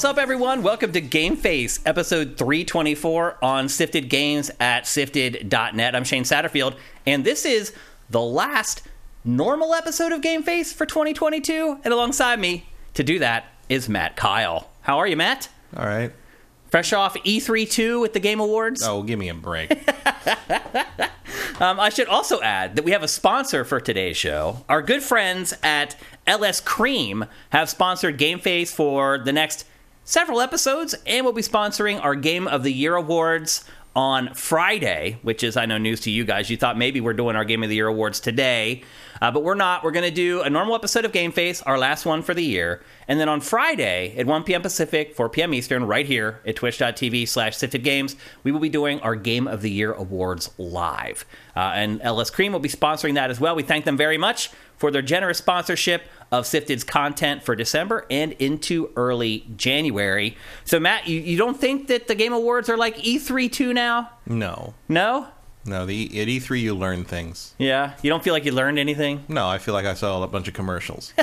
What's up, everyone? Welcome to Game Face, episode 324 on Sifted Games at sifted.net. I'm Shane Satterfield, and this is the last normal episode of Game Face for 2022. And alongside me to do that is Matt Kyle. How are you, Matt? All right. Fresh off E3 2 at the Game Awards. Oh, give me a break. Um, I should also add that we have a sponsor for today's show. Our good friends at LS Cream have sponsored Game Face for the next several episodes and we'll be sponsoring our Game of the Year awards on Friday, which is, I know, news to you guys. You thought maybe we're doing our Game of the Year awards today, uh, but we're not. We're going to do a normal episode of Game Face, our last one for the year. And then on Friday at 1 p.m. Pacific, 4 p.m. Eastern, right here at twitch.tv slash sifted games, we will be doing our Game of the Year awards live. Uh, and LS Cream will be sponsoring that as well. We thank them very much for their generous sponsorship of Sifted's content for December and into early January. So, Matt, you, you don't think that the Game Awards are like E3 2 now? No. No? No, the at E3 you learn things. Yeah? You don't feel like you learned anything? No, I feel like I saw a bunch of commercials.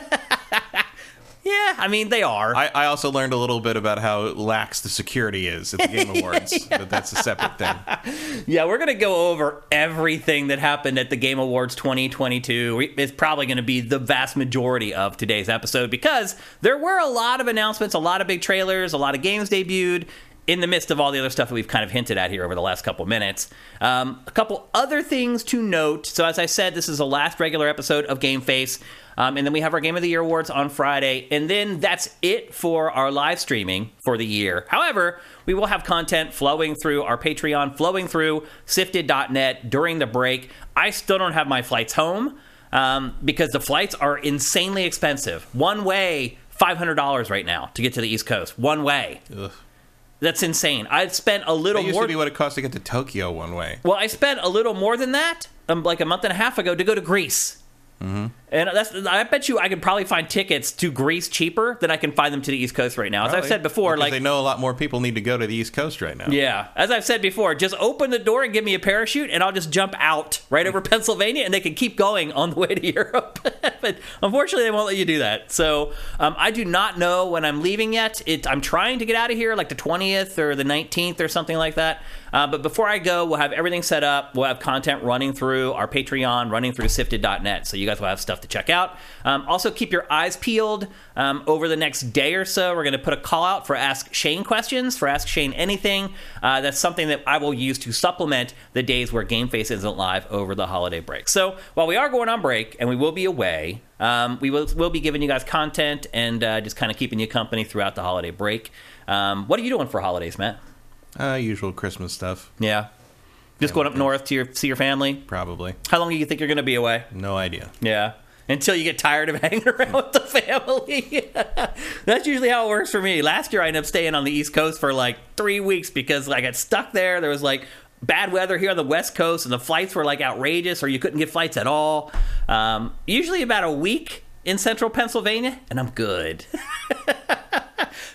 Yeah, I mean, they are. I, I also learned a little bit about how lax the security is at the Game Awards, but that's a separate thing. Yeah, we're going to go over everything that happened at the Game Awards 2022. It's probably going to be the vast majority of today's episode because there were a lot of announcements, a lot of big trailers, a lot of games debuted in the midst of all the other stuff that we've kind of hinted at here over the last couple minutes. Um, a couple other things to note. So, as I said, this is the last regular episode of Game Face. Um, and then we have our Game of the Year awards on Friday. And then that's it for our live streaming for the year. However, we will have content flowing through our Patreon, flowing through sifted.net during the break. I still don't have my flights home um, because the flights are insanely expensive. One way, $500 right now to get to the East Coast. One way. Ugh. That's insane. I spent a little That used more. to be what it cost to get to Tokyo one way. Well, I spent a little more than that, um, like a month and a half ago, to go to Greece. Mm-hmm. And that's I bet you I could probably find tickets to Greece cheaper than I can find them to the East Coast right now. As I've said before, Because like they know a lot more people need to go to the East Coast right now. yeah, as I've said before, just open the door and give me a parachute, and I'll just jump out right over Pennsylvania, and they can keep going on the way to Europe. but unfortunately, they won't let you do that. So um, I do not know when I'm leaving yet. It, I'm trying to get out of here like the 20th or the 19th or something like that. Uh, but before I go, we'll have everything set up. We'll have content running through our Patreon, running through sifted.net. So you guys will have stuff to check out. Um, also, keep your eyes peeled um, over the next day or so. We're going to put a call out for Ask Shane questions, for Ask Shane anything. Uh, that's something that I will use to supplement the days where Game Face isn't live over the holiday break. So while we are going on break and we will be away, um, we will we'll be giving you guys content and uh, just kind of keeping you company throughout the holiday break. Um, what are you doing for holidays, Matt? Uh, usual Christmas stuff, Yeah. Just going up north to your see your family. probably. How long do you think you're going to be away? No idea. Yeah. Until you get tired of hanging around with the family. That's usually how it works for me. Last year I ended up staying on the East Coast for like three weeks because I got stuck there. There was like bad weather here on the West Coast and the flights were like outrageous or you couldn't get flights at all. Um, usually about a week in central Pennsylvania and I'm good.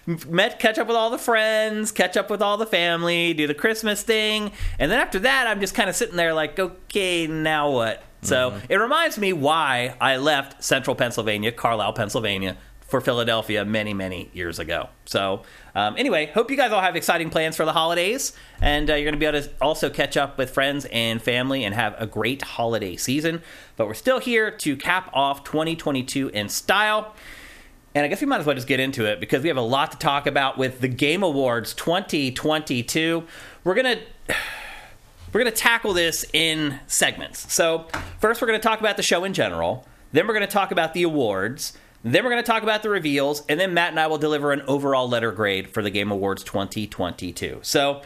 met catch up with all the friends catch up with all the family do the christmas thing and then after that i'm just kind of sitting there like okay now what so it reminds me why i left central pennsylvania carlisle pennsylvania for philadelphia many many years ago. So um, anyway hope you guys all have exciting plans for the holidays and uh, you're going to be able to also catch up with friends and family and have a great holiday season. But we're still here to cap off 2022 in style and I guess we might as well just get into it because we have a lot to talk about with the Game Awards 2022. We're gonna we're gonna tackle this in segments. So first, we're gonna talk about the show in general. Then we're gonna talk about the awards. Then we're gonna talk about the reveals, and then Matt and I will deliver an overall letter grade for the Game Awards 2022. So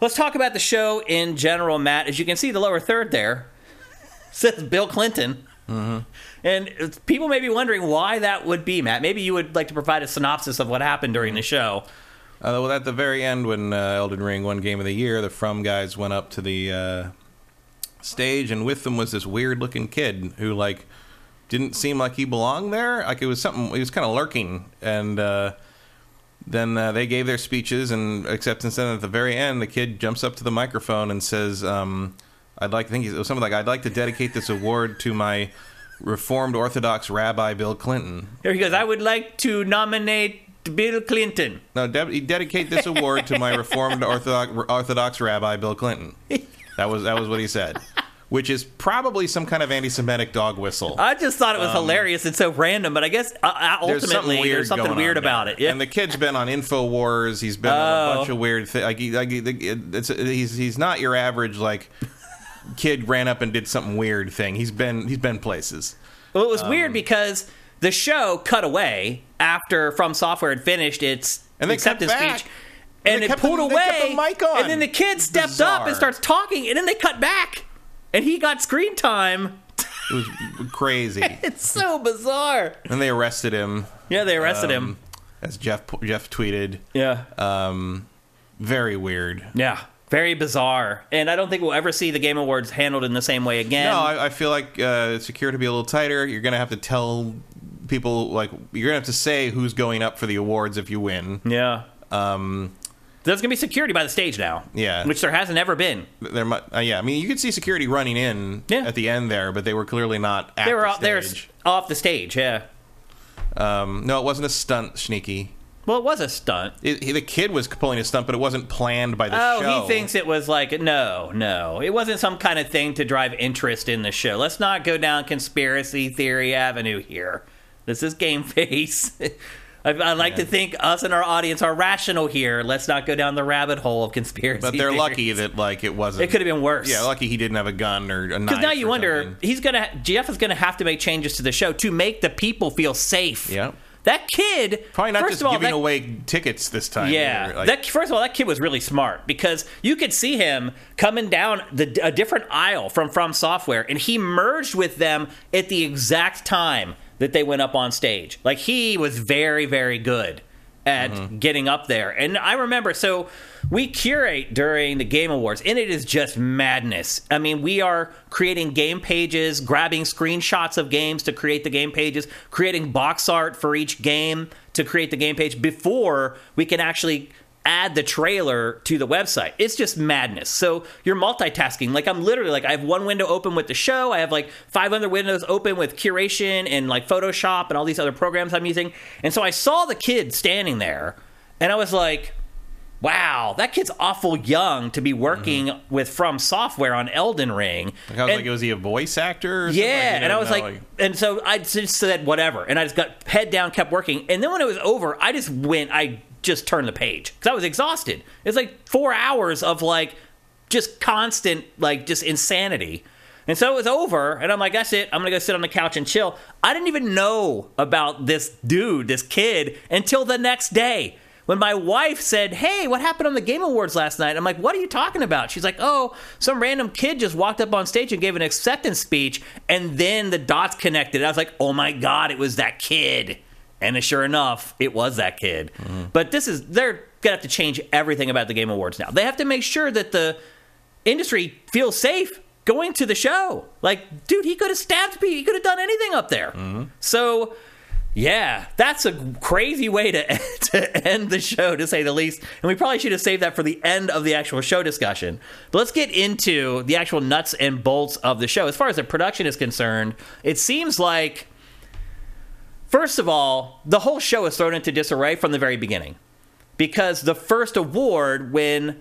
let's talk about the show in general, Matt. As you can see, the lower third there says Bill Clinton. Mm-hmm. And people may be wondering why that would be, Matt. Maybe you would like to provide a synopsis of what happened during the show. Uh, well, at the very end, when uh, Elden Ring won Game of the Year, the From guys went up to the uh, stage, and with them was this weird-looking kid who, like, didn't seem like he belonged there. Like it was something. He was kind of lurking, and uh, then uh, they gave their speeches and acceptance. And at the very end, the kid jumps up to the microphone and says, um, "I'd like to think it was something like I'd like to dedicate this award to my." Reformed Orthodox Rabbi Bill Clinton. Here he goes. I would like to nominate to Bill Clinton. No, de- dedicate this award to my Reformed Orthodox, Orthodox Rabbi Bill Clinton. That was that was what he said, which is probably some kind of anti-Semitic dog whistle. I just thought it was hilarious and so random, but I guess uh, uh, There's ultimately something weird, there's something weird about there. it. Yeah. And the kid's been on Infowars. He's been on Oh. a bunch of weird things. Like, he, like it's, he's he's not your average like kid ran up and did something weird thing. He's been he's been places. Well, it was Um, weird because the show cut away after From Software had finished its And acceptance speech. And And it pulled the- away, the mic on. and then the kid steps up and starts talking, and then they cut back, and he got screen time. It was crazy. It's so bizarre. and they arrested him. Yeah, they arrested him. um, as Jeff Jeff tweeted. Yeah, Um, very weird. yeah, very bizarre. And I don't think we'll ever see the Game Awards handled in the same way again. No, I, I feel like uh, security to be a little tighter. You're gonna have to tell people like you're gonna have to say who's going up for the awards if you win. yeah, Um, there's gonna be security by the stage now. Yeah. which there hasn't ever been. there, mu- uh, yeah, I mean you could see security running in Yeah. at the end there, but they were clearly not They were the stage. off the stage. Yeah. Um, no, it wasn't a stunt, sneaky. Well, it was a stunt. It, he, the kid was pulling a stunt, but it wasn't planned by the Oh, show. he thinks it was like no, no. It wasn't some kind of thing to drive interest in the show. Let's not go down conspiracy theory avenue here. This is Game Face. I, I like to think us and our audience are rational here. Let's not go down the rabbit hole of conspiracy. But they're theories. lucky that like it wasn't. It could have been worse. Yeah, lucky he didn't have a gun or a knife. Because now you wonder, something. he's gonna Jeff is gonna have to make changes to the show to make the people feel safe. Yeah. That kid, Probably not first just of all, giving that- away tickets this time. Yeah. Like, that first of all, that kid was really smart because you could see him coming down the a different aisle from From Software, and he merged with them at the exact time that they went up on stage. Like he was very, very good at Mm-hmm. getting up there. And I remember, so we curate during the Game Awards, and it is just madness. I mean, we are creating game pages, grabbing screenshots of games to create the game pages, creating box art for each game to create the game page before we can actually add the trailer to the website. It's just madness. So you're multitasking. Like I'm literally like I have one window open with the show, I have like five other windows open with curation and like Photoshop and all these other programs I'm using. And so I saw the kid standing there and I was like, wow, that kid's awful young to be working mm-hmm. with From Software on Elden Ring. Like, I was And- like, was he a voice actor? Or yeah, Like, and I was know, like, and so I just said whatever, and I just got head down, kept working, and then when it was over, I just went, I just turn the page because I was exhausted. It's like four hours of like just constant, like just insanity. And so it was over, and I'm like, that's it. I'm gonna go sit on the couch and chill. I didn't even know about this dude, this kid, until the next day when my wife said, Hey, what happened on the Game Awards last night? I'm like, What are you talking about? She's like, Oh, some random kid just walked up on stage and gave an acceptance speech, and then the dots connected. I was like, Oh my God, it was that kid. And sure enough, it was that kid. Mm-hmm. But this is, they're gonna have to change everything about the Game Awards now. They have to make sure that the industry feels safe going to the show. Like, dude, he could have stabbed me. He could have done anything up there. Mm-hmm. So, yeah, that's a crazy way to to end the show, to say the least. And we probably should have saved that for the end of the actual show discussion. But let's get into the actual nuts and bolts of the show. As far as the production is concerned, it seems like, first of all, the whole show is thrown into disarray from the very beginning. Because the first award, when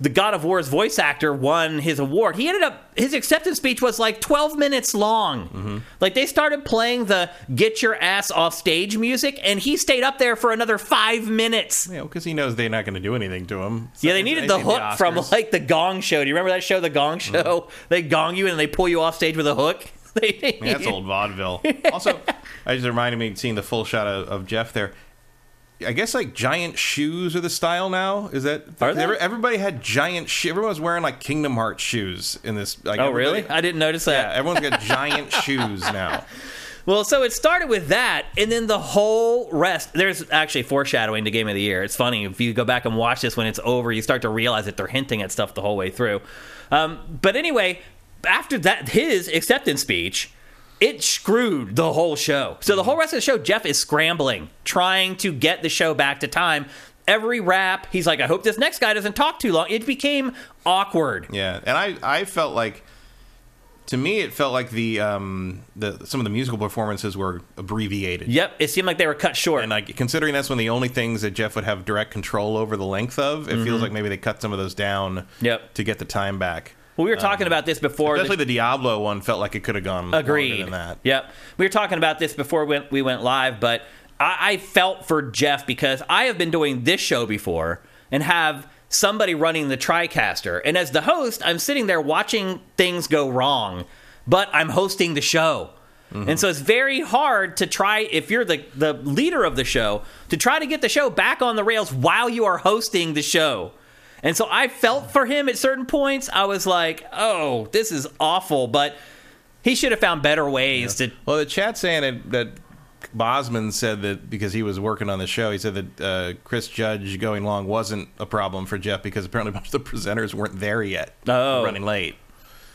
the God of War's voice actor won his award. He ended up his acceptance speech was like 12 minutes long. Mm-hmm. Like they started playing the get your ass off stage music and he stayed up there for another 5 minutes. know, because he knows they're not going to do anything to him. Yeah, they needed the hook from like the Gong Show. Do you remember that show, The Gong mm-hmm. Show? They gong you and they pull you off stage with a hook. They- Yeah, that's old vaudeville. also, I just reminded me seeing the full shot of, of Jeff there. I guess like giant shoes are the style now. Is that Are they? everybody had giant shoes? Everyone was wearing like Kingdom Hearts shoes in this. Like, Oh, really? I didn't notice Yeah, that. everyone's got giant shoes now. Well, so it started with that, and then the whole rest. There's actually foreshadowing to Game of the Year. It's funny if you go back and watch this when it's over, you start to realize that they're hinting at stuff the whole way through. Um, but anyway, after that, his acceptance speech, it screwed the whole show. So the whole rest of the show, Jeff is scrambling, trying to get the show back to time. Every rap, he's like, I hope this next guy doesn't talk too long. It became awkward. Yeah, and I I felt like to me, it felt like the um, the some of the musical performances were abbreviated. Yep, it seemed like they were cut short. And like considering that's one of the only things that Jeff would have direct control over the length of, it feels like maybe they cut some of those down. Mm-hmm. Yep. To get the time back. Well, we were talking about this before. the- Especially the Diablo one felt like it could have gone Agreed. longer than that. Yep. We were talking about this before we went, we went live, but I, I felt for Jeff because I have been doing this show before and have somebody running the TriCaster. And as the host, I'm sitting there watching things go wrong, but I'm hosting the show. Mm-hmm. And so it's very hard to try, if you're the, the leader of the show, to try to get the show back on the rails while you are hosting the show. And so I felt for him at certain points. I was like, oh, this is awful. But he should have found better ways to. Well, the chat saying it, that Bosman said that because he was working on the show, he said that uh, Chris Judge going long wasn't a problem for Jeff because apparently most of the presenters weren't there yet, Oh. running late.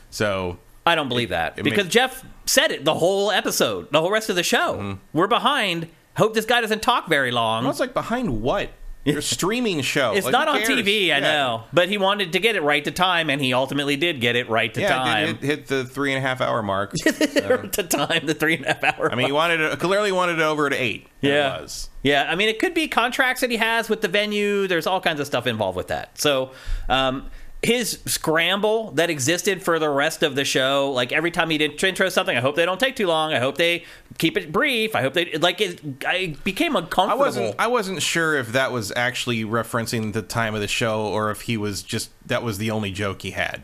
So I don't believe that it because made- Jeff said it the whole episode, the whole rest of the show. Mm-hmm. We're behind. Hope this guy doesn't talk very long. I was like, behind what? Your streaming show. it's Like, not on? TV, I Yeah. know, but he wanted to get it right to time, and he ultimately did get it right to Yeah, time. it, hit, hit the three and a half hour mark. to time, the three and a half hour. I mean, he wanted it, clearly wanted it over to eight. Yeah. Yeah, I mean, it could be contracts that he has with the venue. There's all kinds of stuff involved with that. So, um, his scramble that existed for the rest of the show, like every time he did intro something, I hope they don't take too long. I hope they keep it brief. I hope they like it. I became I uncomfortable. wasn't. I wasn't sure if that was actually referencing the time of the show, or if he was just that was the only joke he had.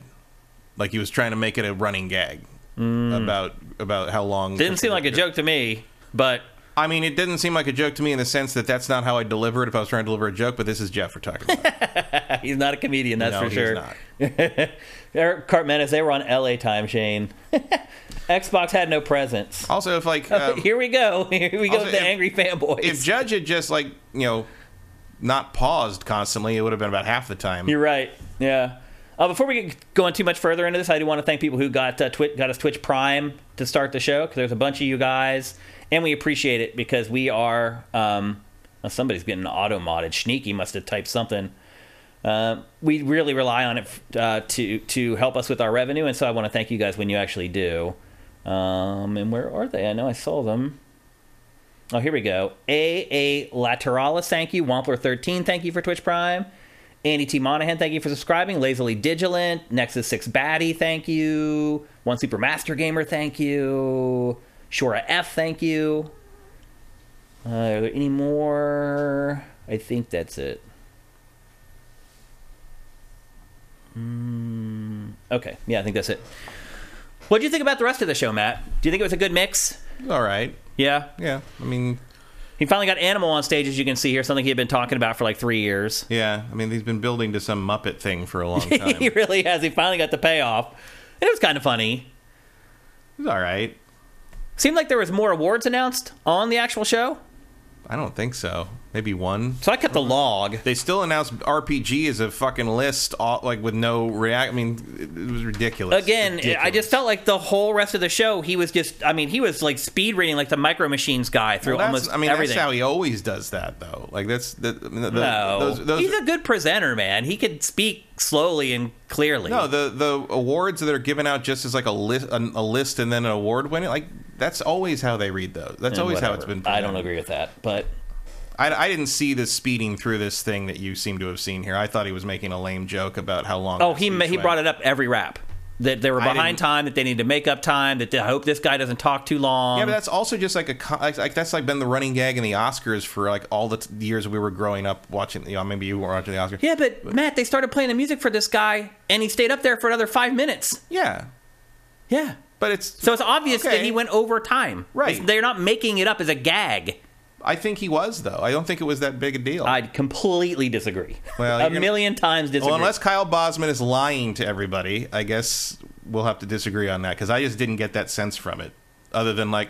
Like he was trying to make it a running gag about about how long. Mm. Didn't seem like a joke to me, but I mean, it didn't seem like a joke to me in the sense that that's not how I deliver it if I was trying to deliver a joke. But this is Jeff we're talking about. he's not a comedian. That's No, for he's sure. not. Eric Cartmanis, they were on LA time, Shane. Xbox had no presence. Also, if like um, Here we go. Here we go with the if- angry fanboys. if Judge had just like you know not paused constantly, it would have been about half the time. You're right. Yeah. Uh, before we get going too much further into this, I do want to thank people who got uh, Twi- got us Twitch Prime to start the show because there's a bunch of you guys, and we appreciate it because we are. Um, well, somebody's getting auto modded. Sneaky must have typed something. Uh, we really rely on it uh, to to help us with our revenue, and so I want to thank you guys when you actually do. Um, and where are they? I know I saw them. Oh, here we go. A A Lateralis, thank you. Wampler13, thank you for Twitch Prime. Andy T. Monahan, thank you for subscribing. Lazily Digilant. Nexus 6 Batty, thank you. One Super Master Gamer, thank you. Shora F, thank you. Uh, are there any more? I think that's it. Mm, okay, yeah, I think that's it. What do you think about the rest of the show, Matt? Do you think it was a good mix? All right. Yeah. Yeah. I mean, He finally got Animal on stage, as you can see here, something he had been talking about for like three years. yeah. I mean, he's been building to some Muppet thing for a long time. he really has. He finally got the payoff. And it was kind of funny. He's all right. Seemed like there was more awards announced on the actual show. I don't think so. Maybe one. So I kept the log. They still announced RPG as a fucking list, all, like with no react. I mean, it, was ridiculous. Again, I just felt like the whole rest of the show, he was just, I mean, he was like speed reading like the Micro Machines guy through Well, almost I mean, everything. that's how he always does that, though. Like that's the, mean, the, no, those, those, he's a good presenter, man. He could speak slowly and clearly. no the the awards that are given out just as like a list, a, a list, and then an award winning. Like that's always how they read those. That's Eh, always how it's been. I don't agree with that, but I, I didn't see this speeding through this thing that you seem to have seen here. I thought he was making a lame joke about how long. oh, he he brought it up every rap that they were behind time, that they need to make up time, that they, I hope this guy doesn't talk too long. Yeah, but that's also just like a like, that's like been the running gag in the Oscars for like all the t- years we were growing up watching. You know, maybe you weren't watching the Oscars. Yeah, but Matt, they started playing the music for this guy, and he stayed up there for another five minutes. Yeah, Yeah. but it's So it's obvious Okay. that he went over time. Right. It's- they're not making it up as a gag. I think he was though. I don't think it was that big a deal. I'd completely disagree. Well, a gonna- million times disagree. well, unless Kyle Bosman is lying to everybody, I guess we'll have to disagree on that because I just didn't get that sense from it, other than like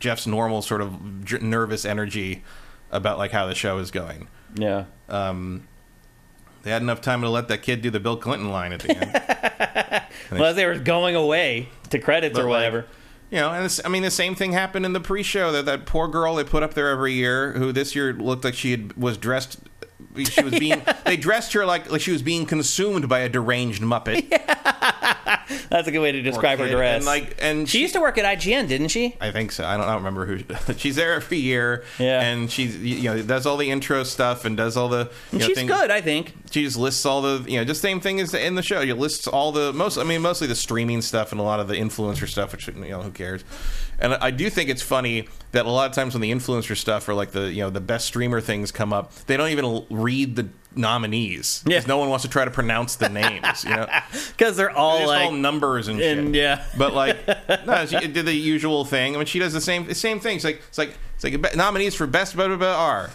Jeff's normal sort of nervous energy about like how the show is going. yeah. Um, they had enough time to let that kid do the Bill Clinton line at the end. Well, they were going away to credits or like, whatever. You know, and it's, I mean, the same thing happened in the pre-show. That that poor girl they put up there every year, who this year looked like she had, was dressed. She was being. they dressed her like like she was being consumed by a deranged Muppet. That's a good way to describe her dress. And like, and she used to work at IGN, didn't she? I think so. I don't, I don't remember who. she's there every year. Yeah. And she's you know does all the intro stuff and does all the. You know, she's thing- good, I think. She just lists all the you know just same thing as in the show. You lists all the most. I mean, mostly the streaming stuff and a lot of the influencer stuff, which you know who cares. And I do think it's funny that a lot of times when the influencer stuff or like the you know the best streamer things come up, they don't even read the nominees Yeah. no one wants to try to pronounce the names. You know. Because they're all They're like. all numbers and shit. yeah. But like, no, she did the usual thing. I mean, she does the same the same thing. It's like it's like it's like nominees for best blah blah blah are.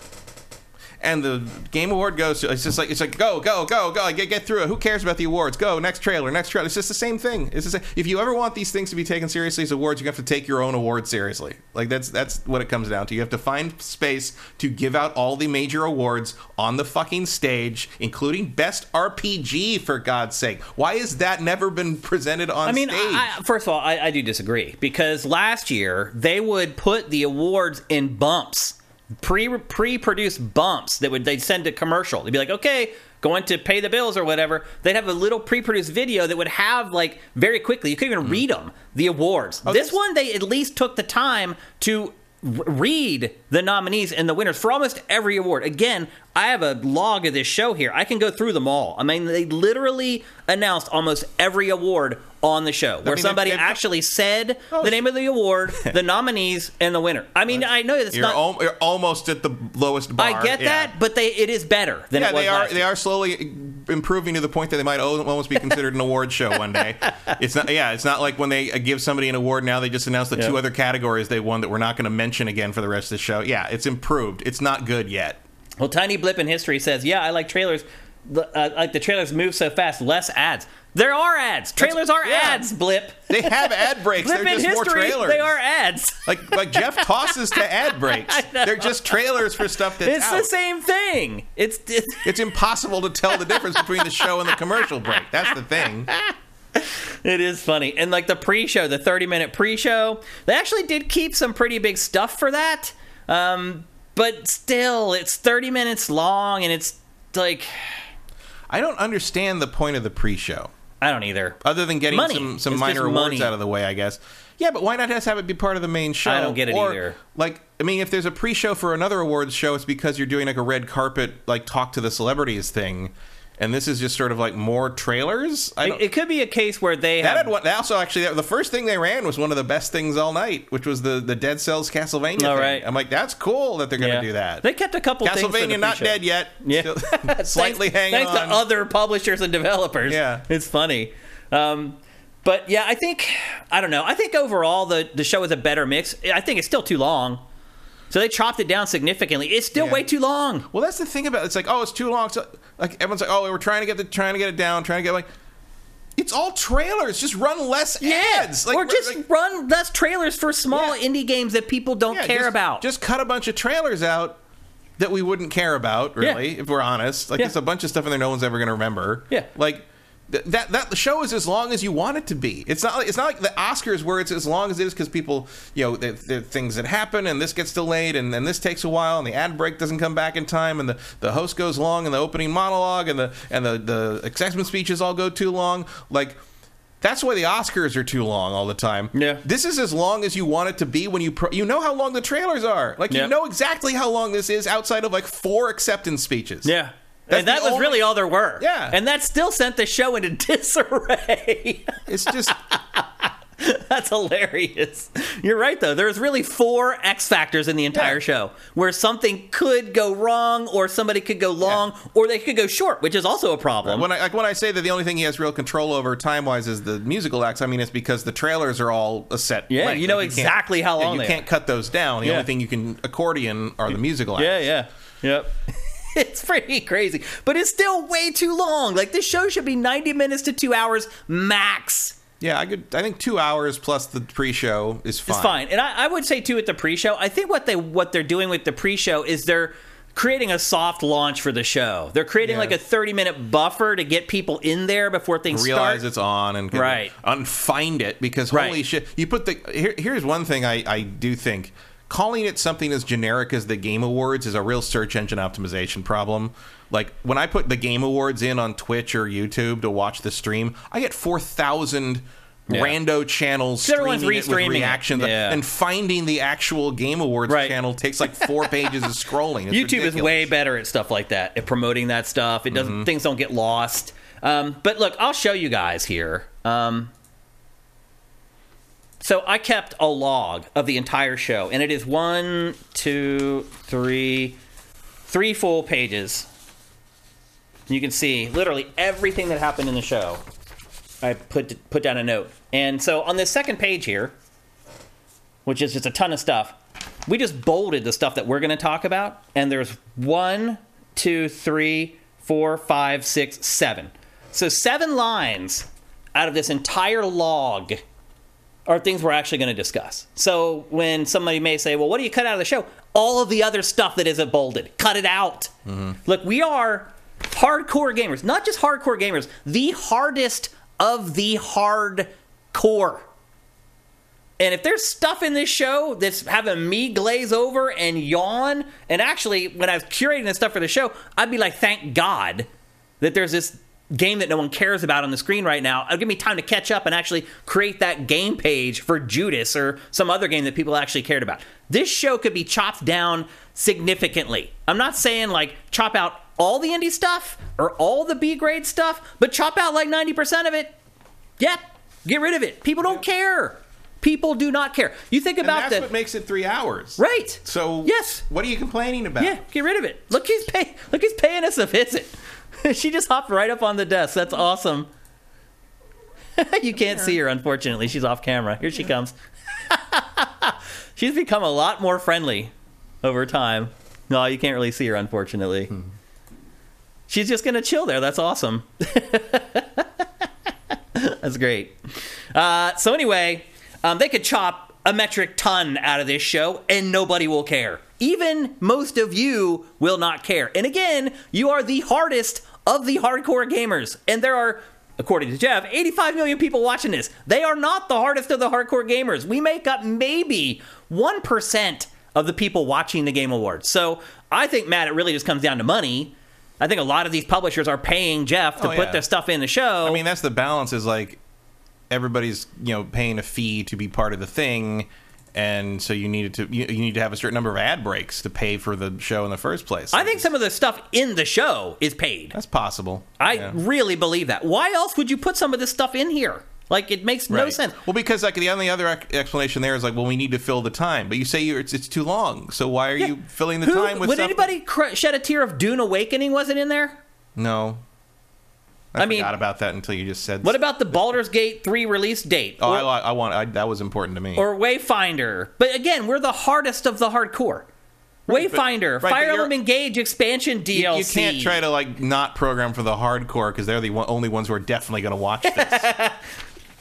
And the game award goes to it's just like it's like go go go go get get through it. Who cares about the awards? Go next trailer next trailer. It's just the same thing. It's the same. If you ever want these things to be taken seriously as awards, you have to take your own award seriously. Like that's that's what it comes down to. You have to find space to give out all the major awards on the fucking stage, including best RPG for God's sake. Why has that never been presented on I mean, stage? I, I- first of all, I, I do disagree because last year they would put the awards in bumps, pre pre produced bumps that would they'd send to commercial. They'd be like, okay, going to pay the bills or whatever. They'd have a little pre produced video that would have like very quickly. You couldn't even read them the awards. this Hmm. Oh, that's- one they at least took the time to r- read the nominees and the winners for almost every award. Again, I have a log of this show here. I can go through them all. I mean, they literally announced almost every award on the show where mean, somebody they- they- actually said Oh, the name of the award, the nominees, and the winner. I mean, I know that's You're, not. al- you're almost at the lowest bar. I get Yeah. that, but they it is better than Yeah, it was they are. last They year. are slowly improving to the point that they might almost be considered an award show one day. It's not. Yeah, it's not like when they uh, give somebody an award now. They just announce the two other categories they won that we're not going to mention again for the rest of the show. Yeah, it's improved. It's not good yet. Well, Tiny Blip in History says, "Yeah, I like trailers. The- Uh, like the trailers move so fast, less ads. There are ads. Trailers are yeah. ads. Blip. They have ad breaks. Blip They're in just more History. trailers. They are ads. like like Jeff tosses to ad breaks. They're just trailers for stuff that's It's out. the same thing. It's, it's It's impossible to tell the difference between the show and the commercial break. That's the thing. It is funny. And like the pre-show, the 30-minute pre-show, they actually did keep some pretty big stuff for that. Um, but still, it's 30 minutes long and it's like I don't understand the point of the pre-show. I don't either. other than getting Money. some, some It's minor awards money. out of the way, I guess. Yeah, but why not just have it be part of the main show? I don't get it or, either. Like, I mean, if there's a pre-show for another awards show, it's because you're doing like a red carpet, like talk to the celebrities thing, and this is just sort of like more trailers. I It, it could be a case where they that have had one. Also, actually, the first thing they ran was one of the best things all night, which was the the Dead Cells Castlevania. Thing. right. I'm like, that's cool that they're going to yeah. do that. They kept a couple things for the Castlevania not dead yet. Yeah. Still slightly thanks, hanging thanks on. to other publishers and developers. Yeah. it's funny. Um, but yeah, I think I don't know. I think overall the the show is a better mix. I think it's still too long, so they chopped it down significantly. It's still Yeah. way too long. Well, that's the thing about it. It's like, oh, it's too long. So, like everyone's like, oh, we're trying to get the trying to get it down, trying to get like. It's all trailers. Just run less ads. Like, or just like, run less trailers for small Yeah. indie games that people don't yeah, care just- about. Just cut a bunch of trailers out that we wouldn't care about, really, if we're honest. Like, Yeah. there's a bunch of stuff in there no one's ever going to remember. Yeah. Like. Th- That that the show is as long as you want it to be. It's not like it's not like the Oscars where it's as long as it is because people you know there there things that happen and this gets delayed and then this takes a while and the ad break doesn't come back in time and the, the host goes long and the opening monologue and the and the the acceptance speeches all go too long. Like that's why the Oscars are too long all the time. Yeah. This is as long as you want it to be when you pro- you know how long the trailers are. Like Yeah. you know exactly how long this is outside of like four acceptance speeches. yeah. And that was only- really all there were. Yeah. And that still sent the show into disarray. It's just That's hilarious. You're right, though. There's really four X factors in the entire Yeah. show where something could go wrong, or somebody could go long, or they could go short, which is also a problem. when I like when I say that the only thing he has real control over time wise is the musical acts. I mean it's because the trailers are all a set. Yeah, length. you know Like, exactly how yeah, long you they can't are. cut those down. The Yeah. only thing you can accordion are the musical acts. yeah, yeah. Yep. it's pretty crazy. But it's still way too long. Like, this show should be 90 minutes to two hours max. Yeah, I could. I think two hours plus the pre-show is fine. It's fine. And I, I would say too at the pre-show, I think what they what they're doing with the pre-show is they're creating a soft launch for the show. They're creating Yeah. like a 30 minute buffer to get people in there before things realize start. it's on and Right. unfind it because Right. holy shit you put the here, here's one thing I, I do think calling it something as generic as the game awards is a real search engine optimization problem like when i put the game awards in on twitch or youtube to watch the stream i get 4000 Yeah. rando channels Everyone's streaming it with restreaming reactions, Yeah. and finding the actual Game Awards Right. channel takes like four pages of scrolling. It's YouTube is way better at stuff like that, at promoting that stuff. It doesn't things don't get lost. Um, but look, I'll show you guys here. Um, so I kept a log of the entire show, and it is one, two, three, three full pages. You can see literally everything that happened in the show. I put put down a note, and so on this second page here, which is just a ton of stuff. We just bolded the stuff that we're going to talk about, and there's one, two, three, four, five, six, seven. So seven lines out of this entire log are things we're actually going to discuss. So when somebody may say, "Well, what do you cut out of the show?" All of the other stuff that isn't bolded, cut it out. Mm-hmm. Look, we are hardcore gamers, not just hardcore gamers, the hardest of the hardcore. And if there's stuff in this show that's having me glaze over and yawn, and actually, when I was curating this stuff for the show, I'd be like, thank God that there's this game that no one cares about on the screen right now. It'll give me time to catch up and actually create that game page for Judas or some other game that people actually cared about. This show could be chopped down significantly. I'm not saying like chop out all the indie stuff or all the B grade stuff, but chop out like 90% of it. Yep, get rid of it. People don't care. People do not care. You think And about that's the what makes it three hours. right. So yes, what are you complaining about? yeah, get rid of it. Look, he's pay. Look, he's paying us a visit. she just hopped right up on the desk. That's awesome. you can't see her, unfortunately. She's off camera. Here she comes. She's become a lot more friendly over time. No, you can't really see her, unfortunately. She's just gonna chill there. That's awesome. That's great. Uh, so anyway, um, they could chop a metric ton out of this show, and nobody will care. Even most of you will not care. And again, you are the hardest of the hardcore gamers, and there are. According to Jeff, 85 million people watching this. They are not the hardest of the hardcore gamers. We make up maybe 1% of the people watching the Game Awards. So I think, Matt, it really just comes down to money. I think a lot of these publishers are paying Jeff to Oh, put yeah. their stuff in the show. I mean, that's the balance. Is like everybody's you know paying a fee to be part of the thing, and so you needed to you, you need to have a certain number of ad breaks to pay for the show in the first place. I think some of the stuff in the show is paid. that's possible. I Yeah. really believe that. Why else would you put some of this stuff in here? Like it makes no Right. sense. Well, because like the only other explanation there is like, well, we need to fill the time, but you say you're, it's, it's too long. So why are you filling the Who, time with? would anybody cr- shed a tear of Dune Awakening wasn't in there? No. I, I mean- forgot about that until you just said. What about the Baldur's Gate 3 release date? Oh, or, I, I want. I, that was important to me. or Wayfinder. But again, we're the hardest of the hardcore. Right, but- Wayfinder, right, Fire Emblem Engage expansion DLC. you, you can't try to like not program for the hardcore because they're the one, only ones who are definitely going to watch this. they're,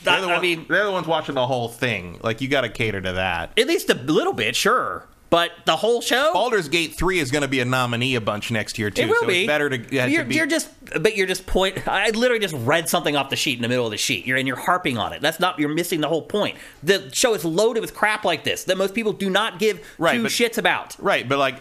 the I one- mean, they're the ones watching the whole thing. Like you got to cater to that. at least a little bit, sure. But the whole show? Baldur's Gate three is going to be a nominee a bunch next year too. It will so be It's better to, yeah, uh, to you're, be. you're just, but you're just point. I literally just read something off the sheet in the middle of the sheet. You're and you're harping on it. That's not. You're missing the whole point. The show is loaded with crap like this that most people do not give Right, two but- shits about. right, but like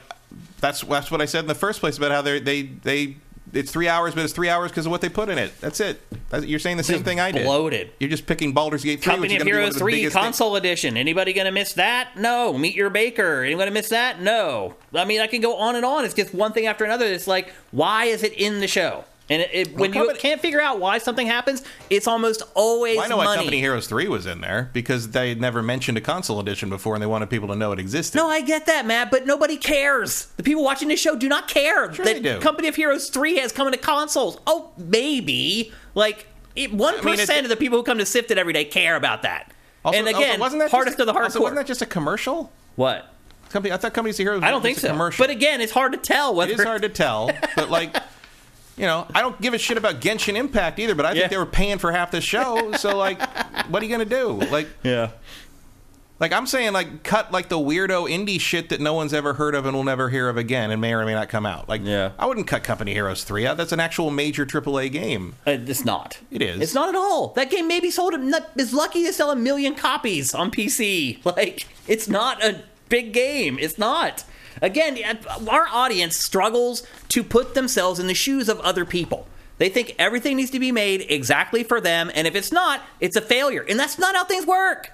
that's that's what I said in the first place about how they they they. It's three hours, but it's three hours because of what they put in it. That's it. That's- You're saying the same thing I did. bloated. You're just picking Baldur's Gate 3, which Company is of gonna be one Heroes the 3 biggest thing- console edition. Anybody gonna miss that? No. Meet Your Maker. Anyone gonna miss that? No. I mean, I can go on and on. It's just one thing after another. It's like, why is it in the show? And it, it, when you company- can't figure out why something happens, it's almost always Well, I know money. why Company Heroes 3 was in there because they had never mentioned a console edition before and they wanted people to know it existed. No, I get that, Matt, but nobody cares. The people watching this show do not care Sure that they do. Company of Heroes 3 has come into consoles. Oh, maybe. Like, it- 1% mean, it- of the people who come to Sifted every day care about that. Also- and also, again, wasn't that hardest just, of the hardcore. Also, wasn't that just a commercial? what? Company, I thought Company of Heroes. I don't was think just a so. Commercial. But again, it's hard to tell whether it is hard to tell. But like, you know, I don't give a shit about Genshin Impact either. But I Yeah. think they were paying for half the show. So like, what are you gonna do? Like, Yeah. like I'm saying, like, cut like the weirdo indie shit that no one's ever heard of and will never hear of again, and may or may not come out. Like, Yeah. I wouldn't cut Company Heroes three out. That's an actual major AAA game. Uh, it's not. It is. It's not at all. That game maybe sold is lucky to sell a million copies on PC. Like it's not a big game. It's not. Again, uh, our audience struggles to put themselves in the shoes of other people. They think everything needs to be made exactly for them, and if it's not, it's a failure. And that's not how things work.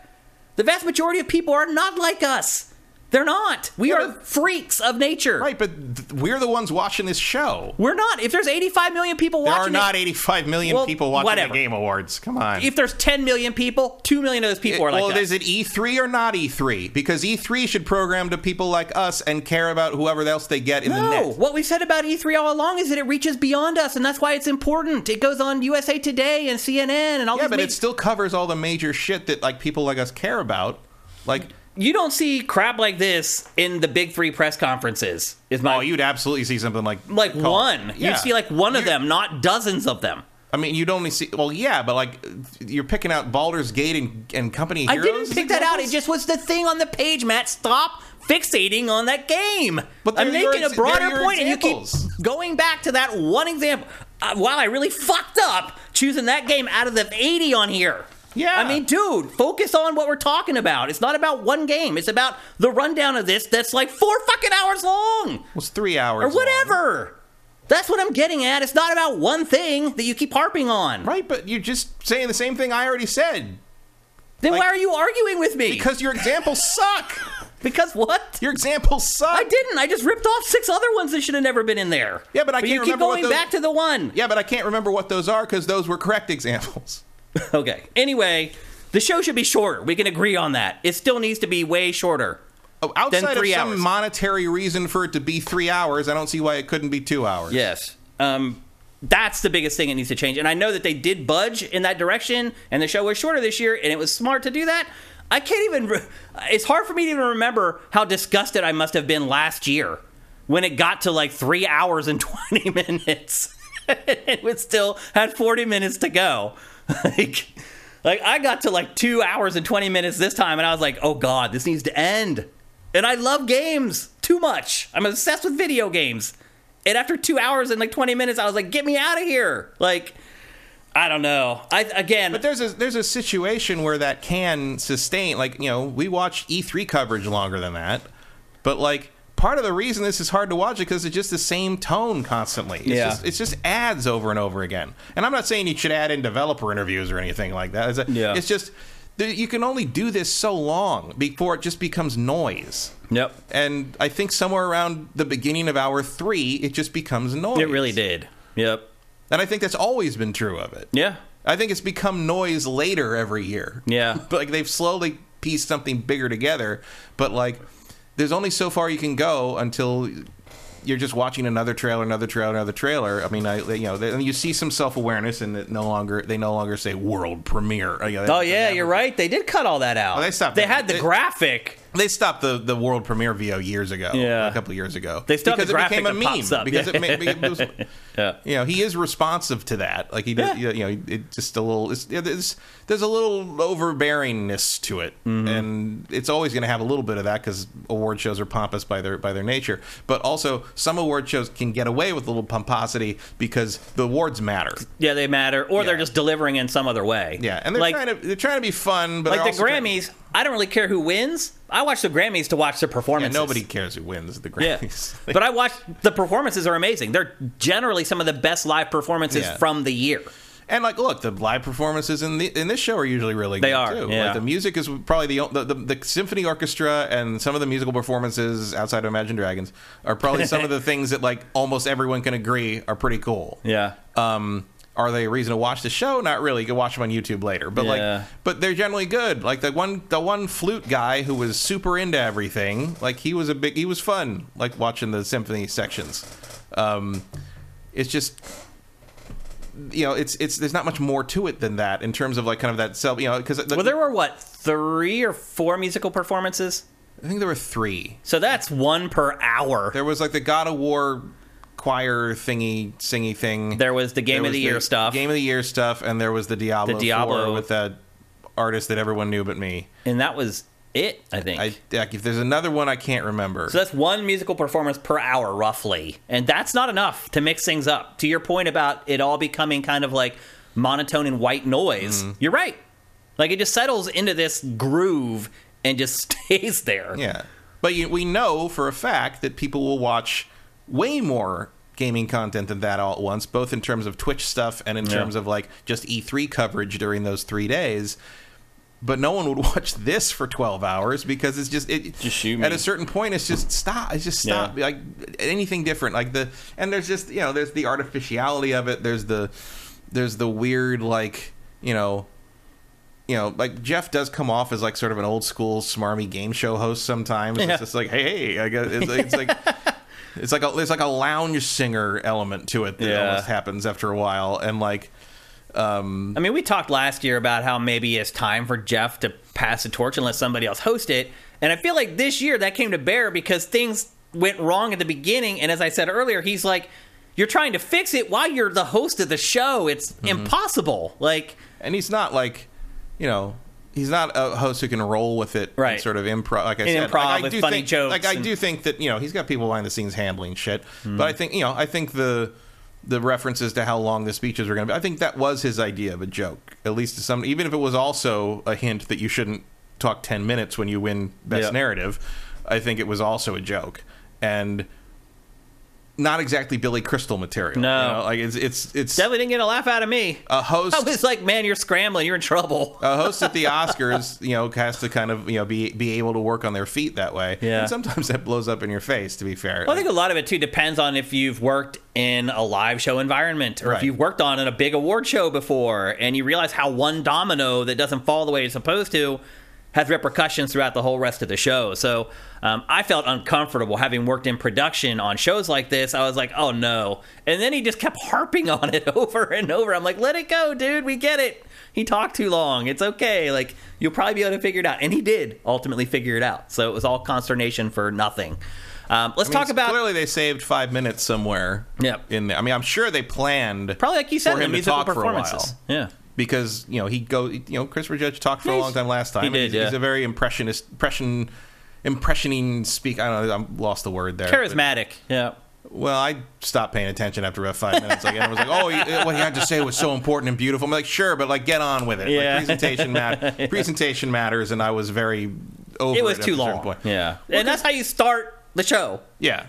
The vast majority of people are not like us. They're not. We Yeah, are but- freaks of nature. Right, but th- we're the ones watching this show. We're not. If there's 85 million people There watching there are not it, 85 million Well, people watching whatever. the Game Awards. Come on. if there's 10 million people, 2 million of those people are like well, is it E3 or not E3? Because E3 should program to people like us and care about whoever else they get in the No, net. what we've said about E3 all along is that it reaches beyond us, and that's why it's important. It goes on USA Today and CNN and all Yeah, but ma- it still covers all the major shit that like people like us care about. Like, you don't see crap like this in the big three press conferences. Is my oh, you'd absolutely see something like like called- one? Yeah. You see like one of You- them, not dozens of them. I mean, you'd only see. Well, yeah, but like you're picking out Baldur's Gate and, and Company I didn't pick that out. It just was the thing on the page, Matt. Stop fixating on that game. But I'm they're your making a broader point, and you keep examples. going back to that one example. Uh, wow, I really fucked up choosing that game out of the 80 on here. Yeah. I mean, dude, focus on what we're talking about. It's not about one game. It's about the rundown of this that's like four fucking hours long It was three hours or long. whatever. That's what I'm getting at. It's not about one thing that you keep harping on. Right, but you're just saying the same thing I already said. Then Like- why are you arguing with me? Because your examples suck. because what? Your examples suck. I didn't. I just ripped off six other ones that should have never been in there. Yeah, but I you can't keep remember what going those- back to the one. Yeah, but I can't remember what those are because those were correct examples. Okay. Anyway, the show should be shorter. We can agree on that. It still needs to be way shorter. Oh, outside three of some hours. monetary reason for it to be three hours, I don't see why it couldn't be two hours. Yes. Um, that's the biggest thing it needs to change. And I know that they did budge in that direction, and the show was shorter this year, and it was smart to do that. I can't even. Re- it's hard for me to even remember how disgusted I must have been last year when it got to like three hours and 20 minutes. it was still had 40 minutes to go. like, like, I got to like two hours and 20 minutes this time, and I was like, oh God, this needs to end. And I love games too much. I'm obsessed with video games. And after two hours and like 20 minutes, I was like, get me out of here. Like, I don't know. I again, But there's a there's a situation where that can sustain. Like you know, we watch E3 coverage longer than that, but like part of the reason this is hard to watch is because it's just the same tone constantly. It's Yeah. just, it's just ads over and over again. And I'm not saying you should add in developer interviews or anything like that. It's, a- Yeah. it's just you can only do this so long before it just becomes noise. Yep. And I think somewhere around the beginning of hour three, it just becomes noise. It really did. Yep. And I think that's always been true of it. Yeah. I think it's become noise later every year. Yeah. But like they've slowly pieced something bigger together. But like, there's only so far you can go until you're just watching another trailer, another trailer, another trailer. I mean, I you know, and you see some self awareness, and it no longer they no longer say world premiere. You know, Oh yeah, you're right. They did cut all that out. Oh, they stopped They that. had the They- graphic. They stopped the, the world premiere VO years ago. Yeah. a couple of years ago. They stopped because the it became a meme up. because it, it was Yeah. you know he is responsive to that like he does Yeah. you know it just a little it's, yeah, there's there's a little overbearingness to it Mm-hmm. and it's always going to have a little bit of that because award shows are pompous by their by their nature but also some award shows can get away with a little pomposity because the awards matter Yeah, they matter, or they're just delivering in some other way. yeah and they're like trying to they're trying to be fun but like the also trying- Grammys. I don't really care who wins. I watch the Grammys to watch the yeah, performances. nobody cares who wins the Grammys. Yeah, but I watch the performances are amazing. They're generally some of the best live performances Yeah. from the year. And like, look, the live performances in the in this show are usually really They good are, too. yeah. Like the music is probably the, the the the symphony orchestra and some of the musical performances outside of Imagine Dragons are probably some of the things that like almost everyone can agree are pretty cool. Yeah. Um, are they a reason to watch the show? Not really. You can watch them on YouTube later. But Yeah. like, but they're generally good. Like the one the one flute guy who was super into everything. Like he was a big he was fun. Like watching the symphony sections. Um, it's just you know, it's it's there's not much more to it than that in terms of like kind of that self, you know, because Well, there were what three or four musical performances. I think there were three. So that's one per hour. There was like the God of War choir thingy, singy thing. There was the Game There of the Year stuff, Game of the Year stuff, and there was the Diablo, The Diablo. 4 with that artist that everyone knew but me. and that was it. I think. I if there's another one I can't remember. So that's one musical performance per hour, roughly. And that's not enough to mix things up. To your point about it all becoming kind of like monotone and white noise, Mm-hmm. you're right. Like it just settles into this groove and just stays there. yeah, but you, we know for a fact that people will watch way more gaming content than that all at once, both in terms of Twitch stuff and in Yeah. terms of like just E3 coverage during those three days. But no one would watch this for 12 hours because it's just it. Just shoot me. At a certain point, it's just stop. It's just stop. Yeah. Like anything different, like the and there's just you know there's the artificiality of it. There's the there's the weird like you know you know, like Jeff does come off as like sort of an old school smarmy game show host sometimes. Yeah. It's just like, hey, hey, I got it's, it's like it's like a, there's like a lounge singer element to it that Yeah. almost happens after a while, and like I mean, we talked last year about how maybe it's time for Jeff to pass the torch and let somebody else host it. And I feel like this year that came to bear because things went wrong at the beginning. And as I said earlier, he's like, you're trying to fix it while you're the host of the show. It's Mm-hmm. impossible. Like, and he's not like you know he's not a host who can roll with it Right. and sort of improv like i And said improv like, I with do funny think, jokes like i and- do think that you know he's got people behind the scenes handling shit Hmm. but i think you know i think the the references to how long the speeches were going to be i think that was his idea of a joke at least to some even if it was also a hint that you shouldn't talk 10 minutes when you win best Yeah. narrative i think it was also a joke and not exactly Billy Crystal material. No. you know? like it's it's it's definitely didn't get a laugh out of me. a host. I was like, man, you're scrambling. You're in trouble. a host at the Oscars, you know, has to kind of you know be be able to work on their feet that way. Yeah. And sometimes that blows up in your face. To be fair, Well, I think a lot of it too depends on if you've worked in a live show environment or if you've worked on in a big award show before and you realize how one domino that doesn't fall the way it's supposed to has repercussions throughout the whole rest of the show. So um, I felt uncomfortable having worked in production on shows like this. I was like, oh no. And then he just kept harping on it over and over. I'm like, let it go, dude. We get it. He talked too long. It's okay. Like, you'll probably be able to figure it out. And he did ultimately figure it out. So it was all consternation for nothing. Um, let's I mean, talk about. clearly they saved five minutes somewhere. Yep. In there, I mean, I'm sure they planned Probably like you said, for the him to talk for a while. Yeah. Because you know he go you know Christopher Judge talked for a long time last time. he did, He's, yeah. he's a very impressionist, impression, impressioning speak. I don't know. I lost the word there. but- Charismatic. Yeah. Well, I stopped paying attention after about five minutes. Like, everyone was like, "Oh, he, what he had to say was so important and beautiful." I'm like, "Sure, but like, get on with it. Yeah. Like, presentation mat- presentation matters." And I was very over. It was at too long. Yeah. And that's how you start the show. Yeah.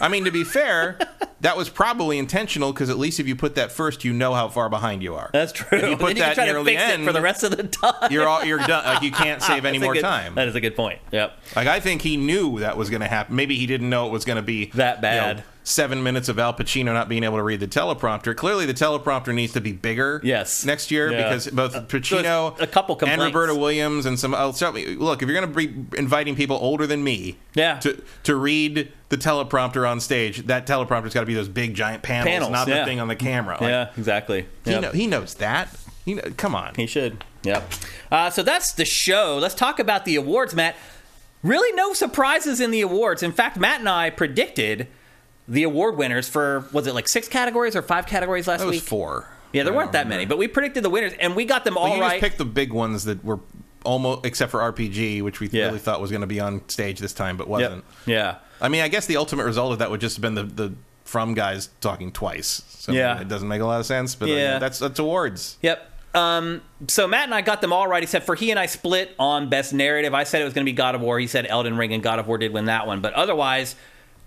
I mean, to be fair, that was probably intentional because at least if you put that first, you know how far behind you are. That's true. you put then you that can try to the fix it end, for the rest of the time. You're all you're done. Like you can't save any more good- time. That is a good point. Yep. Like I think he knew that was going to happen. Maybe he didn't know it was going to be That you know, bad. Seven minutes of Al Pacino not being able to read the teleprompter. Clearly, the teleprompter needs to be bigger. Yes. next year Yeah. because both Pacino, a couple and complaints. Roberta Williams, and some. Me. Look, if you're going to be inviting people older than me, Yeah. to to read the teleprompter on stage, that teleprompter's got to be those big giant panels, Panels, not yeah. the thing on the camera. Like, yeah, exactly. he, know, he knows that. He know, come on. He should. Yep. Uh, so that's the show. Let's talk about the awards, Matt. Really, no surprises in the awards. In fact, Matt and I predicted the award winners for was it like six categories or five categories last week? four. Yeah, there I weren't that many, but we predicted the winners, and we got them Well, all you right. just picked the big ones that were almost, except for RPG, which we Yeah. really thought was going to be on stage this time, but wasn't. Yep. Yeah. I mean, I guess the ultimate result of that would just have been the, the from guys talking twice. So Yeah. it doesn't make a lot of sense, but uh, Yeah. that's that's awards. Yep. Um, so Matt and I got them all right, except for he and I split on best narrative. I said it was going to be God of War. He said Elden Ring, and God of War did win that one. But otherwise,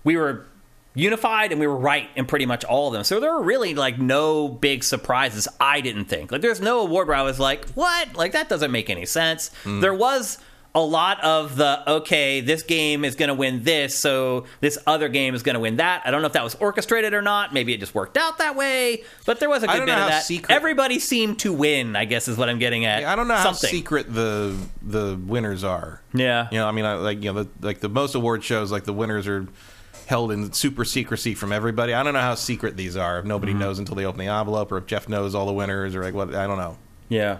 we were unified and we were right in pretty much all of them. So there were really like no big surprises. I didn't think like there's no award where I was like, what? Like that doesn't make any sense. Hmm. There was a lot of the okay, this game is going to win this, so this other game is going to win that. I don't know if that was orchestrated or not. Maybe it just worked out that way. But there was a good bit of that. secret- Everybody seemed to win. I guess is what I'm getting at. I don't know how secret the the winners are. Yeah. You know, I mean, I, like you know, the, like the most award shows, like the winners are held in super secrecy from everybody. I don't know how secret these are. If Mm-hmm. nobody knows until they open the envelope, or if Jeff knows all the winners, or like what I don't know. Yeah.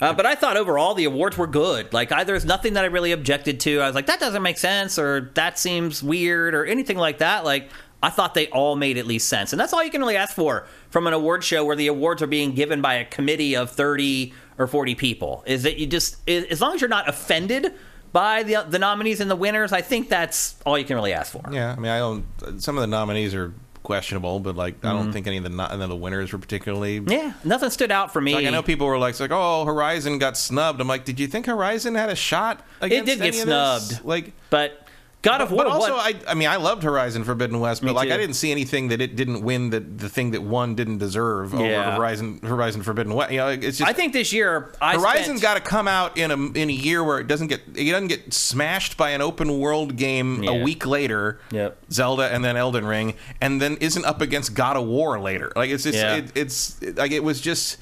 Uh, but I thought overall the awards were good. Like, I, there's nothing that I really objected to. I was like, that doesn't make sense, or that seems weird, or anything like that. Like, I thought they all made at least sense. And that's all you can really ask for from an award show where the awards are being given by a committee of 30 or 40 people. Is that you just, as long as you're not offended by the, the nominees and the winners, I think that's all you can really ask for. Yeah, I mean, I don't. Some of the nominees are questionable, but like I Mm-hmm. don't think any of the no- any of the winners were particularly. Yeah, nothing stood out for me. Like I know people were like, like, oh, Horizon got snubbed. I'm like, did you think Horizon had a shot? Against did get snubbed. Like, but God of War. But also, I, I mean, I loved Horizon Forbidden West, but Me like, too. I didn't see anything that it didn't win that the thing that one didn't deserve over Horizon Horizon Forbidden West. You know, it's just I think this year I Horizon's got to come out in a in a year where it doesn't get it doesn't get smashed by an open world game Yeah. a week later. Yep. Zelda and then Elden Ring, and then isn't up against God of War later. Like it's just Yeah. it, it's like it was just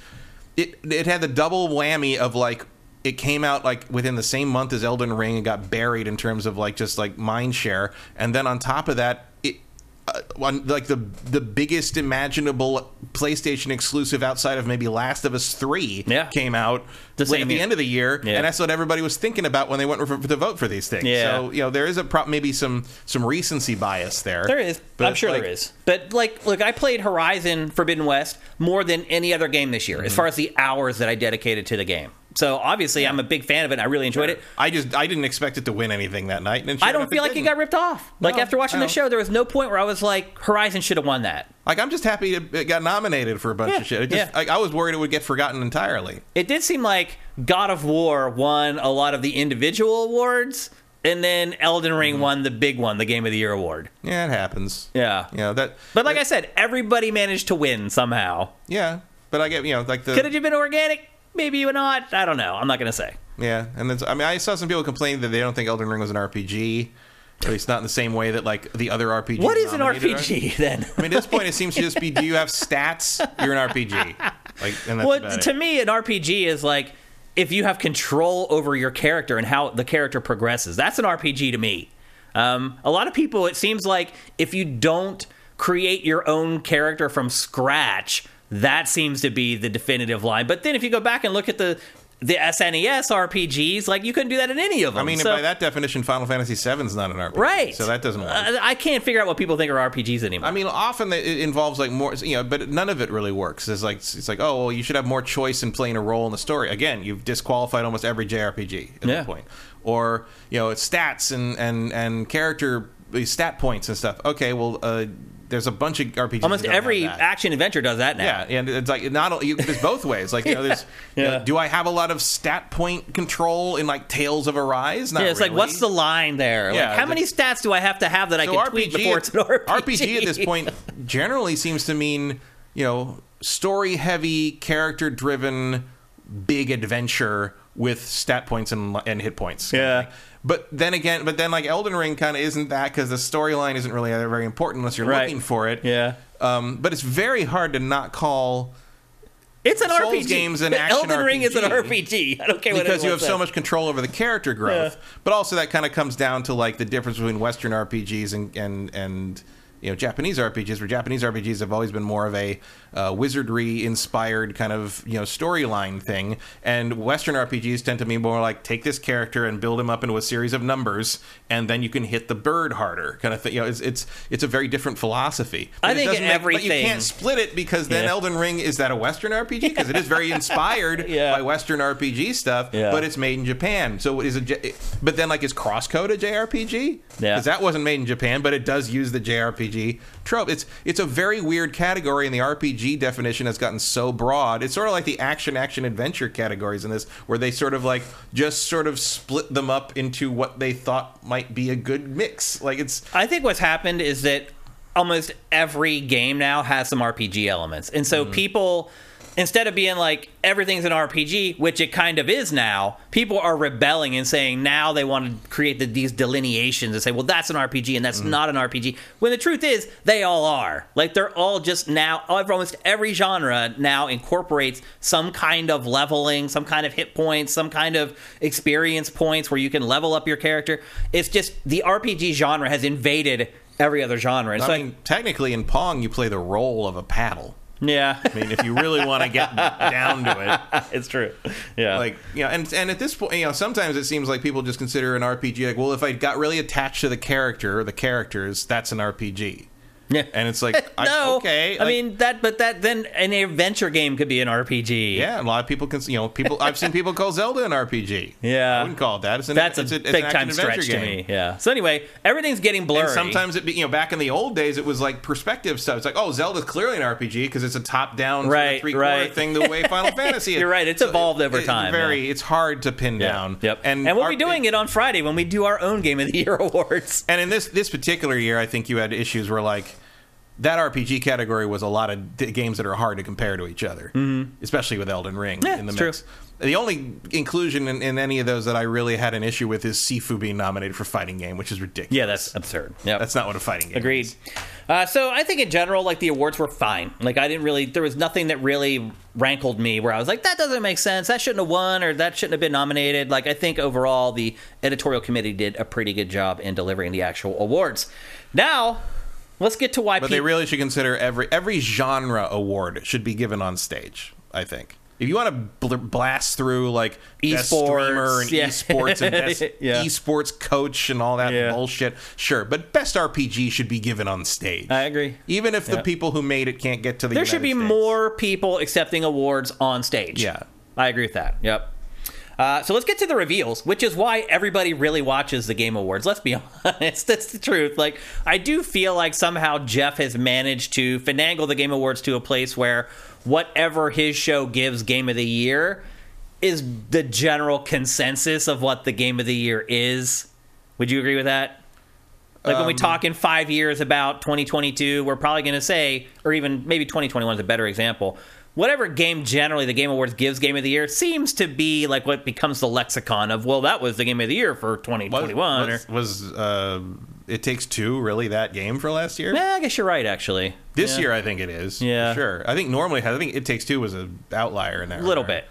it it had the double whammy of like it came out like within the same month as Elden Ring and got buried in terms of like just like mind share, and then on top of that, it uh, one like the the biggest imaginable PlayStation exclusive outside of maybe Last of Us Three Yeah. came out The at the year. end of the year, Yeah. and that's what everybody was thinking about when they went for, to vote for these things. Yeah. So you know there is a pro- maybe some some recency bias there. There is. But, I'm sure like, there is. But like, look, I played Horizon Forbidden West more than any other game this year, Mm-hmm. as far as the hours that I dedicated to the game. So obviously, I'm a big fan of it. and I really enjoyed it. I just I didn't expect it to win anything that night. And sure I don't feel like it didn't. got ripped off. Like No, after watching the show, there was no point where I was like, Horizon should have won that. Like I'm just happy it, it got nominated for a bunch Yeah, of shit. It just, yeah. like, I was worried it would get forgotten entirely. It did seem like God of War won a lot of the individual awards, and then Elden Ring Mm-hmm. won the big one, the Game of the Year award. Yeah, it happens. Yeah. You know that. But like that- I said, everybody managed to win somehow. yeah, but I get you know like the Could it have been organic? Maybe or not. I don't know. I'm not going to say. yeah, and then I mean I saw some people complain that they don't think Elden Ring was an RPG, at least not in the same way that like the other RPG. What is an nominated are. RPG then? I mean, at this point, it seems to just be: Do you have stats? You're an RPG. Like, and that's well, to it. me, an RPG is like if you have control over your character and how the character progresses. That's an RPG to me. Um, a lot of people, it seems like if you don't create your own character from scratch, that seems to be the definitive line. But then if you go back and look at the the SNES RPGs, like you couldn't do that in any of them. I mean, So- by that definition, Final Fantasy VII is not an RPG, right? So that doesn't work. Uh, I can't figure out what people think are RPGs anymore. I mean, often it involves like more, you know, but none of it really works. It's like it's like, oh, well, you should have more choice in playing a role in the story. Again, you've disqualified almost every JRPG at Yeah. that point. Or you know, it's stats and and and character uh, stat points and stuff. Okay, well, uh, there's a bunch of RPGs. Almost that every that. action adventure does that now. Yeah, and it's like not only there's both ways. Like you know, there's you know, do I have a lot of stat point control in like Tales of Arise? Not Yeah, it's like, what's the line there? Like, Yeah, how many stats do I have to have that I So can tweak before it's an RPG? RPG at this point generally seems to mean you know story heavy, character driven, big adventure with stat points and, and hit points. kind of Yeah. thing. But then again, but then like Elden Ring kind of isn't that because the storyline isn't really very important unless you're Right. looking for it. Yeah. Um, but it's very hard to not call It's an Souls RPG. game's an action Elden Ring is an RPG. I don't care what because you have so much control over the character growth. But also that kind of comes down to like the difference between Western RPGs and and and you know Japanese RPGs. Where Japanese RPGs have always been more of a uh, wizardry inspired kind of you know storyline thing, and Western RPGs tend to be more like take this character and build him up into a series of numbers, and then you can hit the bird harder kind of thing. You know, it's it's it's a very different philosophy. I But it think make- but you can't split it because then Yeah. Elden Ring is that a Western RPG because it is very inspired Yeah. by Western RPG stuff, Yeah. but it's made in Japan. So is it? But then, like, is Crosscode a JRPG? Yeah. because that wasn't made in Japan, but it does use the JRPG trope. It's it's a very weird category, and the RPG definition has gotten so broad. It's sort of like the action, action, adventure categories in this, where they sort of like just sort of split them up into what they thought might be a good mix. Like it's I think what's happened is that almost every game now has some RPG elements. And so Mm-hmm. people instead of being like everything's an RPG, which it kind of is now, people are rebelling and saying now they want to create the, these delineations and say, well, that's an RPG and that's Mm-hmm. not an RPG. When the truth is, they all are. Like they're all just now, almost every genre now incorporates some kind of leveling, some kind of hit points, some kind of experience points where you can level up your character. It's just the RPG genre has invaded every other genre. It's I like, mean, technically in Pong, you play the role of a paddle. Yeah, I mean, if you really want to get down to it, it's true. Yeah. like you know, and and at this point, you know, sometimes it seems like people just consider an RPG like, well, if I got really attached to the character or the characters, that's an RPG. Yeah. And it's like, I- no, okay. I like- mean that, but that then an adventure game could be an RPG. yeah, a lot of people can, you know, people. I've seen people call Zelda an RPG. Yeah. I wouldn't call it that. It's an, that's a it's it's an big time stretch to game. me. Yeah. So anyway, everything's getting blurry. And sometimes it, be, you know, back in the old days, it was like perspective stuff. It's like, oh, Zelda's clearly an RPG because it's a top-down, Right, three quarter right. thing, the way Final Fantasy is. You're right, it's evolved over it- time, Very, it's hard to pin Yeah. down. Yep. And, And, we'll our- be doing it on Friday when we do our own Game of the Year awards. And in this this particular year, I think you had issues where like that RPG category was a lot of d- games that are hard to compare to each other, mm-hmm. especially with Elden Ring Yeah, in the mix. true. The only inclusion in, in any of those that I really had an issue with is Sifu being nominated for fighting game, which is ridiculous. Yeah, that's absurd. Yeah, that's not what a fighting game. Agreed. is. Uh, so I think in general, like the awards were fine. Like I didn't really, there was nothing that really rankled me where I was like, that doesn't make sense. That shouldn't have won or that shouldn't have been nominated. Like I think overall, the editorial committee did a pretty good job in delivering the actual awards. Now, let's get to why But people. they really should consider every every genre award should be given on stage. I think. If you want to bl- blast through like best Esports, streamer and yeah. esports and best Yeah. esports coach and all that Yeah. bullshit, sure. But best RPG should be given on stage. I agree. Even if the people who made it can't get to the there should be States. more people accepting awards on stage. Yeah. I agree with that. Yep. Uh, so let's get to the reveals, which is why everybody really watches the Game Awards. Let's be honest, that's the truth. Like, I do feel like somehow Jeff has managed to finagle the Game Awards to a place where whatever his show gives Game of the Year is the general consensus of what the Game of the Year is. Would you agree with that? Like when we talk in five years about 2022, we're probably going to say, or even maybe 2021 is a better example. Whatever game generally the Game Awards gives Game of the Year seems to be like what becomes the lexicon of, well, that was the Game of the Year for 2021. was, or, was, uh, it takes two really that game for last year? yeah, I guess you're right, actually. This Yeah. year, I think it is. Yeah. sure. I think normally, I think it takes two was an outlier in there. A little bit.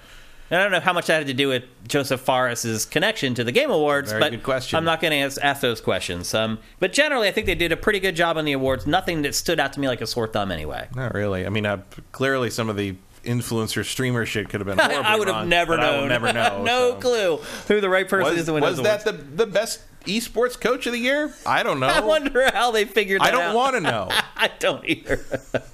And I don't know how much that had to do with Josef Fares's connection to the Game Awards, Very but good question. I'm not going to ask, ask those questions. Um, but generally, I think they did a pretty good job on the awards. Nothing that stood out to me like a sore thumb, anyway. Not really. I mean, uh, clearly some of the influencer streamer shit could have been. Horribly I would have wrong, never but I will known. never know. no so. clue who the right person is Was, to win was that the the best esports coach of the year? I don't know. I wonder how they figured that I don't want to know. I don't either.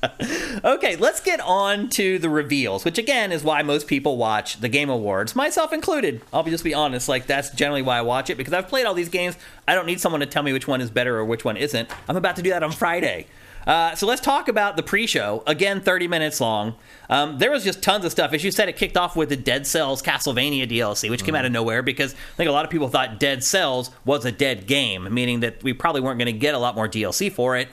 okay, let's get on to the reveals, which again is why most people watch the Game Awards, myself included. I'll be just be honest, like that's generally why I watch it because I've played all these games. I don't need someone to tell me which one is better or which one isn't. I'm about to do that on Friday. Uh, so let's talk about the pre-show. Again, 30 minutes long. Um, there was just tons of stuff. As you said, it kicked off with the Dead Cells Castlevania DLC, which came out of nowhere because I think a lot of people thought Dead Cells was a dead game, meaning that we probably weren't going to get a lot more DLC for it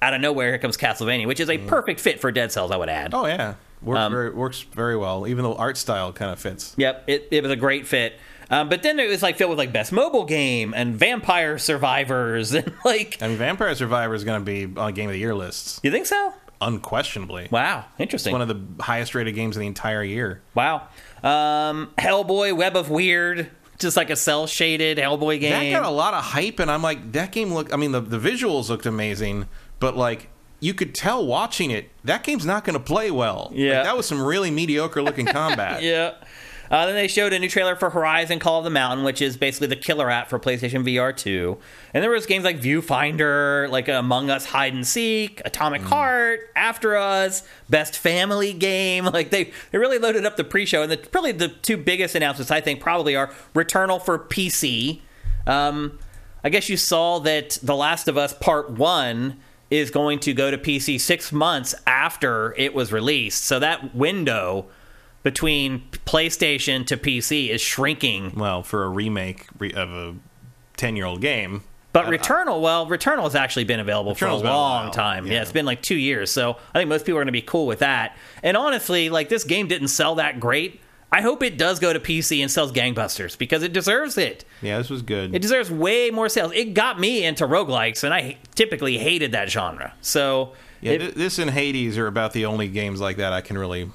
out of nowhere, here comes Castlevania, which is a perfect fit for Dead Cells, I would add. Oh yeah, works Um, very works very well. Even though art style kind of fits. Yep, it, it was a great fit. Um, but then it was like filled with like best mobile game and vampire survivors and like, I mean, Vampire Survivor is going to be on Game of the Year lists you think so? unquestionably. Wow, interesting. One of the highest rated games of the entire year. wow. Um, Hellboy, Web of Weird, just like a cell shaded Hellboy game. That got a lot of hype, and I'm like, that game looked. I mean, the the visuals looked amazing, but like. You could tell watching it that game's not going to play well. Like, Yeah. that was some really mediocre looking combat. yeah. Uh, then they showed a new trailer for Horizon Call of the Mountain, which is basically the killer app for PlayStation VR 2. And there was games like Viewfinder, like Among Us Hide and Seek, Atomic Heart, After Us, Best Family Game. Like they, they really loaded up the pre-show. And the, probably the two biggest announcements I think probably are Returnal for PC. Um, I guess you saw that The Last of Us Part 1 is going to go to PC six months after it was released. So that window between PlayStation to PC is shrinking. Well, for a remake of a ten year old game, But Returnal, well, Returnal has actually been available for a Returnal's a long time. Yeah. yeah. it's been like two years. So I think most people are going to be cool with that. And honestly, like this game didn't sell that great. I hope it does go to PC and sells gangbusters because it deserves it. yeah, this was good. It deserves way more sales. It got me into roguelikes, and I typically hated that genre. So yeah, it- this and Hades are about the only games like that I can really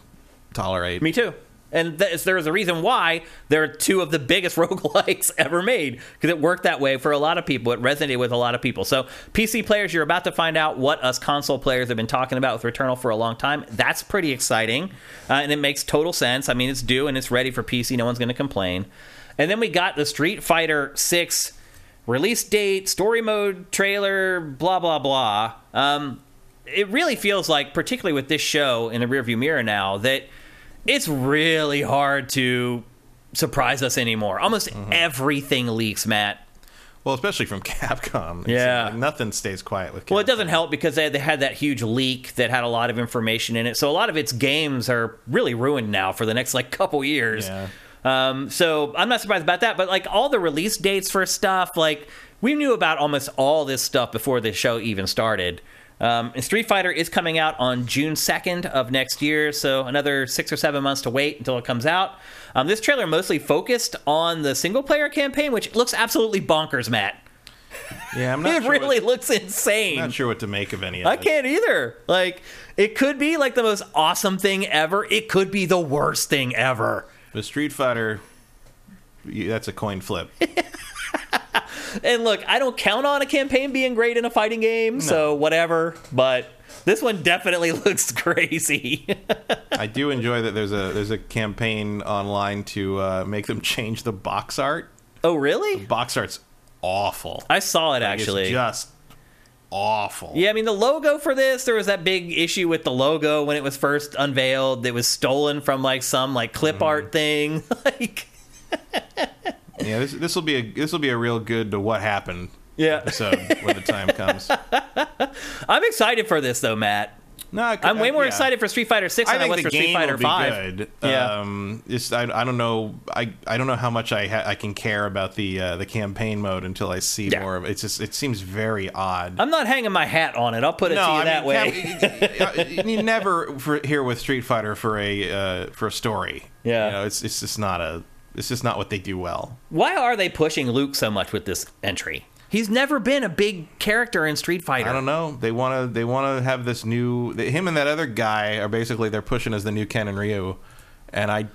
tolerate. Me too. And th- there's a reason why they're two of the biggest roguelikes ever made because it worked that way for a lot of people. It resonated with a lot of people. So, PC players, you're about to find out what us console players have been talking about with Returnal for a long time. That's pretty exciting. Uh, and it makes total sense. I mean, it's due and it's ready for PC. No one's going to complain. And then we got the Street Fighter 6 release date, story mode trailer, blah, blah, blah. Um, it really feels like, particularly with this show in the rearview mirror now, that it's really hard to surprise us anymore. Almost Mm-hmm. everything leaks, Matt. Well, especially from Capcom. It's Yeah. like nothing stays quiet with Capcom. Well, it doesn't help because they, they had that huge leak that had a lot of information in it. So a lot of its games are really ruined now for the next like couple years. Yeah. Um, so I'm not surprised about that. But like all the release dates for stuff, like we knew about almost all this stuff before the show even started. Um, and Street Fighter is coming out on June 2nd of next year, so another six or seven months to wait until it comes out. Um, this trailer mostly focused on the single player campaign, which looks absolutely bonkers, Matt. Yeah, I'm not It sure really what, looks insane. I'm not sure what to make of any of that. I it. can't either. Like, it could be like the most awesome thing ever. It could be the worst thing ever. The Street Fighter, that's a coin flip. And look, I don't count on a campaign being great in a fighting game, so whatever. But this one definitely looks crazy. I do enjoy that there's a there's a campaign online to uh, make them change the box art. oh, really? Box art's awful. I saw it Like, actually. it's just awful. yeah, I mean, the logo for this, there was that big issue with the logo when it was first unveiled It was stolen from like some like clip Mm-hmm. art thing. like, Yeah, this this will be a this will be a real good to what happened yeah. episode when the time comes. I'm excited for this though, Matt. No, I, I'm way more yeah. excited for Street Fighter 6 I than I, think was the for Street game Fighter will be 5. good. Yeah. Um, it's, I, I don't know. I, I don't know how much I ha- I can care about the uh, the campaign mode until I see Yeah. more of it. It's just it seems very odd. I'm not hanging my hat on it. I'll put it to you I that mean, way. Cap- you never for, here with Street Fighter for a uh, for a story. Yeah. you know, it's it's just not a it's just not what they do well. Why are they pushing Luke so much with this entry? He's never been a big character in Street Fighter. I don't know. They want to they want to have this new him and that other guy are basically they're pushing as the new Ken and Ryu, and I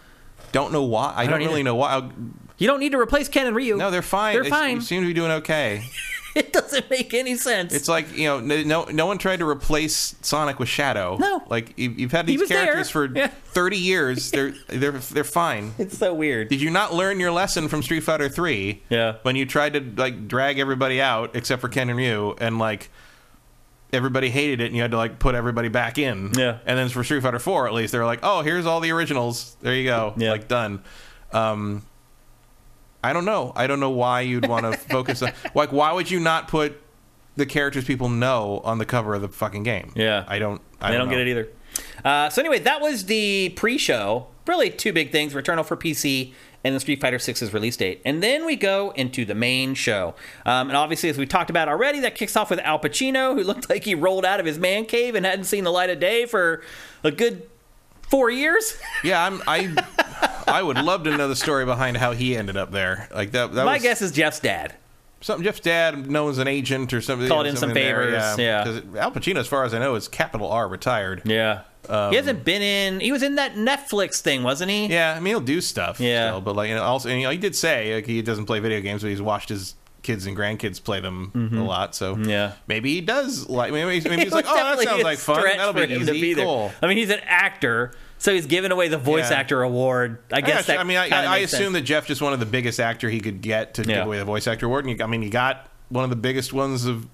don't know why. I, don't, don't really know why. You don't need to replace Ken and Ryu. No, they're fine. They're They fine. seem to be doing okay. it doesn't make any sense. It's like you know, no, no one tried to replace Sonic with Shadow. No. like you- you've had these was there. characters for Yeah. thirty years. They're they're they're fine. It's so weird. Did you not learn your lesson from Street Fighter Three? Yeah. When you tried to like drag everybody out except for Ken and Ryu, and like everybody hated it, and you had to like put everybody back in. Yeah. And then for Street Fighter Four, at least they were like, oh, here's all the originals. There you go. Yeah. Like done. Um, I don't know. I don't know why you'd want to focus on like why would you not put the characters people know on the cover of the fucking game? Yeah. I don't. I don't know. get it either. Uh, so anyway, that was the pre-show. Really, two big things: Returnal for PC and the Street Fighter 6's release date. And then we go into the main show. Um, and obviously, as we talked about already, that kicks off with Al Pacino, who looked like he rolled out of his man cave and hadn't seen the light of day for a good four years. Yeah, I'm. I. I would love to know the story behind how he ended up there. Like that. that My was guess is Jeff's dad. something. Jeff's dad knows an agent or something. Called in some something there, favors, yeah. Because Al Pacino, as far as I know, is capital R retired. Yeah. Um, he hasn't been in. He was in that Netflix thing, wasn't he? Yeah, I mean he'll do stuff. Yeah. still, but like you know, also, and, you know, he did say like, he doesn't play video games, but he's watched his kids and grandkids play them a lot. So Mm-hmm. Yeah. maybe he does like. Maybe, maybe he's like, oh, that sounds like fun. That'll be him to easy. there. Cool. I mean, he's an actor, so he's giving away the voice Yeah. actor award. I guess Yeah, that. I mean, I, I, I assume sense. that Jeff just of the biggest actor he could get to Yeah. give away the voice actor award. And I mean, he got one of the biggest ones of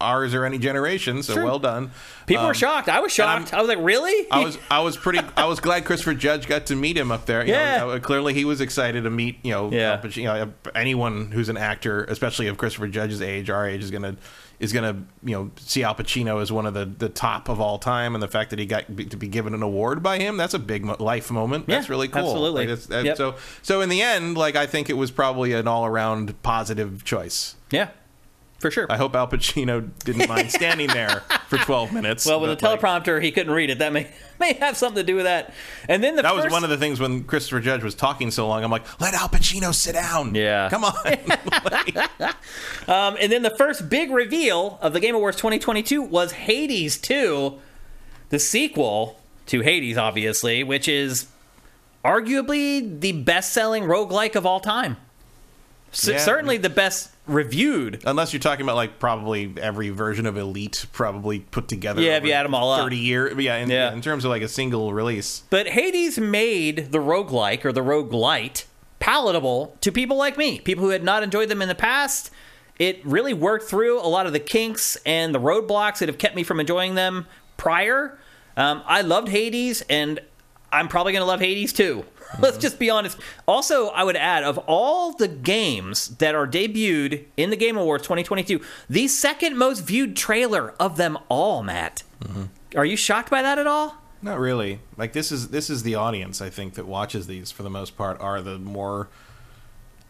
ours or any generation. So True. well done. people Um, were shocked. I was shocked. I was like, really? I was I was pretty I was glad Christopher Judge got to meet him up there. You Yeah. know, uh, clearly he was excited to meet you know, Yeah. Al Pacino. You know anyone who's an actor, especially of Christopher Judge's age, our age, is gonna is gonna you know see Al Pacino as one of the the top of all time, and the fact that he got be- to be given an award by him that's a big mo- life moment. Yeah, that's really cool. absolutely. Like, that's- that- Yep. So so in the end, like I think it was probably an all around positive choice. yeah, for sure. I hope Al Pacino didn't mind standing there for 12 minutes. well, with a the like, teleprompter, he couldn't read it. That may may have something to do with that. And then the That first, was one of the things when Christopher Judge was talking so long. I'm like, let Al Pacino sit down. Yeah. come on. Um, and then the first big reveal of the Game Awards 2022 was Hades 2, the sequel to Hades, obviously, which is arguably the best selling roguelike of all time. C- Yeah. Certainly the best reviewed. Unless you're talking about like probably every version of Elite probably put together. Yeah, if you them all up. 30 years. Yeah, in, Yeah. in terms of like a single release. But Hades made the roguelike or the roguelite palatable to people like me, people who had not enjoyed them in the past it really worked through a lot of the kinks and the roadblocks that have kept me from enjoying them prior. Um, I loved Hades, and I'm probably going to love Hades too. Let's just be honest. Also, I would add of all the games that are debuted in the Game Awards 2022, the second most viewed trailer of them all, Matt. Mm-hmm. Are you shocked by that at all? Not really. Like this is this is the audience I think that watches these for the most part are the more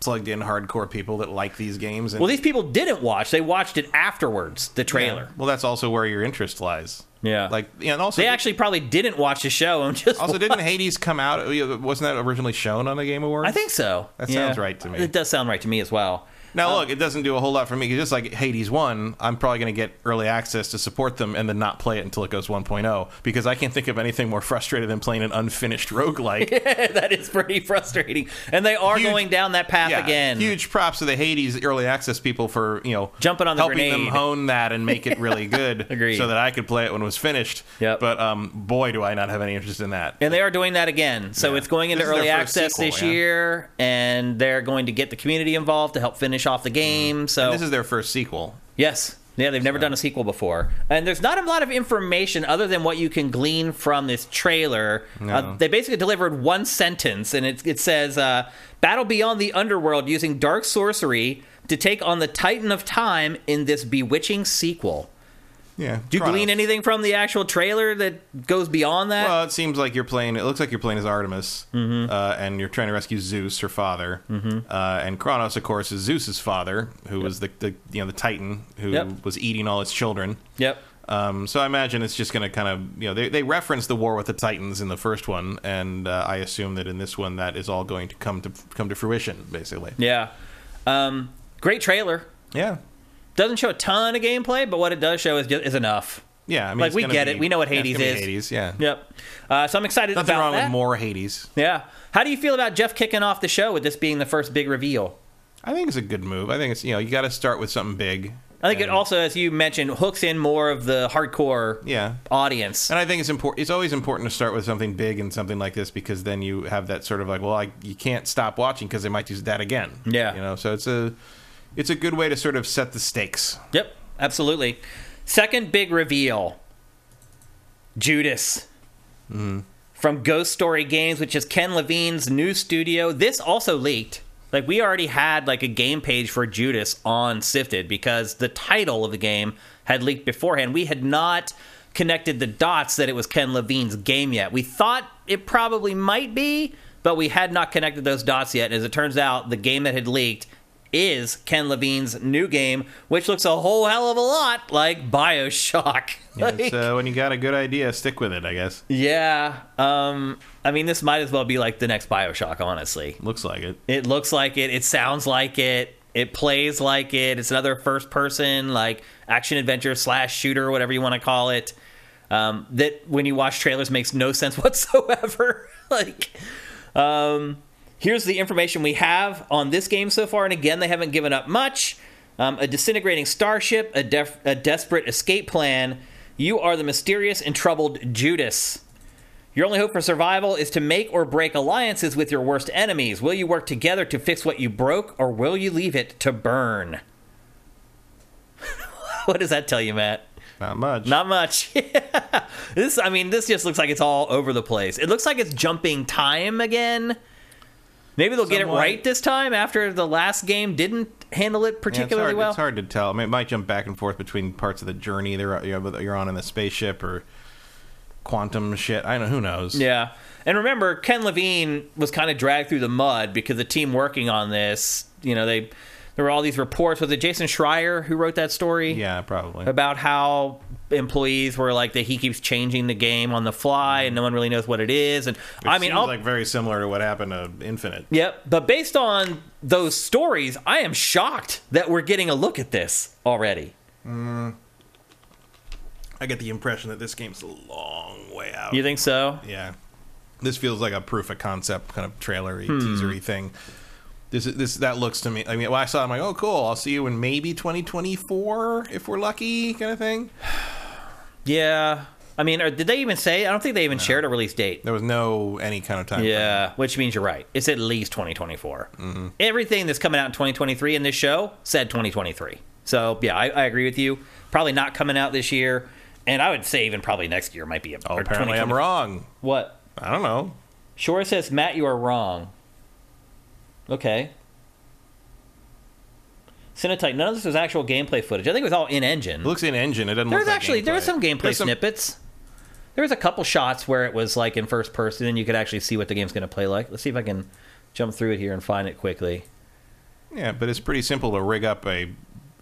plugged in hardcore people that like these games. And Well, these people didn't watch; they watched it afterwards. The trailer. Well, that's also where your interest lies. Yeah. Like, yeah, and also They actually probably didn't watch the show and just also didn't Hades come out? Wasn't that originally shown on the Game Awards? I think so. That sounds right to me. It does sound right to me as well. Now, look, it doesn't do a whole lot for me. Just like Hades 1, I'm probably going to get early access to support them and then not play it until it goes 1.0 because I can't think of anything more frustrated than playing an unfinished roguelike. that is pretty frustrating. And they are Huge- going down that path yeah, again. Huge props to the Hades early access people for, you know, Jumping on the helping them hone that and make it really good Agreed. so that I could play it when it was finished. Yep. But um, boy, do I not have any interest in that. And they are doing that again. So Yeah. it's going into This early access sequel, this year, and they're going to get the community involved to help finish off the game. So Mm. This is their first sequel. Yes. Yeah, they've never done a sequel before. And there's not a lot of information other than what you can glean from this trailer. No. Uh, they basically delivered one sentence, and it, it says uh, Battle beyond the underworld using dark sorcery to take on the Titan of Time in this bewitching sequel. Yeah. Do you glean anything from the actual trailer that goes beyond that? Well, it seems like you're playing. It looks like you're playing as Artemis, Mm-hmm. uh, and you're trying to rescue Zeus, her father, mm-hmm. uh, and Kronos, of course, is Zeus's father, who was the, the you know the Titan who Yep. was eating all his children. yep. Um, so I imagine it's just going to kind of you know they they reference the war with the Titans in the first one, and uh, I assume that in this one that is all going to come to come to fruition, basically. Yeah. Um, great trailer. Yeah, Doesn't show a ton of gameplay, but what it does show is, is enough. yeah. I mean, Like, we get be- it. We know what yeah, Hades be is. Hades, yeah. Yep. Uh, so I'm excited Nothing about wrong that. with more Hades. Yeah. How do you feel about Jeff kicking off the show with this being the first big reveal? I think it's a good move. I think it's you know you got to start with something big. I think it also, as you mentioned, hooks in more of the hardcore Yeah. audience. And I think it's important. It's always important to start with something big and something like this because then you have that sort of like, well, I, you can't stop watching because they might use that again. Yeah. you know. So it's a it's a good way to sort of set the stakes. Yep, absolutely. Second big reveal Judas. Mm-hmm. From Ghost Story Games, which is Ken Levine's new studio. This also leaked. Like we already had like a game page for Judas on Sifted because the title of the game had leaked beforehand. We had not connected the dots that it was Ken Levine's game yet. We thought it probably might be, but we had not connected those dots yet. As it turns out, the game that had leaked is Ken Levine's new game, which looks a whole hell of a lot like Bioshock. Like- uh, when you got a good idea, stick with it. I guess yeah. Um, I mean, this might as well be like the next Bioshock, honestly. looks like it. It looks like it. It sounds like it. It plays like it. It's another first person, like action adventure slash shooter, whatever you want to call it. Um, that when you watch trailers makes no sense whatsoever. like, um, here's the information we have on this game so far. And again, they haven't given up much. Um, a disintegrating starship, a, def- a desperate escape plan. You are the mysterious and troubled Judas. Your only hope for survival is to make or break alliances with your worst enemies. Will you work together to fix what you broke, or will you leave it to burn? what does that tell you, Matt? Not much. Not much. this, I mean, this just looks like it's all over the place. It looks like it's jumping time again. Maybe they'll get it right this time after the last game didn't handle it Yeah, particularly it's hard, well. It's hard to tell. I mean, it might jump back and forth between parts of the journey they're you know, you're on in the spaceship or quantum shit. I don't know. Who knows? Yeah. And remember, Ken Levine was kind of dragged through the mud because the team working on this, you know, they there were all these reports. Was it Jason Schreier who wrote that story? Yeah, probably. About how employees were like that he keeps changing the game on the fly and no one really knows what it is. And It I mean, seems I'll, like very similar to what happened to Infinite. Yep. But based on those stories, I am shocked that we're getting a look at this already. I get the impression that this game's a long way out. You think so? Yeah, this feels like a proof of concept kind of trailery, Hmm. teasery thing. This is this that looks to me. I mean, when I saw, it, I'm like, oh, cool. I'll see you in maybe 2024 if we're lucky, kind of thing. Yeah. I mean, or did they even say? I don't think they even shared a release date. There was no any kind of time. frame. Yeah, which means you're right. It's at least 2024. Mm-hmm. Everything that's coming out in 2023 in this show said 2023. So yeah, I, I agree with you. Probably not coming out this year, and I would say even probably next year might be. A, oh, apparently I'm wrong. What? I don't know. Shora says Matt, you are wrong. Okay. Cinetype, none of this was actual gameplay footage. I think it was all in engine. It looks in engine. It doesn't. There's look like it. There's actually there was some gameplay There's some- snippets. There was a couple shots where it was like in first person and you could actually see what the game's going to play like. Let's see if I can jump through it here and find it quickly. Yeah, but it's pretty simple to rig up a.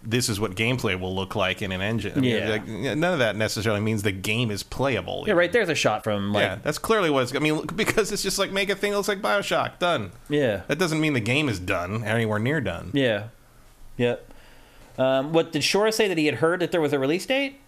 This is what gameplay will look like in an engine. I mean, Yeah. like, none of that necessarily means the game is playable. Yeah, right there's a shot from like yeah, that's clearly what it's. I mean, because it's just like make a thing that looks like Bioshock. Done. yeah. That doesn't mean the game is done, anywhere near done. Yeah. Yep. Um, what did Shora say that he had heard that there was a release date?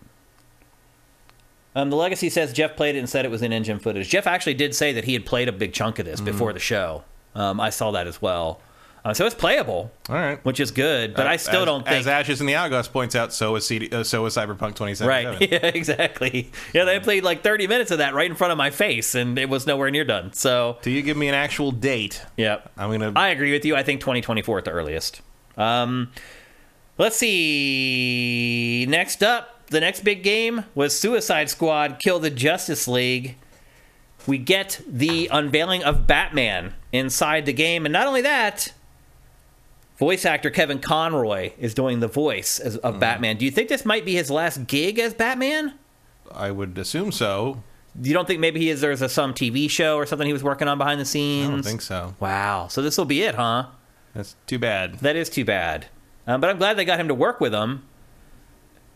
Um, the legacy says Jeff played it and said it was in engine footage. Jeff actually did say that he had played a big chunk of this before the show. Um, I saw that as well. Uh, so it's playable, All right. which is good. But I still As- don't think As Ashes in the Hourglass points out, so is CD, uh, so is Cyberpunk 2077. Right. Yeah, exactly. Yeah, they played like 30 minutes of that right in front of my face, and it was nowhere near done. So, do you give me an actual date, yeah. I'm gonna. I agree with you. I think 2024 at the earliest. Um, let's see. Next up, the next big game was Suicide Squad Kill the Justice League. We get the unveiling of Batman inside the game, and not only that, voice actor Kevin Conroy is doing the voice as, of Batman. Do you think this might be his last gig as Batman? I would assume so. You don't think maybe he is, there's a, some TV show or something he was working on behind the scenes? I don't think so. Wow. So this will be it, huh? That's too bad. That is too bad. Um, but I'm glad they got him to work with them.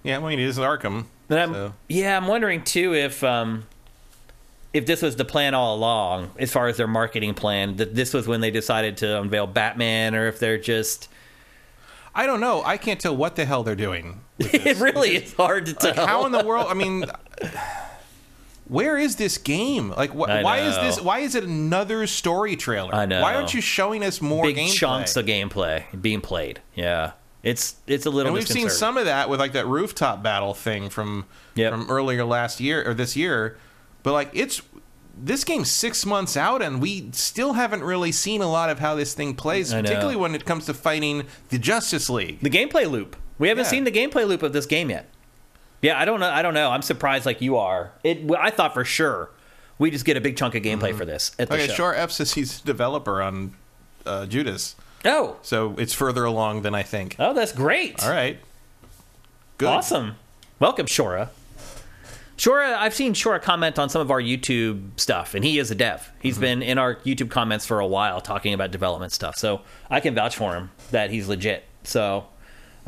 Yeah, well, it is Arkham. I'm, so. yeah, I'm wondering too if um, if this was the plan all along, as far as their marketing plan, that this was when they decided to unveil Batman, or if they're just. I don't know. I can't tell what the hell they're doing. It really is hard to tell. Like, how in the world? I mean, where is this game? Like, wh- why is this? Why is it another story trailer? I know. Why aren't you showing us more big gameplay? chunks of gameplay being played? Yeah, it's it's a little. and we've seen some of that with like that rooftop battle thing from Yep. from earlier last year or this year, but like it's this game's six months out and we still haven't really seen a lot of how this thing plays, particularly when it comes to fighting the Justice League. the gameplay loop. We haven't Yeah. seen the gameplay loop of this game yet. Yeah, I don't know. I don't know. I'm surprised, like you are. It. I thought for sure we just get a big chunk of gameplay for this at the Okay, show. sure. F says he's a developer on uh, Judas, Oh, so it's further along than I think. oh, that's great. All right, good. Awesome. Welcome, Shora. Shora, I've seen Shora comment on some of our YouTube stuff, and he is a dev. He's Mm-hmm. been in our YouTube comments for a while talking about development stuff. So I can vouch for him that he's legit. So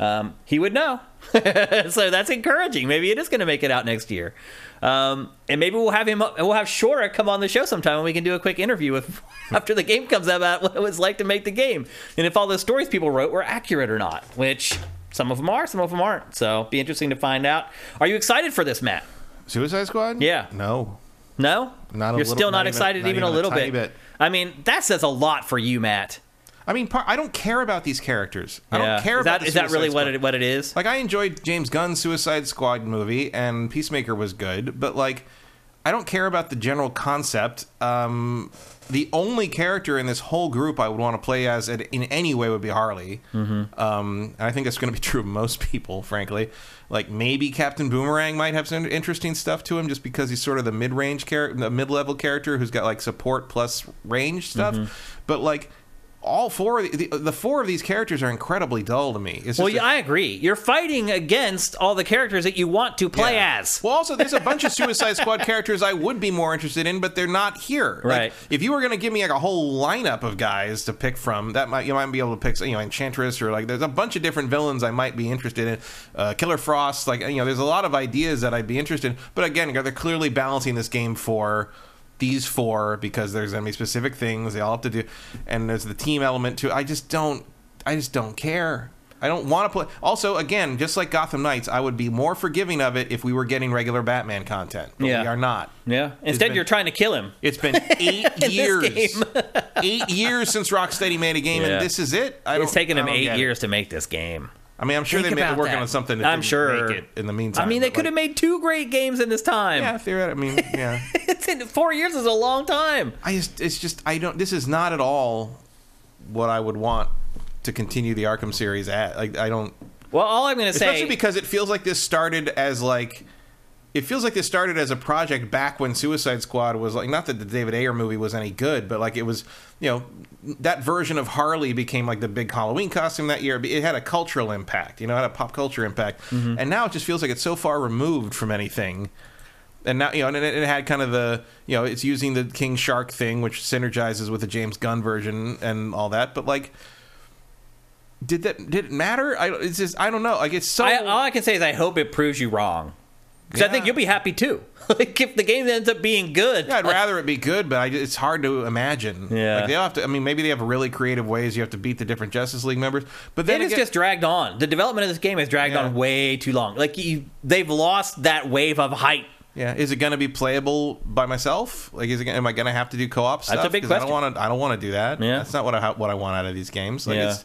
um, he would know. so that's encouraging. Maybe it is going to make it out next year. Um, and maybe we'll have him. We'll have Shora come on the show sometime, and we can do a quick interview with after the game comes out about what it was like to make the game, and if all the stories people wrote were accurate or not. Which some of them are, some of them aren't. So be interesting to find out. Are you excited for this, Matt? Suicide Squad? Yeah. No. No, Not You're little- still not, not even- excited, not even, even a little bit. bit. I mean, that says a lot for you, Matt. I mean, I don't care about these characters. I Yeah. don't care is about that the is that really Suicide what it, what it is? Like I enjoyed James Gunn's Suicide Squad movie, and Peacemaker was good, but like I don't care about the general concept. Um, the only character in this whole group I would want to play as in in any way would be Harley. Mm-hmm. Um, and I think that's going to be true of most people, frankly. Like maybe Captain Boomerang might have some interesting stuff to him, just because he's sort of the mid-range character, the mid-level character who's got like support plus range stuff. Mm-hmm. But like all four, of the, the, the four of these characters are incredibly dull to me. Well, yeah, a- I agree. You're fighting against all the characters that you want to play Yeah. as. Well, also, there's a bunch of Suicide Squad characters I would be more interested in, but they're not here. Like, Right. if you were going to give me like a whole lineup of guys to pick from, that might you might be able to pick, you know, Enchantress or like there's a bunch of different villains I might be interested in. Uh, Killer Frost, like you know, there's a lot of ideas that I'd be interested in. But again, they're clearly balancing this game for these four because there's going to be specific things they all have to do, and there's the team element too. I just don't, I just don't care. I don't want to play. Also, again, just like Gotham Knights, I would be more forgiving of it if we were getting regular Batman content. But Yeah. we are not. Yeah. Instead, been- you're trying to kill him. It's been eight years, eight years since Rocksteady made a game, Yeah. and this is it. I It's taken him eight get it. years to make this game. I mean, I'm sure Think they may be working that. on something. That I'm didn't sure. make it in the meantime. I mean, they could have like, made two great games in this time. Yeah, theoretically. I mean, yeah. it's in, four years is a long time. I just, it's just, I don't. This is not at all what I would want to continue the Arkham series at. Like, I don't. Well, all I'm going to say, Especially because it feels like this started as like. It feels like this started as a project back when Suicide Squad was like not that the David Ayer movie was any good, but like it was, you know, that version of Harley became like the big Halloween costume that year. It had a cultural impact, you know, it had a pop culture impact, Mm-hmm. and now it just feels like it's so far removed from anything. And now you know, and it, it had kind of the you know, it's using the King Shark thing, which synergizes with the James Gunn version and all that. But like, did that did it matter? I it's just I don't know. Like it's so I, all I can say is I hope it proves you wrong. Because I think you'll be happy too. like if the game ends up being good, Yeah, I'd rather it be good, but I, it's hard to imagine. Yeah. like they have to. I mean, maybe they have really creative ways you have to beat the different Justice League members. But then it again, just dragged on. The development of this game has dragged Yeah. on way too long. Like you, they've lost that wave of hype. yeah, is it going to be playable by myself? Like, is it? Am I going to have to do co-op That's a stuff? big 'Cause I don't question. want to. I don't want to do that. Yeah. that's not what I what I want out of these games. Like, Yeah. it's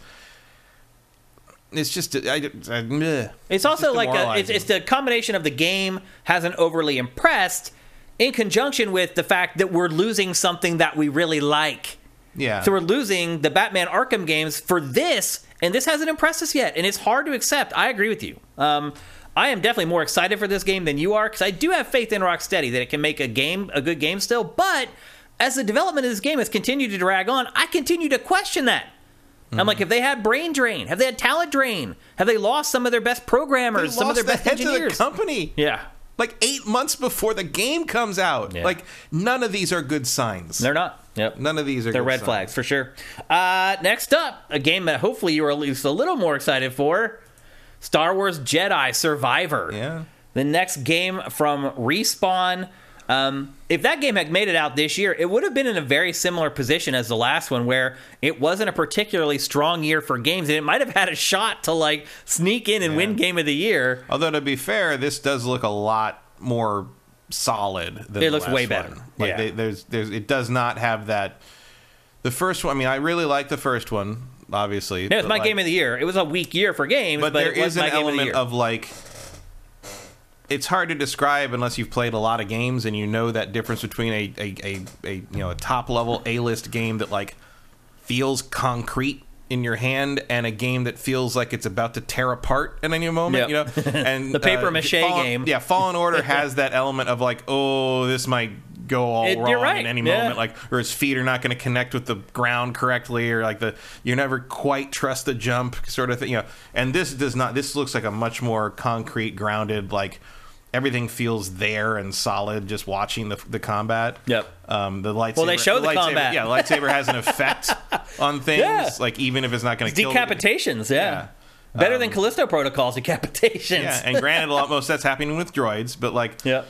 it's just I, I. It's also like a, it's, it's the combination of the game hasn't overly impressed, in conjunction with the fact that we're losing something that we really like. yeah. So we're losing the Batman Arkham games for this, and this hasn't impressed us yet, and it's hard to accept. I agree with you. Um, I am definitely more excited for this game than you are because I do have faith in Rocksteady that it can make a game a good game still. But as the development of this game has continued to drag on, I continue to question that. I'm like, have they had brain drain? Have they had talent drain? Have they lost some of their best programmers, some of their best the heads engineers? of the company. yeah, Like eight months before the game comes out. Yeah. Like none of these are good signs. they're not. Yep. None of these are. They're red signs. flags for sure. Uh, next up, a game that hopefully you are at least a little more excited for Star Wars Jedi Survivor. Yeah. The next game from Respawn. Um, if that game had made it out this year, it would have been in a very similar position as the last one, where it wasn't a particularly strong year for games, and it might have had a shot to like sneak in and win Game of the Year. Although to be fair, this does look a lot more solid. Than It the looks way better. One. Like Yeah. they, there's, there's, it does not have that. The first one. I mean, I really like the first one. Obviously, Yeah, it's my game of the year. It was a weak year for games, but, but, there it was is an my game of the element of, like. It's hard to describe unless you've played a lot of games and you know that difference between a, a, a, a you know a top level A list game that like feels concrete in your hand and a game that feels like it's about to tear apart at any moment. Yep. You know, and The paper uh, mache Fallen- game. Yeah, Fallen Order has that element of like, oh, this might go all It- wrong right, in any yeah. moment, like, or his feet are not going to connect with the ground correctly, or like the you never quite trust the jump sort of thing. You know, and this does not. This looks like a much more concrete, grounded, like. Everything feels there and solid. Just watching the the combat. Yep. Um, the lightsaber. Well, they show the lightsaber, combat. Yeah, the lightsaber has an effect on things. Yeah. Like even if it's not going to kill. the- decapitations. Yeah, Yeah. better than Callisto Protocol's decapitations. Yeah, and granted, a lot most that's happening with droids, but like, yeah.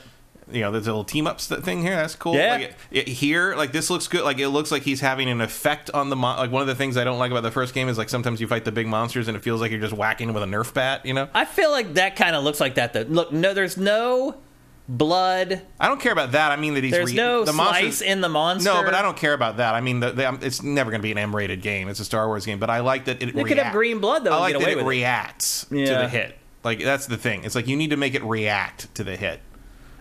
You know, there's a little team ups thing here. That's cool. Yeah. Like it, it- here, like this looks good. Like it looks like he's having an effect on the mon- like one of the things I don't like about the first game is like sometimes you fight the big monsters and it feels like you're just whacking with a Nerf bat. You know, I feel like that kind of looks like that. Though, look, no, there's no blood. I don't care about that. I mean that he's There's re- no the slice monsters. in the monster. No, but I don't care about that. I mean, the, the, um, it's never going to be an M-rated game. It's a Star Wars game, but I like that it. They could have green blood, though, I like that it with it. reacts to Yeah. the hit. Like that's the thing. It's like you need to make it react to the hit.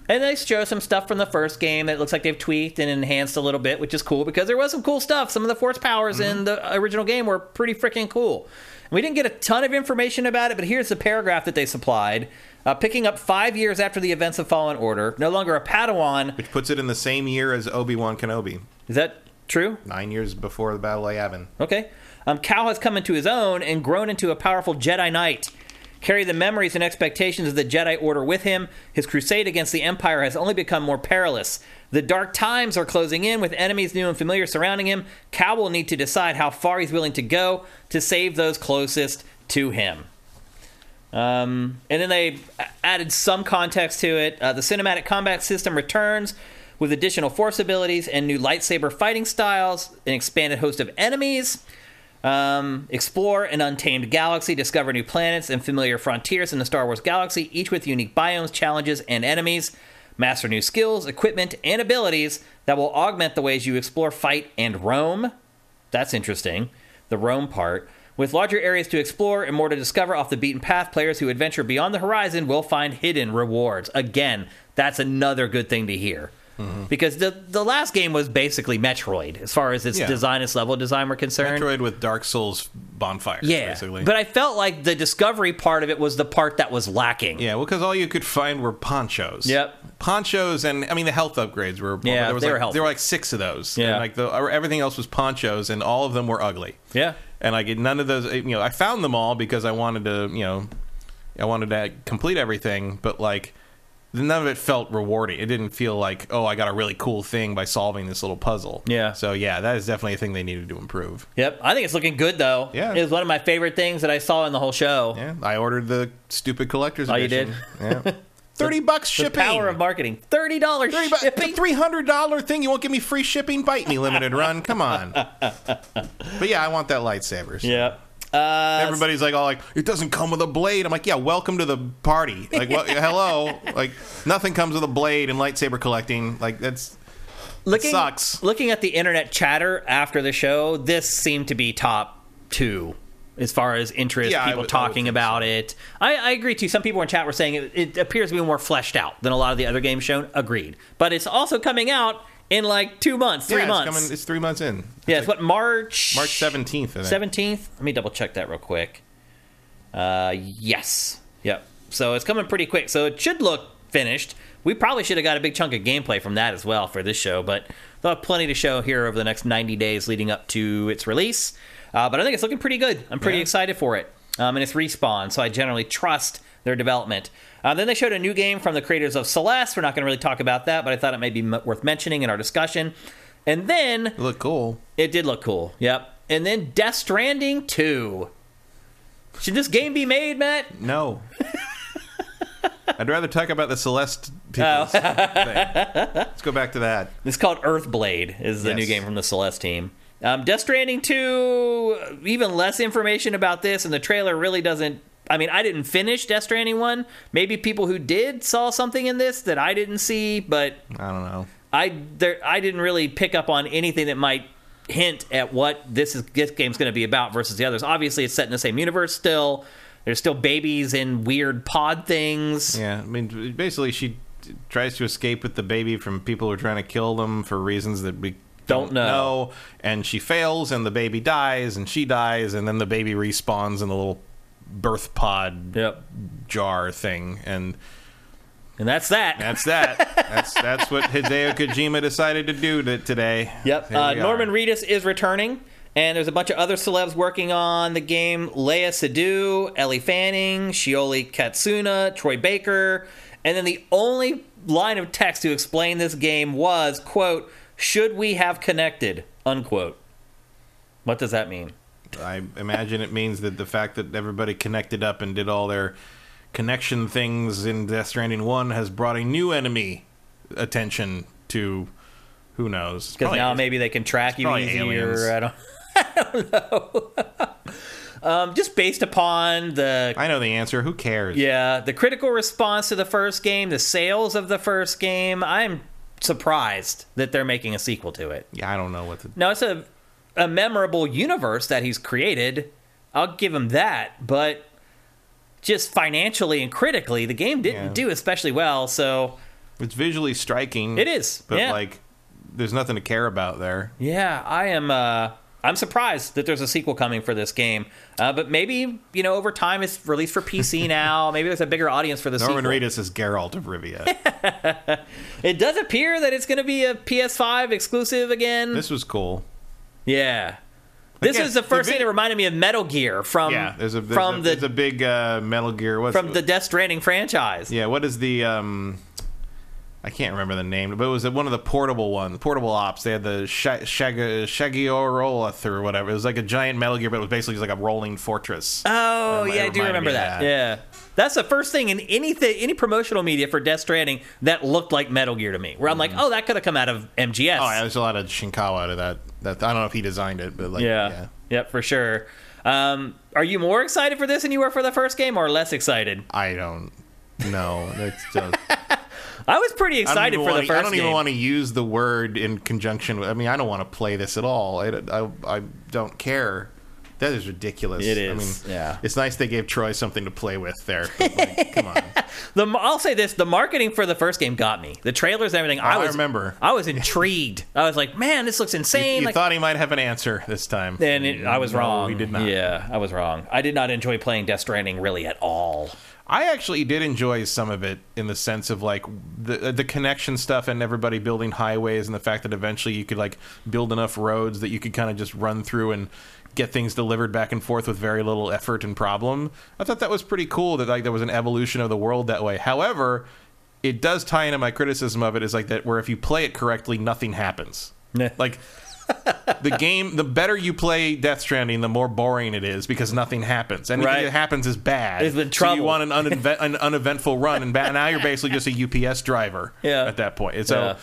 And they show some stuff from the first game that looks like they've tweaked and enhanced a little bit, which is cool because there was some cool stuff. Some of the force powers in the original game were pretty freaking cool. We didn't get a ton of information about it, but here's the paragraph that they supplied. Uh, picking up five years after the events of Fallen Order, no longer a Padawan. Which puts it in the same year as Obi Wan Kenobi, Is that true? nine years before the Battle of Yavin. Okay. Um, Cal has come into his own and grown into a powerful Jedi Knight. Carry the memories and expectations of the Jedi Order with him. His crusade against the Empire has only become more perilous. The dark times are closing in with enemies new and familiar surrounding him. Cal will need to decide how far he's willing to go to save those closest to him. Um, and then they added some context to it. Uh, the cinematic combat system returns with additional force abilities and new lightsaber fighting styles, an expanded host of enemies. Um, explore an untamed galaxy, discover new planets and familiar frontiers in the Star Wars galaxy, each with unique biomes, challenges, and enemies. Master new skills, equipment, and abilities that will augment the ways you explore, fight, and roam. That's interesting. The roam part. With larger areas to explore and more to discover off the beaten path, players who adventure beyond the horizon will find hidden rewards. Again, that's another good thing to hear. Mm-hmm. Because the the last game was basically Metroid as far as its Yeah. design, its level design were concerned. Metroid with Dark Souls bonfires, yeah, basically. but I felt like the discovery part of it was the part that was lacking. yeah, well, because all you could find were ponchos. Yep. Ponchos, and I mean the health upgrades were. Yeah, there was they like, were helpful. There were like six of those. Yeah. and like the everything else was ponchos, and all of them were ugly. Yeah. and I get none of those. You know, I found them all because I wanted to. You know, I wanted to complete everything, but like none of it felt rewarding. It didn't feel like, oh, I got a really cool thing by solving this little puzzle. Yeah. So yeah, that is definitely a thing they needed to improve. Yep, I think it's looking good though. Yeah. it was one of my favorite things that I saw in the whole show. Yeah, I ordered the stupid collector's Oh, you edition. Yeah. Thirty bucks The power of marketing. Thirty dollars shipping. Three hundred dollar thing. You won't give me free shipping? Bite me, limited run. Come on. But yeah, I want that lightsaber. so. Yep. Uh, Everybody's like, all like, it doesn't come with a blade. I'm like, yeah, welcome to the party. Like, what, hello, like, nothing comes with a blade and lightsaber collecting. Like, that's looking, sucks. Looking at the internet chatter after the show, this seemed to be top two as far as interest, Yeah, people would- talking about it. I, I agree too. Some people in chat were saying it, it appears to be more fleshed out than a lot of the other games shown. Agreed. But it's also coming out in like two months, three yeah, it's months. coming- It's, three months in. yeah, it's what March March seventeenth. Seventeenth. Let me double check that real quick. Uh, yes. Yep. So it's coming pretty quick. So it should look finished. We probably should have got a big chunk of gameplay from that as well for this show, but they'll have plenty to show here over the next 90 days leading up to its release. Uh, but I think it's looking pretty good. I'm pretty Yeah. excited for it. Um, and it's respawn, so I generally trust their development. Uh, then they showed a new game from the creators of Celeste. We're not going to really talk about that, but I thought it may be m- worth mentioning in our discussion. And then Look cool. it did look cool. Yep. And then Death Stranding 2. Should this game be made, Matt? No. I'd rather talk about the Celeste people. Oh. thing. Let's go back to that. It's called Earthblade, is the Yes. new game from the Celeste team. Um, Death Stranding 2, even less information about this, and the trailer really doesn't. I mean, I didn't finish Death Stranding 1. Maybe people who did saw something in this that I didn't see, but I don't know. I there I didn't really pick up on anything that might hint at what this is this game's going to be about versus the others. Obviously, it's set in the same universe still. There's still babies in weird pod things. Yeah, I mean, basically, she tries to escape with the baby from people who are trying to kill them for reasons that we Don't know. And she fails, and the baby dies, and she dies, and then the baby respawns in the little birth pod Yep. jar thing, and And that's that. that's that. that's that's what Hideo Kojima decided to do to, today. Yep. Uh, Norman. Reedus is returning, and there's a bunch of other celebs working on the game: Léa Seydoux, Ellie Fanning, Shioli Kutsuna, Troy Baker, and then the only line of text to explain this game was quote should we have connected unquote what does that mean I imagine it means that the fact that everybody connected up and did all their connection things in Death Stranding 1 has brought a new enemy attention to who knows. because now maybe they can track you easier. I don't, I don't know um, just based upon the I know the answer. Who cares? Yeah, the critical response to the first game, the sales of the first game, I'm surprised that they're making a sequel to it. Yeah, I don't know what the. Now, it's a, a memorable universe that he's created. I'll give him that, but just financially and critically, the game didn't Yeah. do especially well, so It's visually striking. it is. But, yeah. like, there's nothing to care about there. Yeah, I am. Uh, I'm surprised that there's a sequel coming for this game, uh, but maybe you know over time it's released for PC now. maybe there's a bigger audience for this. Norman sequel. Reedus is Geralt of Rivia. It does appear that it's going to be a PS5 exclusive again. this was cool. Yeah. This Again, is the the first vid- thing that reminded me of Metal Gear from Yeah, there's a there's from a, the there's a big uh, Metal Gear. What's, from the Death Stranding franchise. Yeah, what is the um I can't remember the name, but it was one of the portable ones, portable ops. They had the Shag- Shag- Shagiorolath or whatever. It was like a giant Metal Gear, but it was basically just like a rolling fortress. Oh, That yeah, I do remember that. that. Yeah. That's the first thing in anything any promotional media for Death Stranding that looked like Metal Gear to me. Where I'm like, "Oh, that could have come out of MGS." Mm-hmm. Oh, yeah, there's a lot of Shinkawa out of that. That I don't know if he designed it, but like, yeah. yeah. Yep, for sure. Um, are you more excited for this than you were for the first game or less excited? I don't know. It's just, I was pretty excited for the first I don't game. even want to use the word in conjunction with. I mean, I don't want to play this at all. I, I, I don't care. That is ridiculous. It I mean, yeah. It's nice they gave Troy something to play with there. like, come on. The I'll say this: the marketing for the first game got me. The trailers and everything. I Oh, I was remember. I was intrigued. I was like, man, this looks You, insane. you like, thought he might have an answer this time. and it, I was No, wrong. He did not. Yeah, I was wrong. I did not enjoy playing Death Stranding really at all. I actually did enjoy some of it in the sense of like the uh, the connection stuff and everybody building highways and the fact that eventually you could like build enough roads that you could kind of just run through and get things delivered back and forth with very little effort and problem. I thought that was pretty cool that like there was an evolution of the world that way. However, it does tie into my criticism of it is like that where if you play it correctly, nothing happens. Nah. Like the game, the better you play Death Stranding, the more boring it is because nothing happens. Anything Right. that happens is bad. It's been So you want an, unevent, an uneventful run, and ba- now you're basically just a UPS driver. Yeah. At that point, And so. Yeah.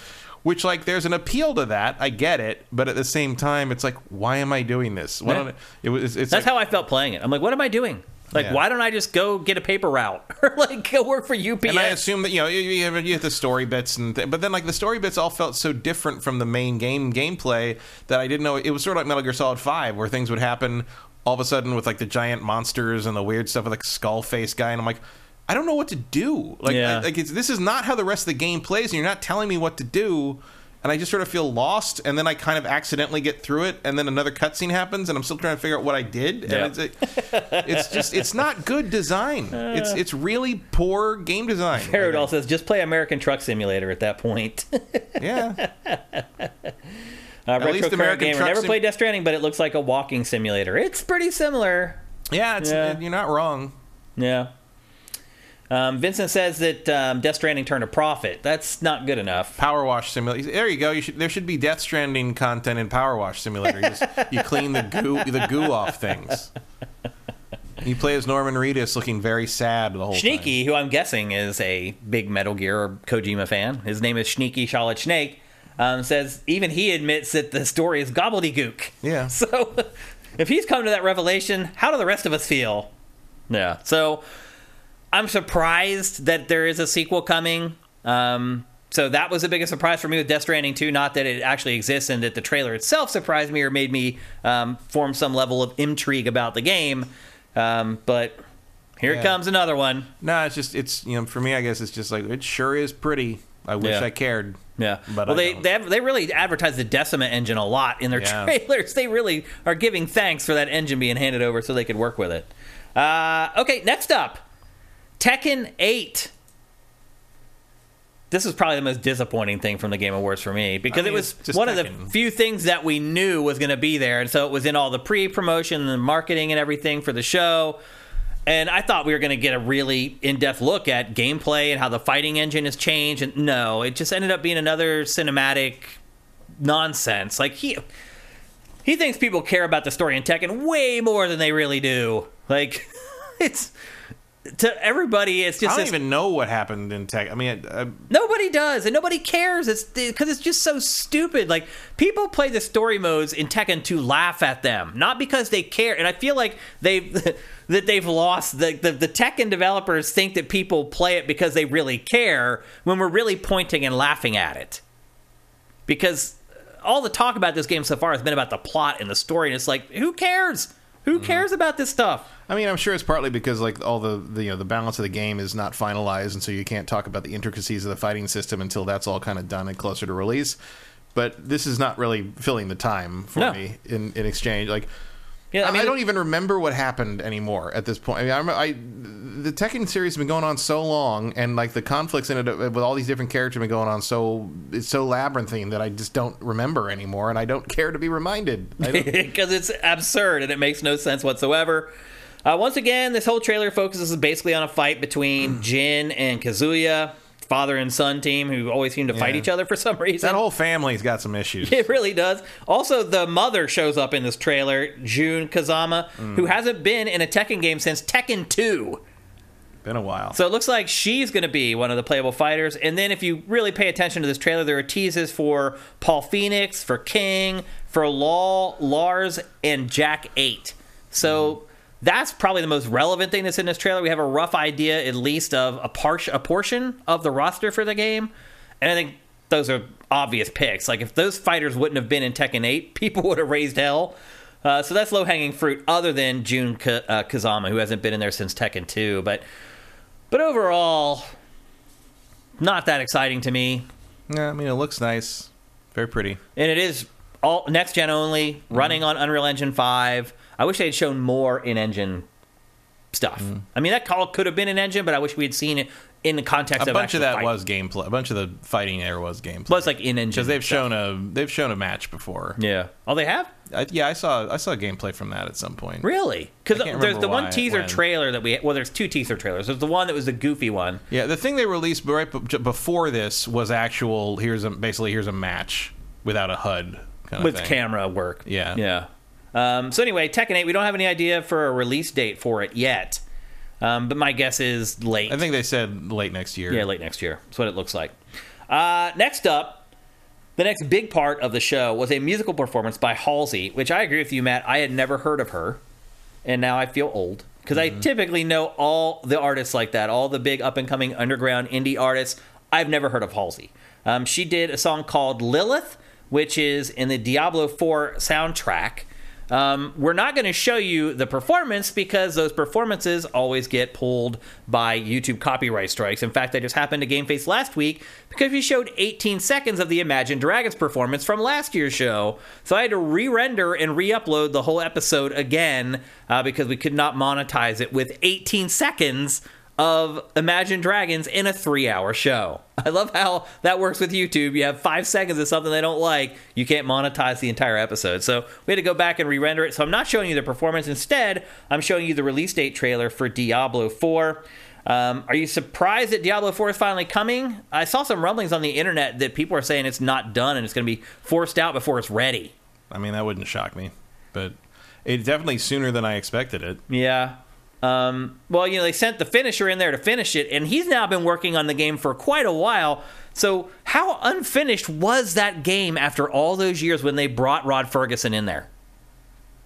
Which like there's an appeal to that, I get it, but at the same time, it's like, why am I doing this? Why Yeah. it was? It's That's like, how I felt playing it. I'm like, what am I doing? Like, Yeah. why don't I just go get a paper route or like go work for UPS? And I assume that you know you, you, have, you have the story bits, and th- but then like the story bits all felt so different from the main game gameplay that I didn't know. It was sort of like Metal Gear Solid Five, where things would happen all of a sudden with like the giant monsters and the weird stuff with like skull face guy, and I'm like, I don't know what to do. Like, Yeah. I, like it's, this is not how the rest of the game plays, and you're not telling me what to do. And I just sort of feel lost, and then I kind of accidentally get through it, and then another cutscene happens, and I'm still trying to figure out what I did. And Yeah. it's, it, it's just it's not good design. It's it's really poor game design. Paradol says, just play American Truck Simulator at that point. Yeah. Uh, Retro least American Gamer Truck never Sim- played Death Stranding, but it looks like a walking simulator. It's pretty similar. Yeah, it's, Yeah. you're not wrong. Yeah. Um, Vincent says that um, Death Stranding turned a profit. That's not good enough. Power Wash Simulator. There you go. You should, there should be Death Stranding content in Power Wash Simulator. You, just, you clean the goo the goo off things. You play as Norman Reedus, looking very sad the whole time. Sneaky, who I'm guessing is a big Metal Gear or Kojima fan, his name is Sneaky Charlotte Snake, um, says even he admits that the story is gobbledygook. Yeah. So if he's come to that revelation, how do the rest of us feel? Yeah. So I'm surprised that there is a sequel coming. Um, so that was the biggest surprise for me with Death Stranding 2. Not that it actually exists and that the trailer itself surprised me or made me um, form some level of intrigue about the game. Um, but here Yeah. comes another one. No, it's just it's you know for me I guess it's just like it sure is pretty. I wish Yeah. I cared. Yeah, But well, I they don't. they, have, they really advertise the Decima engine a lot in their Yeah. trailers. They really are giving thanks for that engine being handed over so they could work with it. Uh, okay, next up, Tekken Eight. This is probably the most disappointing thing from the Game Awards for me because I mean, it was one of the few things that we knew was going to be there, and so it was in all the pre-promotion and the marketing and everything for the show. And I thought we were going to get a really in-depth look at gameplay and how the fighting engine has changed. And no, it just ended up being another cinematic nonsense. Like he he thinks people care about the story in Tekken way more than they really do. Like it's to everybody, it's just I don't even know what happened in Tech. I mean, I, I, Nobody does, and nobody cares. It's because it's just so stupid. Like people play the story modes in Tekken to laugh at them, not because they care. And I feel like they've that they've lost the, the the Tekken developers think that people play it because they really care when we're really pointing and laughing at it. Because all the talk about this game so far has been about the plot and the story, and it's like, who cares? Who mm-hmm. cares about this stuff? I mean, I'm sure it's partly because like all the, the you know the balance of the game is not finalized, and so you can't talk about the intricacies of the fighting system until that's all kind of done and closer to release. But this is not really filling the time for No. me in, in exchange. Like, Yeah, I, mean, I don't even remember what happened anymore at this point. I mean, I, remember, I the Tekken series has been going on so long, and like the conflicts in it uh, with all these different characters have been going on so it's so labyrinthine that I just don't remember anymore, and I don't care to be reminded. Because it's absurd and it makes no sense whatsoever. Uh, once again, this whole trailer focuses basically on a fight between Jin and Kazuya, father and son team, who always seem to fight each other for some reason. that whole family's got some issues. it really does. Also, the mother shows up in this trailer, June Kazama, Mm. who hasn't been in a Tekken game since Tekken 2. Been a while. So it looks like she's going to be one of the playable fighters. And then if you really pay attention to this trailer, there are teases for Paul Phoenix, for King, for Law, Lars, and Jack 8. So that's probably the most relevant thing that's in this trailer. We have a rough idea, at least, of a, par- a portion of the roster for the game. And I think those are obvious picks. Like if those fighters wouldn't have been in Tekken 8, people would have raised hell. Uh, so that's low hanging fruit, other than June Ka- uh, Kazama, who hasn't been in there since Tekken 2. But but overall, not that exciting to me. Yeah, I mean, it looks nice. Very pretty. And it is all next gen only, running on Unreal Engine 5. I wish they had shown more in engine stuff. Mm. I mean, that call could have been in engine, but I wish we had seen it in the context of A of bunch of that was gameplay. A bunch of the fighting there was gameplay. Plus, like in engine because they've stuff. shown a they've shown a match before. Yeah. Oh, they have? I, yeah, I saw I saw gameplay from that at some point. Really? Because there's the remember one teaser when. trailer that we well, there's two teaser trailers. There's the one that was the goofy one. Yeah, the thing they released right before this was actual. Here's a basically here's a match without a HUD kind of with thing. camera work. Yeah. Yeah. Um, so anyway, Tekken 8, we don't have any idea for a release date for it yet. Um, but my guess is late. I think they said late next year. yeah, late next year. That's what it looks like. Uh, next up, the next big part of the show was a musical performance by Halsey, which I agree with you, Matt. I had never heard of her, and now I feel old because I typically know all the artists like that, all the big up and coming underground indie artists. I've never heard of Halsey. Um, she did a song called Lilith, which is in the Diablo 4 soundtrack. Um, we're not going to show you the performance because those performances always get pulled by YouTube copyright strikes. In fact, that just happened to Game Face last week because we showed 18 seconds of the Imagine Dragons performance from last year's show. So I had to re render and re upload the whole episode again uh, because we could not monetize it with 18 seconds of Imagine Dragons in a three hour show. I love how that works with YouTube. You have five seconds of something they don't like, you can't monetize the entire episode. So we had to go back and re render it. So I'm not showing you the performance. Instead, I'm showing you the release date trailer for Diablo 4. Um, are you surprised that Diablo 4 is finally coming? I saw some rumblings on the internet that people are saying it's not done and it's going to be forced out before it's ready. I mean that wouldn't shock me, but it's definitely sooner than I expected it. Yeah. Um, well, you know, they sent the finisher in there to finish it, and he's now been working on the game for quite a while. So, how unfinished was that game after all those years when they brought Rod Ferguson in there?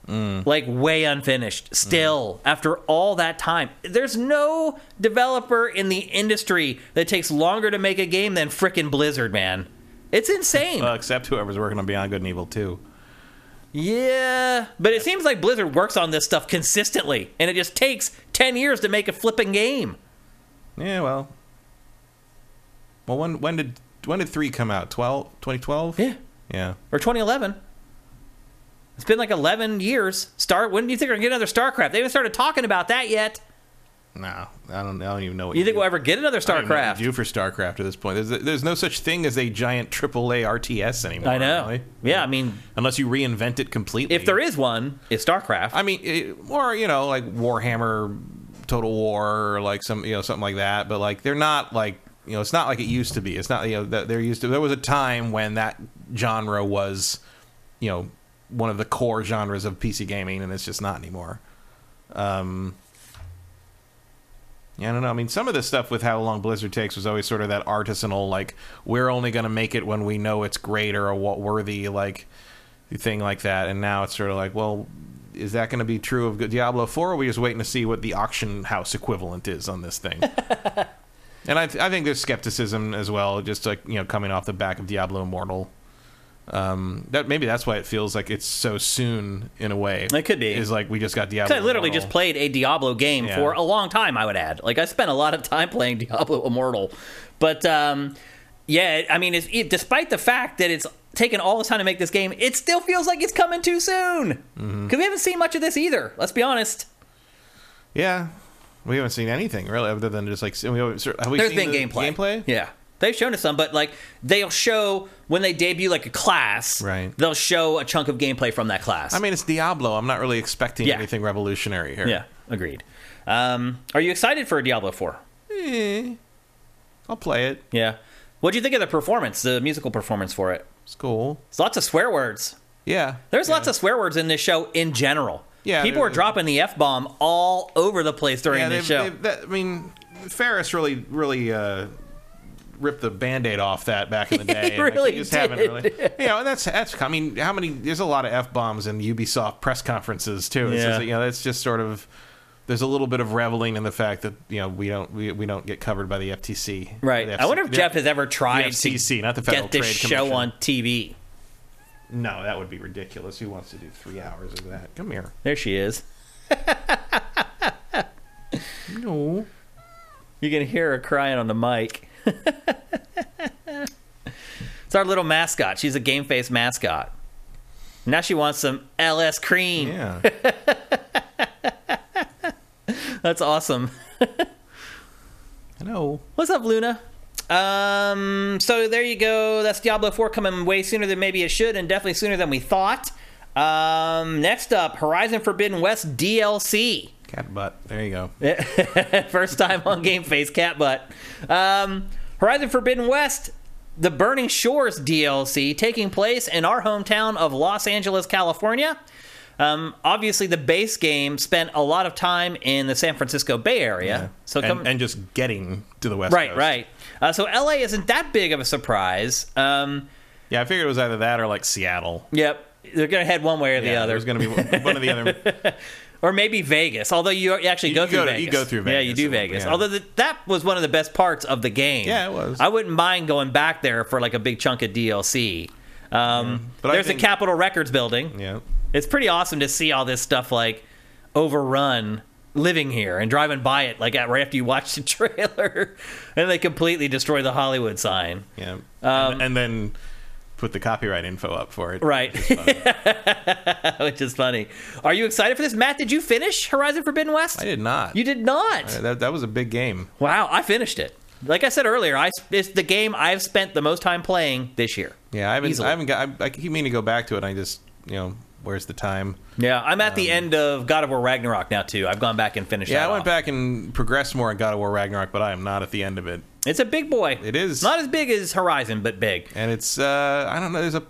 Like, way unfinished. Still, after all that time. There's no developer in the industry that takes longer to make a game than frickin' Blizzard, man. It's insane. Well, except whoever's working on Beyond Good and Evil 2. Yeah, but it seems like Blizzard works on this stuff consistently, and it just takes 10 years to make a flipping game. Yeah, well. Well, when when did when did 3 come out? 12 2012? Yeah. Yeah. Or 2011. It's been like 11 years. Start When do you think we're going to get another StarCraft? They haven't started talking about that yet. No, I don't I don't even know what You think do. we'll ever get another I don't know what StarCraft? you do for StarCraft at this point. There's, there's no such thing as a giant AAA RTS anymore. I know. really. Yeah, I mean, Unless you reinvent it completely. if there is one, it's StarCraft. I mean, it, or you know, like Warhammer, Total War, or like some you know something like that. But like they're not like you know, it's not like it used to be. It's not you know that there used to. There was a time when that genre was, you know, one of the core genres of PC gaming, and it's just not anymore. Um. Yeah, I don't know. I mean, some of the stuff with how long Blizzard takes was always sort of that artisanal, like we're only going to make it when we know it's great or what worthy, like thing like that. And now it's sort of like, well, is that going to be true of Diablo 4? Or are we just waiting to see what the auction house equivalent is on this thing? and I, th- I think there's skepticism as well, just like you know, coming off the back of Diablo Immortal. Um, that maybe that's why it feels like it's so soon in a way. It could be. Is like we just got Diablo. I literally Immortal. just played a Diablo game Yeah. for a long time, I would add. Like, I spent a lot of time playing Diablo Immortal. But, um, yeah, I mean, it's, it, despite the fact that it's taken all the time to make this game, it still feels like it's coming too soon. Because Mm-hmm. we haven't seen much of this either. Let's be honest. Yeah, we haven't seen anything really, other than just like have we, have we There's seen been the gameplay. Gameplay. Yeah. They've shown us some, but like they'll show when they debut like a class, Right. They'll show a chunk of gameplay from that class. I mean, it's Diablo. I'm not really expecting Yeah. anything revolutionary here. yeah, agreed. Um, are you excited for Diablo Four? Eh, I'll play it. Yeah. What do you think of the performance, the musical performance for it? It's cool. It's lots of swear words. Yeah. There's yeah. lots of swear words in this show in general. Yeah, people are dropping the f bomb all over the place during yeah, this show. they've- that- I mean, Fares really, really uh, ripped the band-aid off that back in the day. like, really just haven't really, you know, and that's that's. I mean, how many? There's a lot of f bombs in Ubisoft press conferences too. It's Yeah. just, you know, it's just sort of. There's a little bit of reveling in the fact that you know we don't we, we don't get covered by the FTC. right. The I wonder if Jeff has ever tried FCC, to not the Federal get this Trade show Commission. on TV. No, that would be ridiculous. Who wants to do three hours of that? Come here. There she is. No. You can hear her crying on the mic. It's our little mascot. She's a game face mascot. Now she wants some LS cream. Yeah. That's awesome. Hello. What's up, Luna? Um, so there you go. That's Diablo 4 coming way sooner than maybe it should, and definitely sooner than we thought. Um, next up, Horizon Forbidden West DLC. Cat butt. There you go. First time on Game Face, cat butt. Um, Horizon Forbidden West, the Burning Shores DLC, taking place in our hometown of Los Angeles, California. Um, obviously, the base game spent a lot of time in the San Francisco Bay Area. So and, come, and just getting to the west right, coast. right. Uh, so LA isn't that big of a surprise. Um, Yeah, I figured it was either that or like Seattle. yep, they're gonna head one way or the yeah, other. There's going to be one of the other. or maybe Vegas. Although you actually You- go you through go to- Vegas. you go through Vegas. Yeah, you do Vegas. yeah. Although the, that was one of the best parts of the game. Yeah, it was. I wouldn't mind going back there for like a big chunk of DLC. Um, But there's think- a Capitol Records building. Yeah. It's pretty awesome to see all this stuff like overrun living here and driving by it like right after you watch the trailer and they completely destroy the Hollywood sign. Yeah. Um, and, and then put the copyright info up for it. Right. Which is funny. Are you excited for this? Matt, did you finish Horizon Forbidden West? I did not. You did not. Uh, that, that was a big game. Wow, I finished it. Like I said earlier, I it's the game I've spent the most time playing this year. Yeah, I haven't. Easily. I haven't got. I, I keep meaning to go back to it. And I just, you know, where's the time? Yeah, I'm at the end of God of War Ragnarok now too. I've gone back and finished. Yeah, I went off. back and progressed more in God of War Ragnarok, but I am not at the end of it. It's a big boy. It is. not as big as Horizon, but big. and it's. uh I don't know. There's a.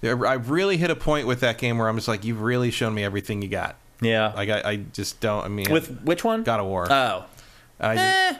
There, I've really hit a point with that game where I'm just like, you've really shown me everything you got. Yeah. Like I, I just don't. I mean, With which one? God of War. Oh, I just- eh,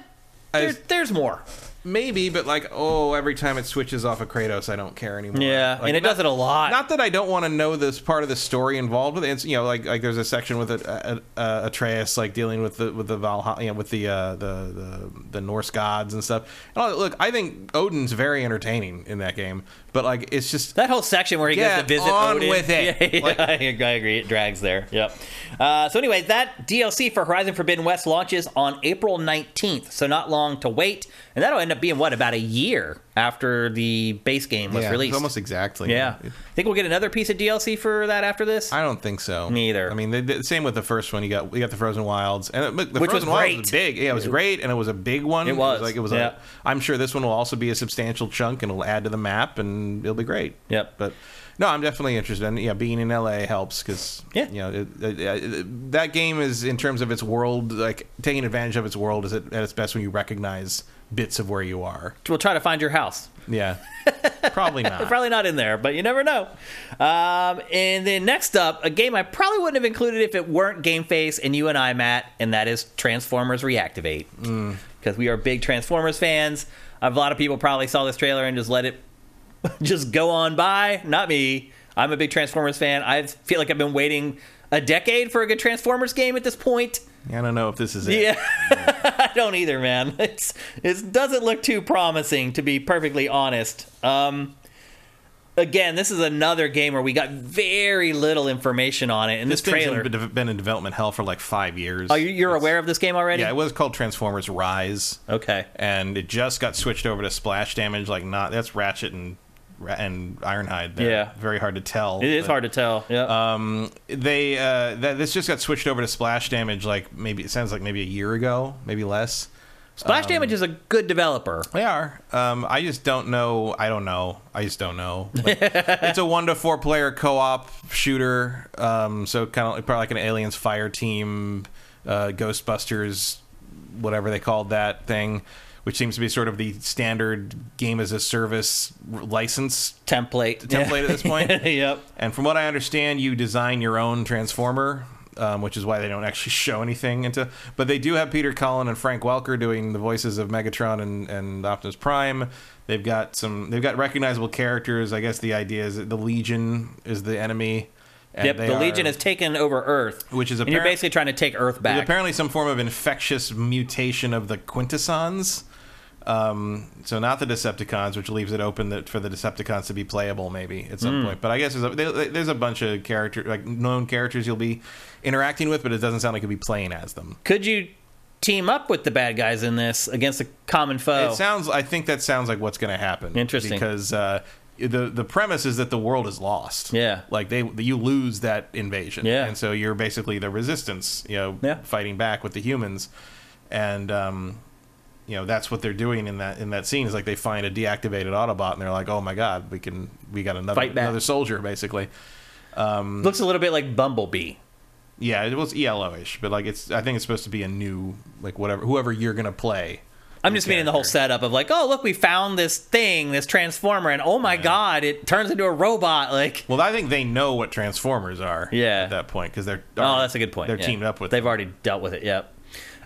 I just- there's more. Maybe, but like, oh, every time it switches off of Kratos, I don't care anymore. Yeah, Like, and it not- does it a lot. Not that I don't want to know this part of the story involved with it. It's, you know, like like there's a section with a, a, a, Atreus like dealing with the with the Valhalla, you know, with the, uh, the the the Norse gods and stuff. And look, I think Odin's very entertaining in that game, but like it's just That whole section where he goes to visit on Odin. with it. Yeah, yeah, Like- I agree. It drags there. Yep. Uh, so anyway, that DLC for Horizon Forbidden West launches on April 19th, so not long to wait, and that'll end up being what about a year after the base game was yeah, released. almost exactly. yeah. I think we'll get another piece of DLC for that after this? I don't think so. Neither. I mean, they, did- same with the first one. You got you got the Frozen Wilds, and it, the Which was Frozen Wilds was big. Yeah, it was great, and it was a big one. It was, like it was. yeah. A, I'm sure this one will also be a substantial chunk, and it'll add to the map, and it'll be great. Yep. But no, I'm definitely interested. And yeah, being in LA helps because Yeah. you know it, it, it, that game is in terms of its world, like taking advantage of its world, is at its best when you recognize bits of where you are. We'll try to find your house. Yeah, probably not. Probably not in there, but you never know. Um, and then next up, a game I probably wouldn't have included if it weren't Game Face and you and I, Matt, and that is Transformers Reactivate. Because we are big Transformers fans. A lot of people probably saw this trailer and just let it just go on by. Not me. I'm a big Transformers fan. I feel like I've been waiting a decade for a good Transformers game at this point. I don't know if this is it. Yeah, I don't either, man. It's it doesn't look too promising, to be perfectly honest. Um, again, this is another game where we got very little information on it in this, This trailer. been, been in development hell for like five years. Oh, you- you're aware of this game already? Yeah, it was called Transformers Rise, Okay. and it just got switched over to splash damage. Like not that's Ratchet and and Ironhide. They're Yeah. very hard to tell. It is but, hard to tell. Yeah. Um, they uh, that this just got switched over to splash damage. Like maybe it sounds like maybe a year ago, maybe less. Splash Damage is a good developer. They are. Um, I just don't know. I don't know. I just don't know. Like, it's a one to four player co op shooter. Um, so kind of probably like an Aliens Fire Team, uh, Ghostbusters, whatever they called that thing, which seems to be sort of the standard game as a service license. Template. Template at this point? yep. And from what I understand, you design your own transformer. Um, which is why they don't actually show anything into. But they do have Peter Cullen and Frank Welker doing the voices of Megatron and, and Optimus Prime. They've got some. They've got recognizable characters. I guess the idea is that the Legion is the enemy. And Yep. The are- Legion has taken over Earth, Which is and you're basically trying to take Earth back. apparently some form of infectious mutation of the Quintessons. Um, so not the Decepticons, which leaves it open that, for the Decepticons to be playable maybe at some point. But I guess there's a, there- there's a bunch of character like known characters you'll be interacting with, but it doesn't sound like you'll be playing as them. Could you team up with the bad guys in this against a common foe? It sounds. I think that sounds like what's going to happen. Interesting. because uh, the the premise is that the world is lost. Yeah. like they you lose that invasion. Yeah. and so you're basically the resistance. You know, Yeah. fighting back with the humans, and um, you know that's what they're doing in that in that scene. Is like they find a deactivated Autobot and they're like, oh my god, we can we got another another soldier basically. Looks a little bit like Bumblebee. Yeah, it was ELO-ish, but like it's I think it's supposed to be a new like whatever whoever you're gonna play. I'm just meaning the whole setup of like, oh look, we found this thing, this transformer, and oh my god, it turns into a robot. Like, Well, I think they know what Transformers are. Yeah. at that point because they're oh, that's a good point. They're Yeah. teamed up with. They've them. already dealt with it. Yep.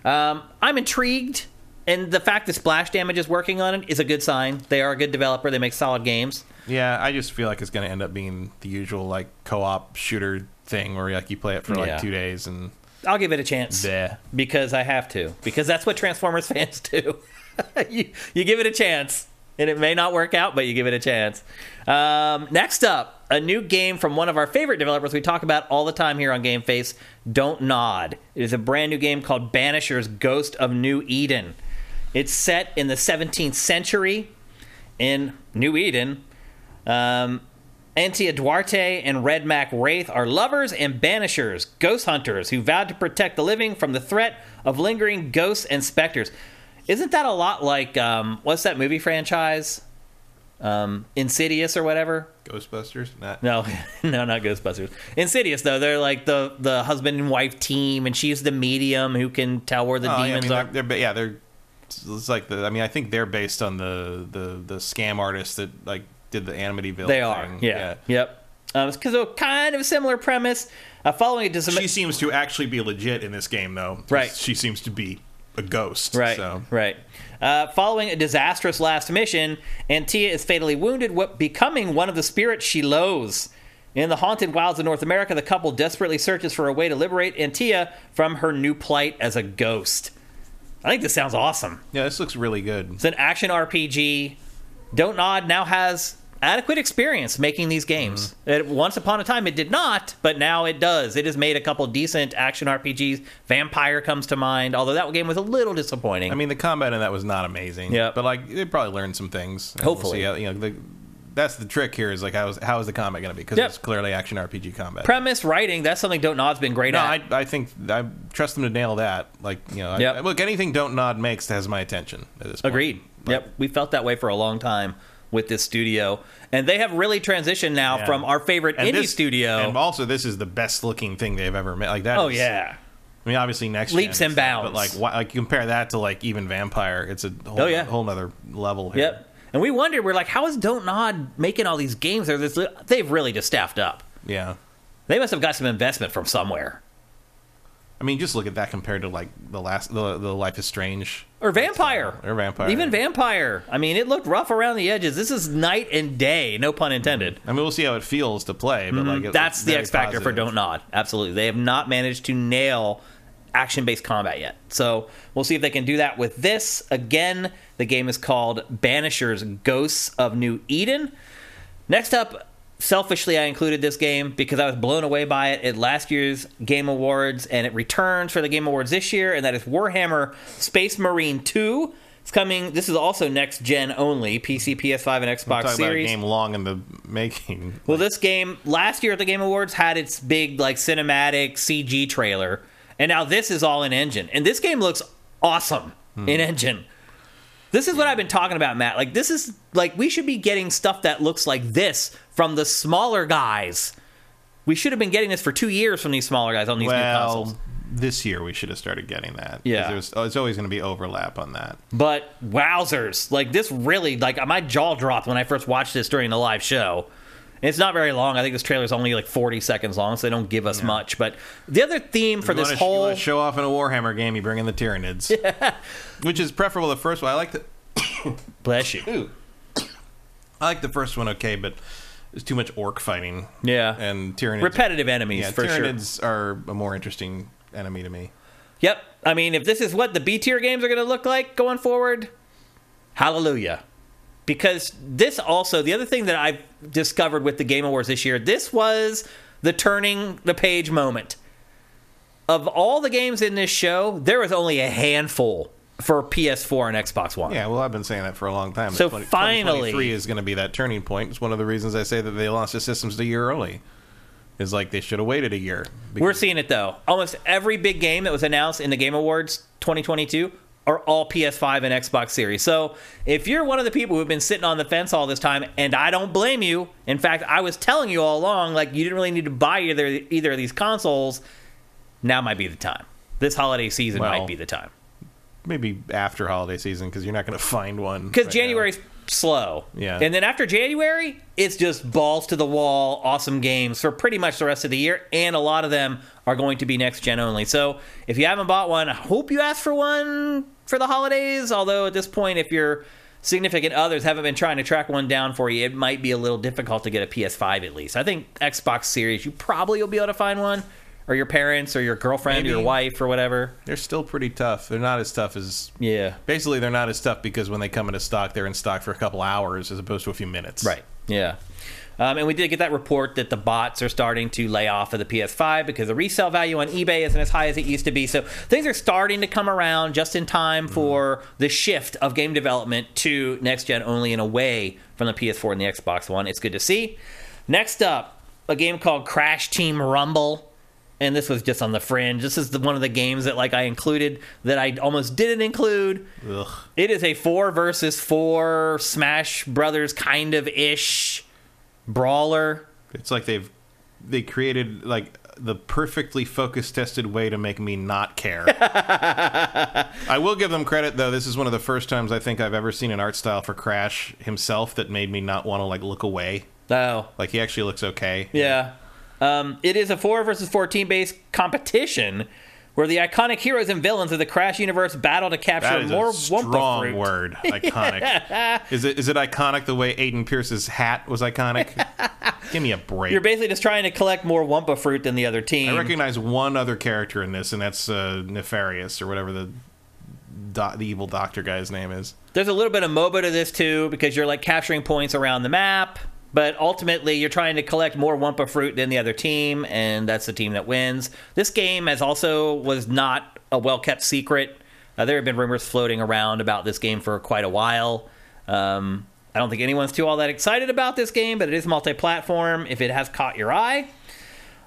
Um, I'm intrigued, and the fact that Splash Damage is working on it is a good sign. They are a good developer. They make solid games. Yeah, I just feel like it's going to end up being the usual like co-op shooter thing where like you play it for like Yeah. two days and I'll give it a chance. Bleh. because I have to. Because that's what Transformers fans do. you, you give it a chance, and it may not work out, but you give it a chance. Um, next up, a new game from one of our favorite developers we talk about all the time here on Game Face. Don't nod. It is a brand new game called Banisher's Ghost of New Eden. It's set in the 17th century in New Eden. Um, Antea Duarte and Red mac Raith are lovers and banishers, ghost hunters who vowed to protect the living from the threat of lingering ghosts and specters. Isn't that a lot like um, what's that movie franchise? Um, Insidious or whatever? Ghostbusters. Nah. No, no, not Ghostbusters. Insidious though, they're like the the husband and wife team, and she's the medium who can tell where the Oh, yeah, I demons mean, are. they're, they're, yeah, they're it's like the. I mean, I think they're based on the the the scam artist that like did the Amityville. They are, thing. yeah, yep. Um, because of kind of a similar premise. Uh, following a dis- She seems to actually be legit in this game, though. Right. She seems to be a ghost. Right. So. Right. Uh, following a disastrous last mission, Antea is fatally wounded, what becoming one of the spirits she loathes. In the haunted wilds of North America, the couple desperately searches for a way to liberate Antea from her new plight as a ghost. I think this sounds awesome. Yeah, this looks really good. It's an action RPG. Don't Nod now has adequate experience making these games. Mm-hmm. It, once upon a time, it did not, but now it does. It has made a couple decent action RPGs. Vampire comes to mind, although that game was a little disappointing. I mean, the combat in that was not amazing. Yeah, But like, they probably learned some things. We'll Hopefully. see how- you know, the, that's the trick here is like, how is how is the combat going to be? Because Yep. it's clearly action RPG combat. premise writing that's something don't nod's been great no, at I, I think I trust them to nail that. Like, you know, I- Yep. I, look, anything Don't Nod makes has my attention at this point. agreed But- yep we felt that way for a long time with this studio and they have really transitioned now Yeah. from our favorite And indie this- studio And also, this is the best looking thing they've ever made. Like that. oh is- yeah I mean, obviously next Leaps and bounds. But like, why, like you compare that to like even Vampire. It's a whole, Oh, yeah. whole nother level. Here. yep and we wondered we're like how is don't nod making all these games They're this, they've really just staffed up Yeah. they must have got some investment from somewhere I mean, just look at that compared to like the last, the, the Life is Strange or vampire or Vampire. even vampire i mean it looked rough around the edges this is night and day no pun intended I mean, we'll see how it feels to play, but like it- Mm-hmm. That's the X factor for. Don't Nod. Absolutely. They have not managed to nail action based combat yet. So we'll see if they can do that with this. Again, the game is called Banishers Ghosts of New Eden. Next up, selfishly, I included this game because I was blown away by it at last year's Game Awards, and it returns for the Game Awards this year, and that is Warhammer Space Marine 2. It's coming. This is also next gen only PC, PS5, and Xbox Talk about a game long in the making. Well, this game last year at the Game Awards had its big like cinematic CG trailer, and now this is all in engine, and this game looks awesome hmm. in engine. This is what I've been talking about, Matt. Like this is like we should be getting stuff that looks like this from the smaller guys. We should have been getting this for two years from these smaller guys on these new consoles. Well, this year we should have started getting that. Yeah. there's, oh, it's always going to be overlap on that. But wowzers, like this really like my jaw dropped when I first watched this during the live show. It's not very long. I think this trailer is only like 40 seconds long, so they don't give us much. But the other theme for You this sh- whole show off in a Warhammer game, you bring in the Tyranids, which is preferable. to The first one, I like the. bless you. Ooh. I like the first one, okay, but it's too much orc fighting. Yeah. and Tyranids. Repetitive enemies yeah, for sure. Tyranids are a more interesting enemy to me. Yep. I mean, if this is what the B tier games are going to look like going forward, Hallelujah. Because this also, the other thing that I've discovered with the Game Awards this year, this was the turning the page moment. Of all the games in this show, there was only a handful for PS4 and Xbox One. Yeah, well, I've been saying that for a long time. So 20- finally- 2023 is going to be that turning point. It's one of the reasons I say that they launched the systems a year early. Is like they should have waited a year. We're seeing it though. Almost every big game that was announced in the Game Awards 2022 are all PS5 and Xbox Series. So if you're one of the people who've been sitting on the fence all this time, and I don't blame you. In fact, I was telling you all along, like you didn't really need to buy either either of these consoles. Now might be the time. This holiday season Well, might be the time maybe after holiday season because you're not going to find one. because right January's slow. Yeah. and then after January, it's just balls to the wall, awesome games for pretty much the rest of the year, and a lot of them are going to be next gen only. So if you haven't bought one, I hope you ask for one for the holidays. Although at this point, if your significant others haven't been trying to track one down for you, it might be a little difficult to get a PS5 at least. I think Xbox Series, you probably will be able to find one, or your parents, or your girlfriend, or your wife, or whatever. They're still pretty tough. They're not as tough as. Yeah. Basically, they're not as tough because when they come into stock, they're in stock for a couple hours as opposed to a few minutes. Right. Yeah. Um, and we did get that report that the bots are starting to lay off of the PS5 because the resale value on eBay isn't as high as it used to be. So things are starting to come around just in time for the shift of game development to next gen only and away from the PS4 and the Xbox One. It's good to see. Next up, a game called Crash Team Rumble. And this was just on the fringe. This is the, one of the games that like I included that I almost didn't include. Ugh. It is a four versus four Smash Brothers kind of ish brawler. It's like they've they created like the perfectly focus tested way to make me not care. I will give them credit though. This is one of the first times I think I've ever seen an art style for Crash himself that made me not want to like look away. Oh, Like he actually looks okay. yeah. Um, it is a four versus four team based competition where the iconic heroes and villains of the Crash universe battle to capture That is more a Wumpa strong fruit. word. Iconic. is it is it iconic the way Aiden Pearce's hat was iconic? Give me a break. You're basically just trying to collect more Wumpa fruit than the other team. I recognize one other character in this, and that's uh, Nefarious or whatever the do- the evil doctor guy's name is. There's a little bit of MOBA to this too because you're like capturing points around the map, but ultimately you're trying to collect more Wumpa fruit than the other team, and that's the team that wins. This game as also was not a well kept secret. Uh, there have been rumors floating around about this game for quite a while. Um, I don't think anyone's too all that excited about this game, but it is multi-platform. If it has caught your eye,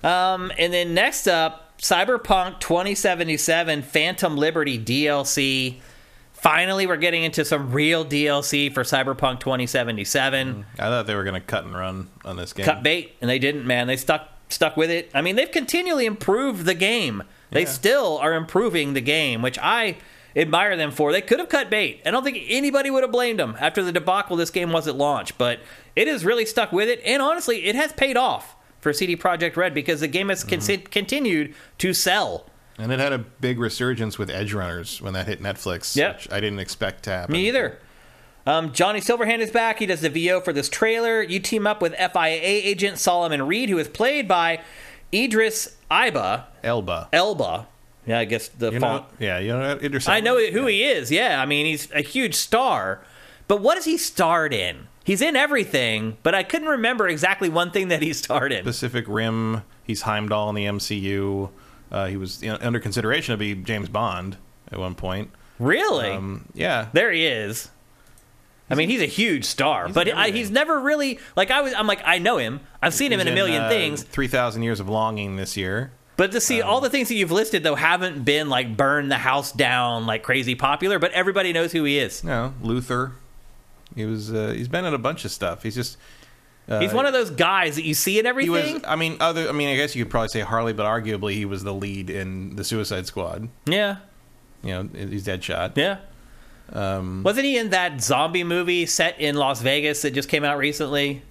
um, and then next up, Cyberpunk 2077 Phantom Liberty DLC. Finally, we're getting into some real DLC for Cyberpunk 2077. I thought they were going to cut and run on this game. Cut bait, and they didn't. Man, they stuck stuck with it. I mean, they've continually improved the game. They Yeah. still are improving the game, which I admire them for. They could have cut bait. I don't think anybody would have blamed them after the debacle this game was at launch, but it has really stuck with it, and honestly, it has paid off for CD Projekt Red because the game has Mm-hmm. con- continued to sell. And it had a big resurgence with Edgerunners when that hit Netflix, Yep. which I didn't expect to happen. Me either. Um, Johnny Silverhand is back. He does the VO for this trailer. You team up with FIA agent Solomon Reed, who is played by Idris Iba Elba. Elba. Yeah, I guess the You font. know, yeah, you know, Idris I know who he is. Yeah, I mean he's a huge star. But what does he starred in? He's in everything, but I couldn't remember exactly one thing that he starred in. Pacific Rim. He's Heimdall in the MCU. Uh, he was you know, under consideration to be James Bond at one point. Really? Um, yeah, there he is. I mean, he's a huge star, He's but I, he's never really like I was. I'm like I know him. I've seen him in a million uh, things, Three thousand years of longing this year. But to see Um, all the things that you've listed though haven't been like burn the house down like crazy popular, but everybody knows who he is. No, Luther. He was. Uh, he's been in a bunch of stuff. He's just. Uh, He's one of those guys that you see in He everything. was. I mean, other. I mean, I guess you could probably say Harley, but arguably he was the lead in the Suicide Squad. yeah, You know, he's Deadshot. yeah. Um, Wasn't he in that zombie movie set in Las Vegas that just came out recently,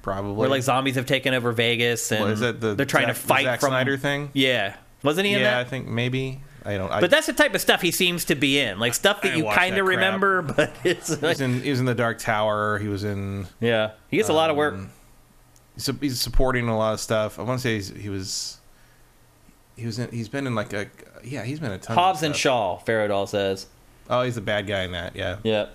probably. where like zombies have taken over Vegas and What is that? The they're trying Zack, to fight the Zack from Snyder thing. Yeah, wasn't he in Yeah, I think maybe. I don't. I, But that's the type of stuff he seems to be in, like stuff I that you kind of remember, but it's he was in. He was in the Dark Tower. He was in. yeah, he gets a lot of work. um, He's, he's supporting a lot of stuff. I want to say he's, he was. He was in. He's been in like a. Yeah, he's been a ton. Hobbs and. Shaw, Faradol says. Oh, he's the bad guy in that. Yeah. Yeah.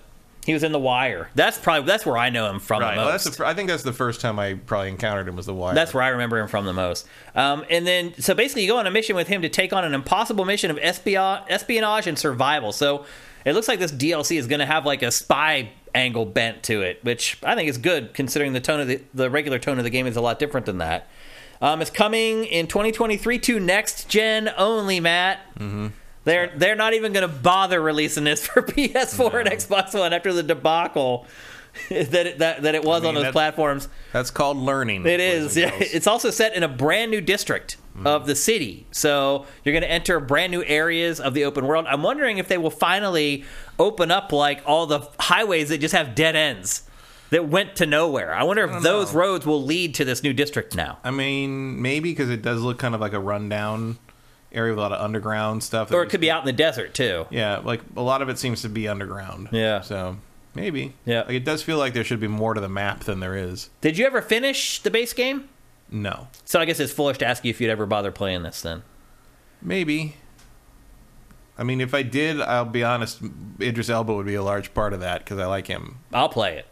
He was in The Wire. That's probably that's where I know him from Right. the Well, most. that's the, I think that's the first time I probably encountered him was the wire. That's where I remember him from the most. Um, and then, so basically, you go on a mission with him to take on an impossible mission of espionage, espionage and survival. So it looks like this DLC is going to have like a spy angle bent to it, which I think is good considering the tone of the the regular tone of the game is a lot different than that. Um, it's coming in 2023 to next gen only, Matt. Mm-hmm. They're they're not even going to bother releasing this for PS4 and Xbox One after the debacle that it, that, that it was mean, on those that- platforms. That's called learning. It is. Yeah. It's also set in a brand new district mm-hmm. of the city. So you're going to enter brand new areas of the open world. I'm wondering if they will finally open up like all the highways that just have dead ends that went to nowhere. I wonder if those know. roads will lead to this new district now. I mean, maybe because it does look kind of like a rundown area with a lot of underground stuff. Or it could be out in the desert too. Yeah, like a lot of it seems to be underground. Yeah. So maybe. Yeah. Like it does feel like there should be more to the map than there is. Did you ever finish the base game? No. So I guess it's foolish to ask you if you'd ever bother playing this then. Maybe. I mean, if I did, I'll be honest. Idris Elba would be a large part of that because I like him. I'll play it.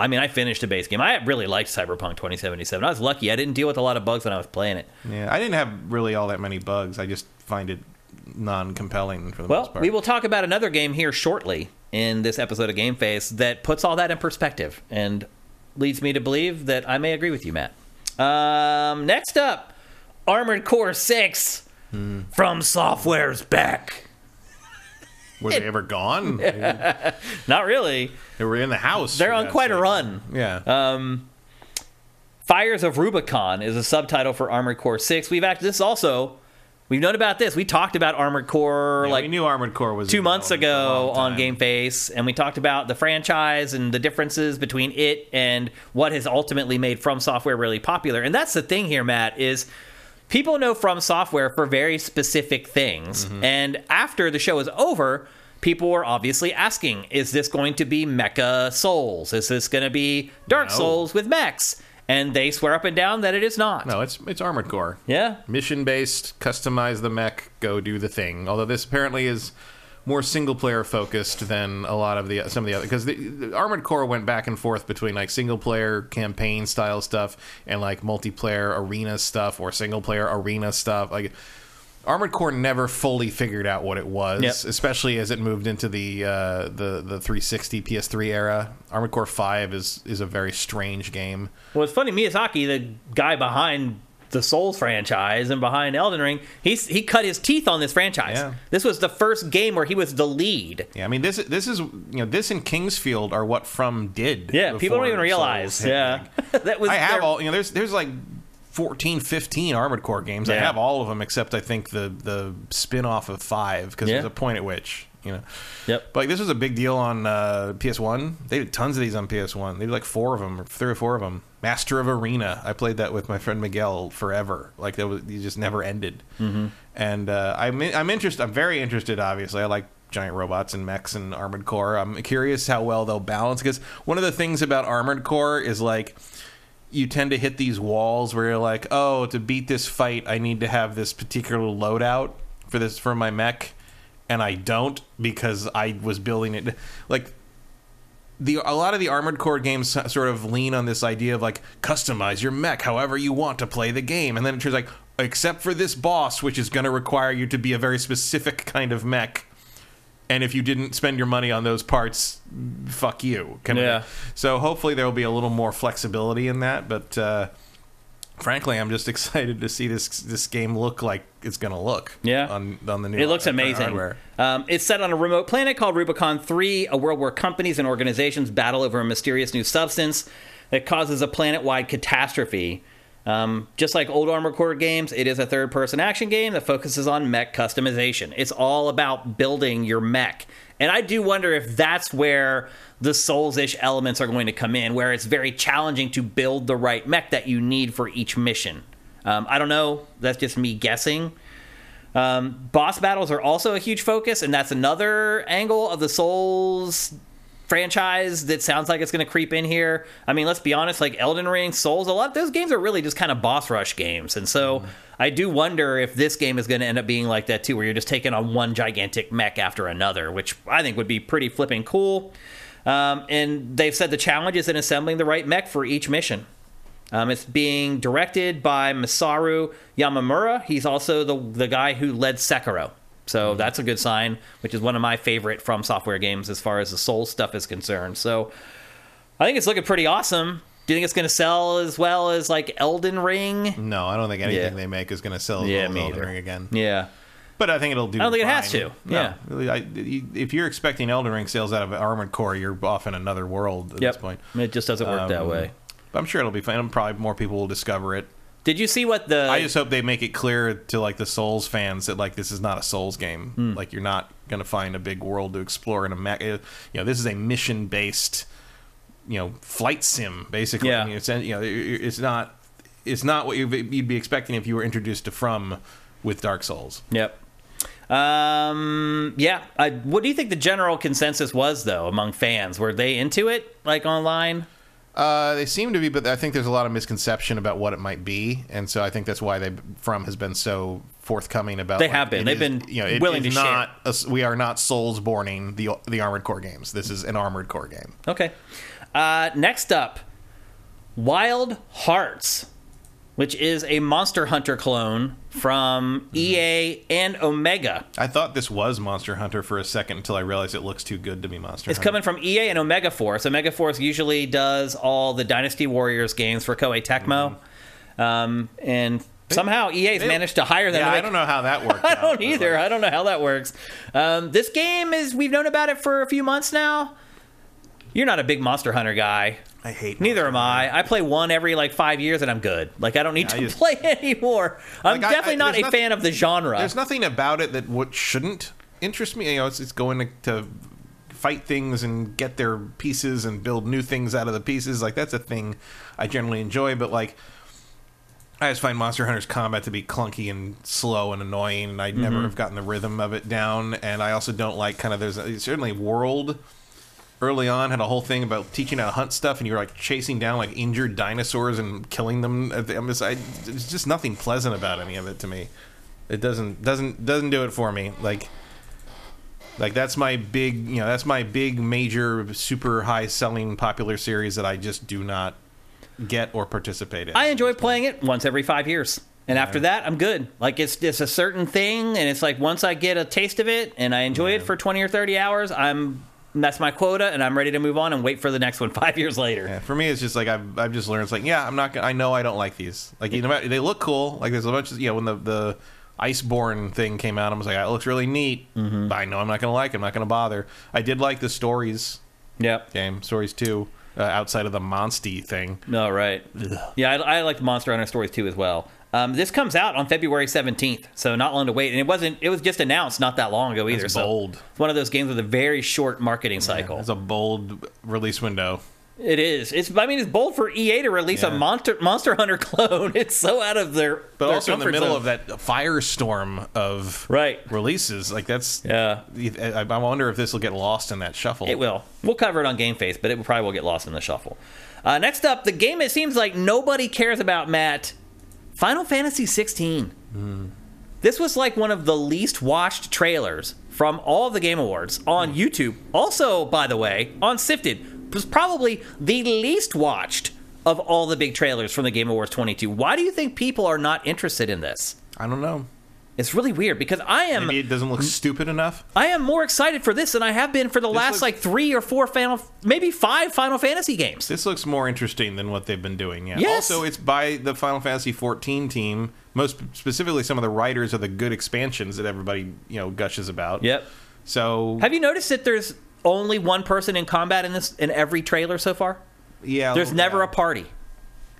I mean, I finished a base game. I really liked Cyberpunk 2077. I was lucky. I didn't deal with a lot of bugs when I was playing it. Yeah, I didn't have really all that many bugs. I just find it non-compelling for the most Well, part. we will talk about another game here shortly in this episode of Game Face that puts all that in perspective and leads me to believe that I may agree with you, Matt. Um, next up, Armored Core 6 Hmm. from Software's back. Were they ever gone? Not really. They were in the house. They're on quite a run. Yeah. Um, Fires of Rubicon is a subtitle for Armored Core 6. We've actually, this also, we've known about this. We talked about Armored Core Yeah, like we knew Armored Core was two months development for a ago on. Game Face, and we talked about the franchise and the differences between it and what has ultimately made From Software really popular. And that's the thing here, Matt, is people know From Software for very specific things. Mm-hmm. And after the show is over, people were obviously asking, is this going to be Mecha Souls? Is this going to be Dark No. Souls with mechs? And they swear up and down that it is not. No, it's it's Armored Core. Yeah. Mission based, customize the mech, go do the thing. Although this apparently is more single player focused than a lot of the some of the other because the, the Armored Core went back and forth between like single player campaign style stuff and like multiplayer arena stuff or single player arena stuff. Like Armored Core never fully figured out what it was, Yep. especially as it moved into the uh, the the 360 PS3 era. Armored Core 5 is is a very strange game. Well, it's funny, Miyazaki, the guy behind the Souls franchise and behind Elden Ring, he's he cut his teeth on this franchise. Yeah. This was the first game where he was the lead. Yeah, I mean this this is you know this and King's Field are what From did. Yeah, people don't even realize. Souls Yeah, that was. I have their- all you know. There's there's like 14, 15 Armored Core games. I have all of them except I think the the spin off of five because Yeah. there's a point at which you know. Yep. But like, this was a big deal on uh, PS1. They did tons of these on PS1. They did like four of them, or three or four of them. Master of Arena. I played that with my friend Miguel forever. Like that was, it just never ended. Mm-hmm. And uh, I'm I'm interested. I'm very interested. Obviously, I like giant robots and mechs and Armored Core. I'm curious how well they'll balance because one of the things about Armored Core is like you tend to hit these walls where you're like, oh, to beat this fight, I need to have this particular loadout for this for my mech, and I don't because I was building it like the a lot of the armored core games sort of lean on this idea of like customize your mech however you want to play the game, and then it turns like except for this boss, which is going to require you to be a very specific kind of mech. And if you didn't spend your money on those parts, fuck you. Yeah. So hopefully there will be a little more flexibility in that. But uh, frankly, I'm just excited to see this this game look like it's going to look. Yeah. On on the new. It looks amazing. Um, it's set on a remote planet called Rubicon 3, a world where companies and organizations battle over a mysterious new substance that causes a planet wide catastrophe. Um, just like old Armored Core games, it is a third person action game that focuses on mech customization. It's all about building your mech. And I do wonder if that's where the Souls ish elements are going to come in, where it's very challenging to build the right mech that you need for each mission. Um, I don't know. That's just me guessing. Um, boss battles are also a huge focus, and that's another angle of the Souls franchise that sounds like it's going to creep in here. I mean, let's be honest, like Elden Ring, Souls, a lot of those games are really just kind of boss rush games, and so I do wonder if this game is going to end up being like that too, where you're just taking on one gigantic mech after another, which I think would be pretty flipping cool. Um, and they've said the challenge is in assembling the right mech for each mission. Um, it's being directed by Masaru Yamamura. He's also the the guy who led Sekiro. So that's a good sign, which is one of my favorite from software games as far as the soul stuff is concerned. So I think it's looking pretty awesome. Do you think it's going to sell as well as like Elden Ring? No, I don't think anything Yeah. they make is going to sell as Yeah, as me Elden either. Ring again. Yeah. But I think it'll do. I don't think it has to. Yeah. really, I, if you're expecting Elden Ring sales out of Armored Core, you're off in another world at Yep. this point. It just doesn't work that Um, way. But I'm sure it'll be fine. Probably more people will discover it. Did you see what the I just hope they make it clear to like the Souls fans that like this is not a Souls game. Hmm. Like you're not going to find a big world to explore in a mech. You know, this is a mission based, you know, flight sim basically. Yeah. It's you know, it's not it's not what you'd be- you'd be expecting if you were introduced to From with Dark Souls. Yep. Um. Yeah. I, what do you think the general consensus was though among fans? Were they into it like online? Uh, they seem to be, but I think there's a lot of misconception about what it might be, and so I think that's why they From has been so forthcoming about. They like, have been. They've is- been you know, it willing to share. a- we are not Souls borning the the Armored Core games. This is an Armored Core game. Okay. Uh, next up, Wild Hearts, which is a Monster Hunter clone from EA and Omega. I thought this was Monster Hunter for a second until I realized it looks too good to be Monster It's Hunter. coming from EA and Omega Force. Omega Force usually does all the Dynasty Warriors games for Koei Tecmo. Um, and somehow EA's they- managed to hire them Yeah, I don't know how that works. I don't either. I don't know how that works. Um, this game is we've known about it for a few months now. You're not a big Monster Hunter guy. I hate. Neither am I. I play one every like five years and I'm good. Like I don't need Yeah, to just- play anymore. I'm Like, definitely I- not a nothing- fan of the genre. There's nothing about it that what shouldn't interest me. You know, it's, it's going to, to fight things and get their pieces and build new things out of the pieces. Like that's a thing I generally enjoy. But like, I just find Monster Hunter's combat to be clunky and slow and annoying, and I Mm-hmm. never have gotten the rhythm of it down. And I also don't like kind of there's a, certainly World. Early on, had a whole thing about teaching how to hunt stuff, and you were like chasing down like injured dinosaurs and killing them. I'm just, I, there's just nothing pleasant about any of it to me. It doesn't doesn't doesn't do it for me. Like like that's my big you know that's my big major super high selling popular series that I just do not get or participate in. I enjoy playing it once every five years. And after that, I'm good. Like it's it's a certain thing, and it's like once I get a taste of it and I enjoy it for 20 or 30 hours, I'm that's my quota, and I'm ready to move on and wait for the next one five years later. Yeah, for me, it's just like I've I've just learned. It's like yeah, I'm not. gonna I know I don't like these. Like you know, they look cool. Like there's a bunch of you know when the the Iceborne thing came out, I was like, it looks really neat. Mm-hmm. But I know I'm not gonna like. it. I'm not gonna bother. I did like the stories Yep. game, stories too. uh, outside of the Monsty thing. No, right. Yeah, I, I like Monster Hunter stories too as well. Um, this comes out on February 17th, so not long to wait. And it wasn't. It was just announced not that long ago either. That's so bold. it's one of those games with a very short marketing cycle. It's a bold release window. It is. It's. I mean, it's bold for EA to release a Monster Monster Hunter clone. It's so out of their. but their also in the comfort middle zone. of that firestorm of Right. releases. Like that's Yeah. I, I wonder if this will get lost in that shuffle. It will. We'll cover it on Game Face, but it probably will get lost in the shuffle. Uh, next up, the game it seems like nobody cares about, Matt. Final Fantasy 16. This was like one of the least watched trailers from all the Game Awards on hmm. YouTube. Also, by the way, on Sifted, was probably the least watched of all the big trailers from the Game Awards 22. Why do you think people are not interested in this? I don't know. It's really weird because I am Maybe it doesn't look stupid enough. I am more excited for this than I have been for the last looks- like three or four Final, maybe five Final Fantasy games. This looks more interesting than what they've been doing. Yeah. Yes. Also, it's by the Final Fantasy 14 team. Most specifically, some of the writers of the good expansions that everybody you know gushes about. Yep. So Have you noticed that there's only one person in combat in this in every trailer so far? yeah, There's never yeah. a party.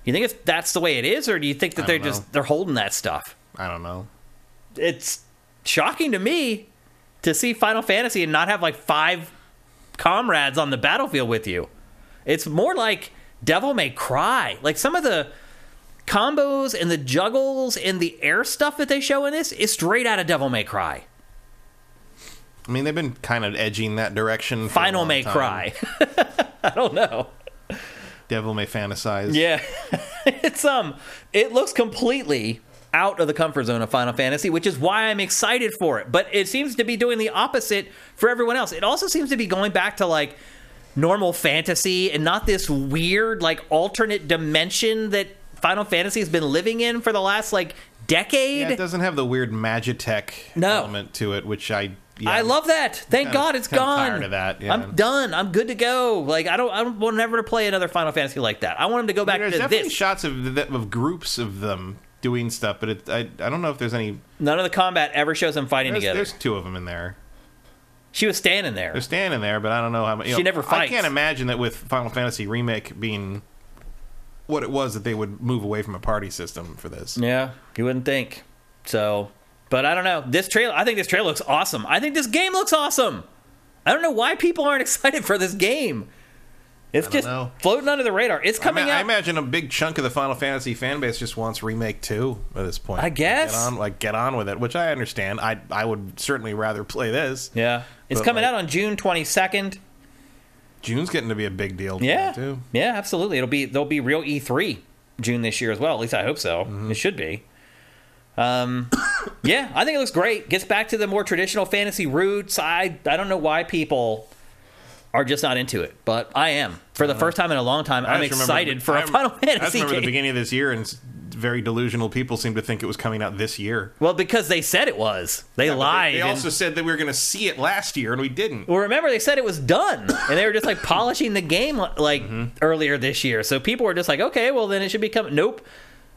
You think it's, that's the way it is, or do you think that they're just they're holding that stuff? I don't know. It's shocking to me to see Final Fantasy and not have like five comrades on the battlefield with you. It's more like Devil May Cry. Like some of the combos and the juggles and the air stuff that they show in this is straight out of Devil May Cry. I mean, they've been kind of edging that direction. Final May time. Cry. I don't know. Devil may fantasize. Yeah. it's um it looks completely out of the comfort zone of Final Fantasy, which is why I'm excited for it. But it seems to be doing the opposite for everyone else. It also seems to be going back to like normal fantasy and not this weird like alternate dimension that Final Fantasy has been living in for the last like decade. Yeah, it doesn't have the weird Magitech No. element to it, which I yeah, I love that. Thank kinda- God it's gone. tired of that, yeah. I'm done. I'm good to go. Like I don't. I don't want never to play another Final Fantasy like that. I want them to go back There's to definitely this. shots of of groups of them doing stuff, but it, I I don't know if there's any. None of the combat ever shows them fighting There's, together. there's two of them in there. She was standing there. They're standing there, but I don't know how. You She know, never I can't imagine that with Final Fantasy remake being what it was that they would move away from a party system for this. Yeah, you wouldn't think. So, but I don't know. This trailer, I think this trailer looks awesome. I think this game looks awesome. I don't know why people aren't excited for this game. It's just know. floating under the radar. It's I, coming out. I imagine a big chunk of the Final Fantasy fan base just wants remake two at this point. I guess. get on, like get on with it, which I understand. I I would certainly rather play this. yeah, it's coming like- out on June twenty second. June's getting to be a big deal. Yeah, too. yeah, absolutely. It'll be there'll be real E three June this year as well. At least I hope so. Mm-hmm. It should be. Um, yeah, I think it looks great. Gets back to the more traditional fantasy roots. I I don't know why people are just not into it, but I am. For the first time in a long time, I I'm remember- excited for I a Final I just Fantasy remember the game. beginning of this year, and s- very delusional people seem to think it was coming out this year. Well, because they said it was. They lied. They, and- also said that we were going to see it last year, and we didn't. Well, remember they said it was done, and they were just like polishing the game like Mm-hmm. earlier this year. So people were just like, okay, well then it should be coming. Nope.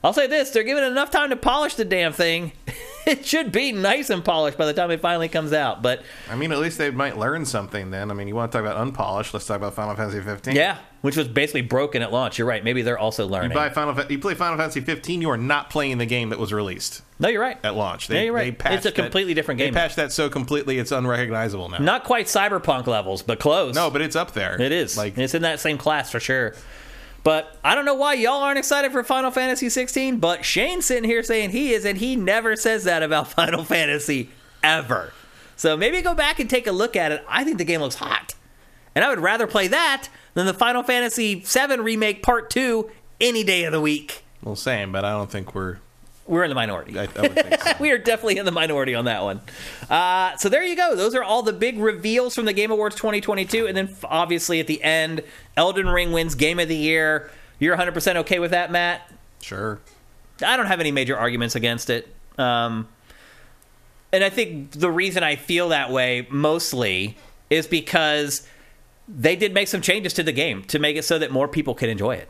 I'll say this: they're giving it enough time to polish the damn thing. it should be nice and polished by the time it finally comes out. But I mean, at least they might learn something then. I mean, you want to talk about unpolished? Let's talk about Final Fantasy 15. yeah, which was basically broken at launch. You're right. Maybe they're also learning. You buy Final, Fa- you play Final Fantasy 15. You are not playing the game that was released no, you're right. at launch. They, Yeah, you're right. It's a that- completely different game. They patched that so completely it's unrecognizable now. Not quite cyberpunk levels, but close. No, but it's up there. It is. like it's in that same class for sure. But I don't know why y'all aren't excited for Final Fantasy 16. But Shane's sitting here saying he is, and he never says that about Final Fantasy ever. So maybe go back and take a look at it. I think the game looks hot, and I would rather play that than the Final Fantasy 7 remake Part Two any day of the week. well, same, but I don't think we're. We're in the minority. I, I so. we are definitely in the minority on that one. Uh, so there you go. Those are all the big reveals from the Game Awards 2022. And then obviously at the end, Elden Ring wins Game of the Year. You're 100% okay with that, Matt? sure. I don't have any major arguments against it. Um, and I think the reason I feel that way mostly is because they did make some changes to the game to make it so that more people could enjoy it,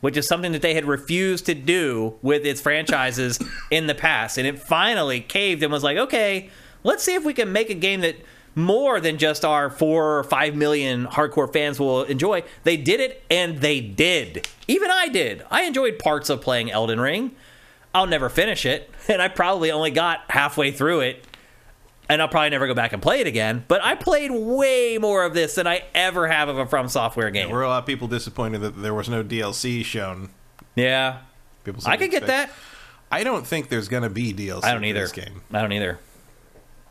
which is something that they had refused to do with its franchises in the past. And it finally caved and was like, okay, let's see if we can make a game that more than just our four or five million hardcore fans will enjoy. They did it, and they did. Even I did. I enjoyed parts of playing Elden Ring. I'll never finish it, and I probably only got halfway through it, and I'll probably never go back and play it again. But I played way more of this than I ever have of a From Software game. Were a lot of people disappointed that there was no DLC shown? Yeah, People. I could get that. I don't think there's going to be DLC. I don't either. This game. I don't either.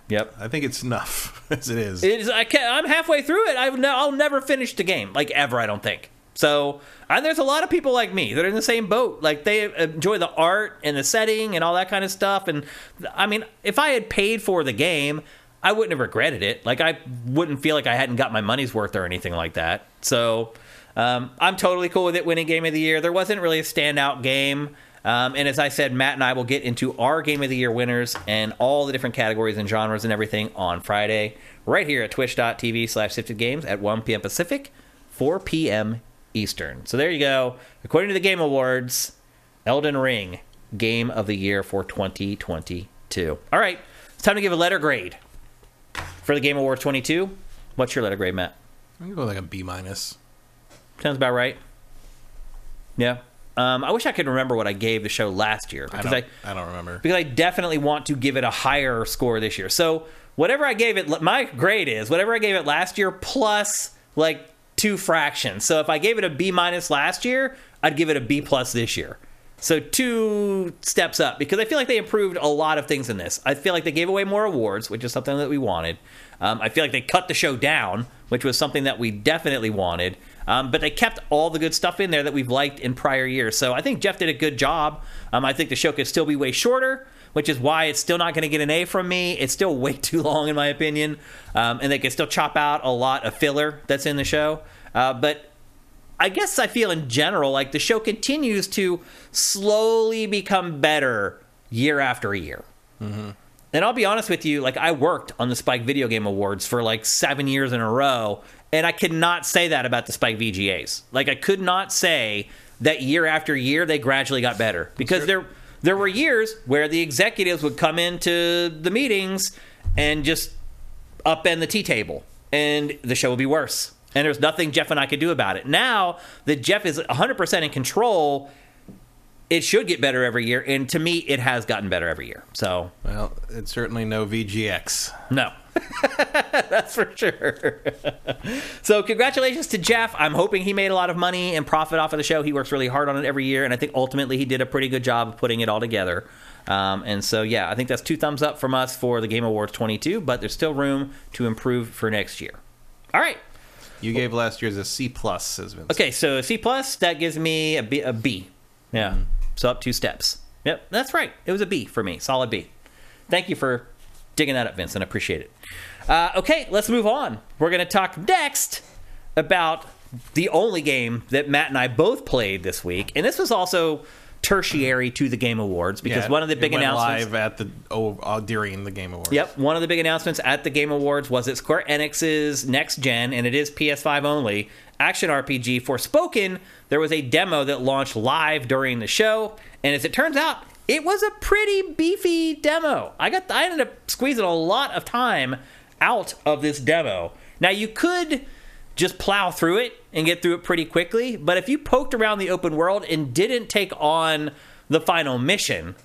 Yep. I think it's enough as it is. It is, I can, I'm halfway through it. I've no, I'll never finish the game, like ever. I don't think. So, and there's a lot of people like me that are in the same boat. Like they enjoy the art and the setting and all that kind of stuff. And I mean, if I had paid for the game, I wouldn't have regretted it. Like I wouldn't feel like I hadn't got my money's worth or anything like that. So, um, I'm totally cool with it winning Game of the Year. There wasn't really a standout game. Um, and as I said, Matt and I will get into our Game of the Year winners and all the different categories and genres and everything on Friday, right here at twitch.tv slash sifted games at 1 p.m. Pacific, 4 p.m. Eastern. So there you go. According to the Game Awards, Elden Ring, Game of the Year for 2022. All right, it's time to give a letter grade for the Game Awards 22. What's your letter grade, Matt? I'm going to go like a B minus. Sounds about right. Yeah. Um, I wish I could remember what I gave the show last year I because don't, I, I don't remember. because I definitely want to give it a higher score this year. So whatever I gave it, my grade is whatever I gave it last year plus like two fractions. So if I gave it a B minus last year, I'd give it a B plus this year. So two steps up because I feel like they improved a lot of things in this. I feel like they gave away more awards, which is something that we wanted. Um, I feel like they cut the show down, which was something that we definitely wanted. Um, but they kept all the good stuff in there that we've liked in prior years. So I think Jeff did a good job. Um, I think the show could still be way shorter, which is why it's still not going to get an A from me. It's still way too long, in my opinion. Um, and they can still chop out a lot of filler that's in the show. Uh, but I guess I feel in general like the show continues to slowly become better year after year. And I'll be honest with you, like I worked on the Spike Video Game Awards for like seven years in a row, and I could not say that about the Spike VGAs. Like I could not say that year after year they gradually got better because there there were years where the executives would come into the meetings and just upend the tea table, and the show would be worse. And there's nothing Jeff and I could do about it. Now that Jeff is 100% in control, it should get better every year. And to me, it has gotten better every year. So, Well, it's certainly no VGX. no. That's for sure. so, congratulations to Jeff. I'm hoping he made a lot of money and profit off of the show. He works really hard on it every year. And I think ultimately he did a pretty good job of putting it all together. Um, and so, yeah, I think that's two thumbs up from us for the Game Awards 22, but there's still room to improve for next year. All right. You gave last year's a C plus, says Vince. Okay, so C plus that gives me a B. A B. Yeah, so up two steps. Yep, that's right. It was a B for me, solid B. Thank you for digging that up, Vincent. I appreciate it. Uh, okay, let's move on. We're going to talk next about the only game that Matt and I both played this week, and this was also tertiary to the Game Awards because Yeah, one of the big announcements. live at the oh, uh, during the Game Awards. Yep, one of the big announcements at the Game Awards was that Square Enix's next gen, and it is PS5 only, action RPG Forspoken. There was a demo that launched live during the show, and as it turns out, it was a pretty beefy demo. I got I ended up squeezing a lot of time out of this demo. Now you could just plow through it and get through it pretty quickly, but if you poked around the open world and didn't take on the final mission,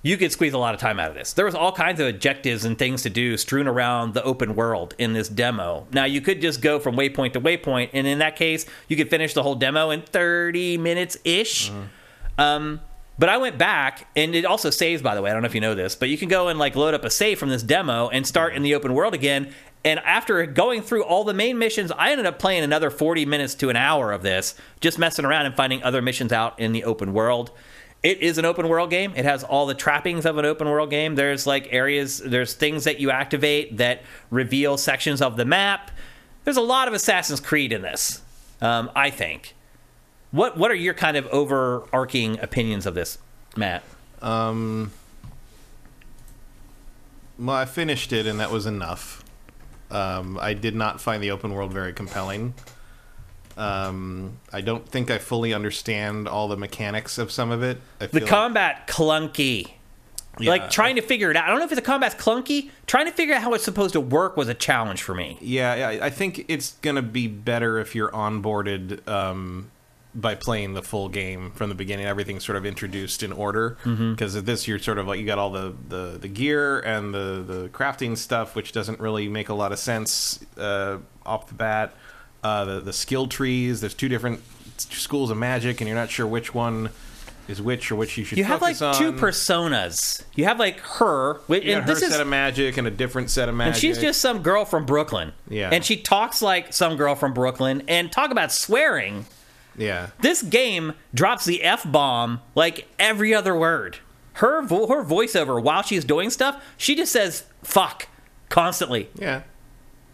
you could squeeze a lot of time out of this. There was all kinds of objectives and things to do strewn around the open world in this demo. Now you could just go from waypoint to waypoint, and in that case, you could finish the whole demo in 30 minutes ish. Um, but I went back, and it also saves, by the way. I don't know if you know this, but you can go and like load up a save from this demo and start in the open world again. And after going through all the main missions, I ended up playing another 40 minutes to an hour of this, just messing around and finding other missions out in the open world. It is an open world game. It has all the trappings of an open world game. There's like areas, there's things that you activate that reveal sections of the map. There's a lot of Assassin's Creed in this, um, I think. What What are your kind of overarching opinions of this, Matt? Um, well, I finished it, and that was enough. Um, I did not find the open world very compelling. Um, I don't think I fully understand all the mechanics of some of it. I The combat clunky. Yeah. Like trying to figure it out. I don't know if the combat's clunky. Trying to figure out how it's supposed to work was a challenge for me. Yeah, yeah, I think it's gonna be better if you're onboarded um, by playing the full game from the beginning. Everything's sort of introduced in order because of this, you're sort of like you got all the, the, the gear and the the crafting stuff, which doesn't really make a lot of sense uh, off the bat. Uh, the the skill trees. There's two different schools of magic, and you're not sure which one is which or which you should. You have like focus two personas. You have like her, whi- You and her this is set of magic and a different set of magic. And she's just some girl from Brooklyn. Yeah. And she talks like some girl from Brooklyn. And talk about swearing. Yeah. This game drops the F bomb like every other word. Her, vo- her voiceover while she's doing stuff, she just says fuck constantly. Yeah.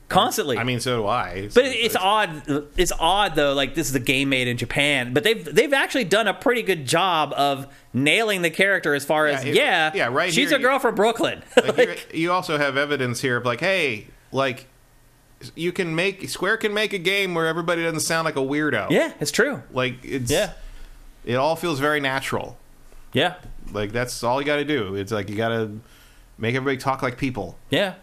Constantly. I mean, so do I. but it's odd. It's odd though. Like this is a game made in Japan, but they've they've actually done a pretty good job of nailing the character as far as Yeah, it- yeah, yeah, right She's here a girl from Brooklyn. like, you- you also have evidence here of like, hey, like you can make Square can make a game where everybody doesn't sound like a weirdo. yeah, it's true. Like it's Yeah, it all feels very natural. yeah. Like that's all you got to do. It's like you got to make everybody talk like people. Yeah.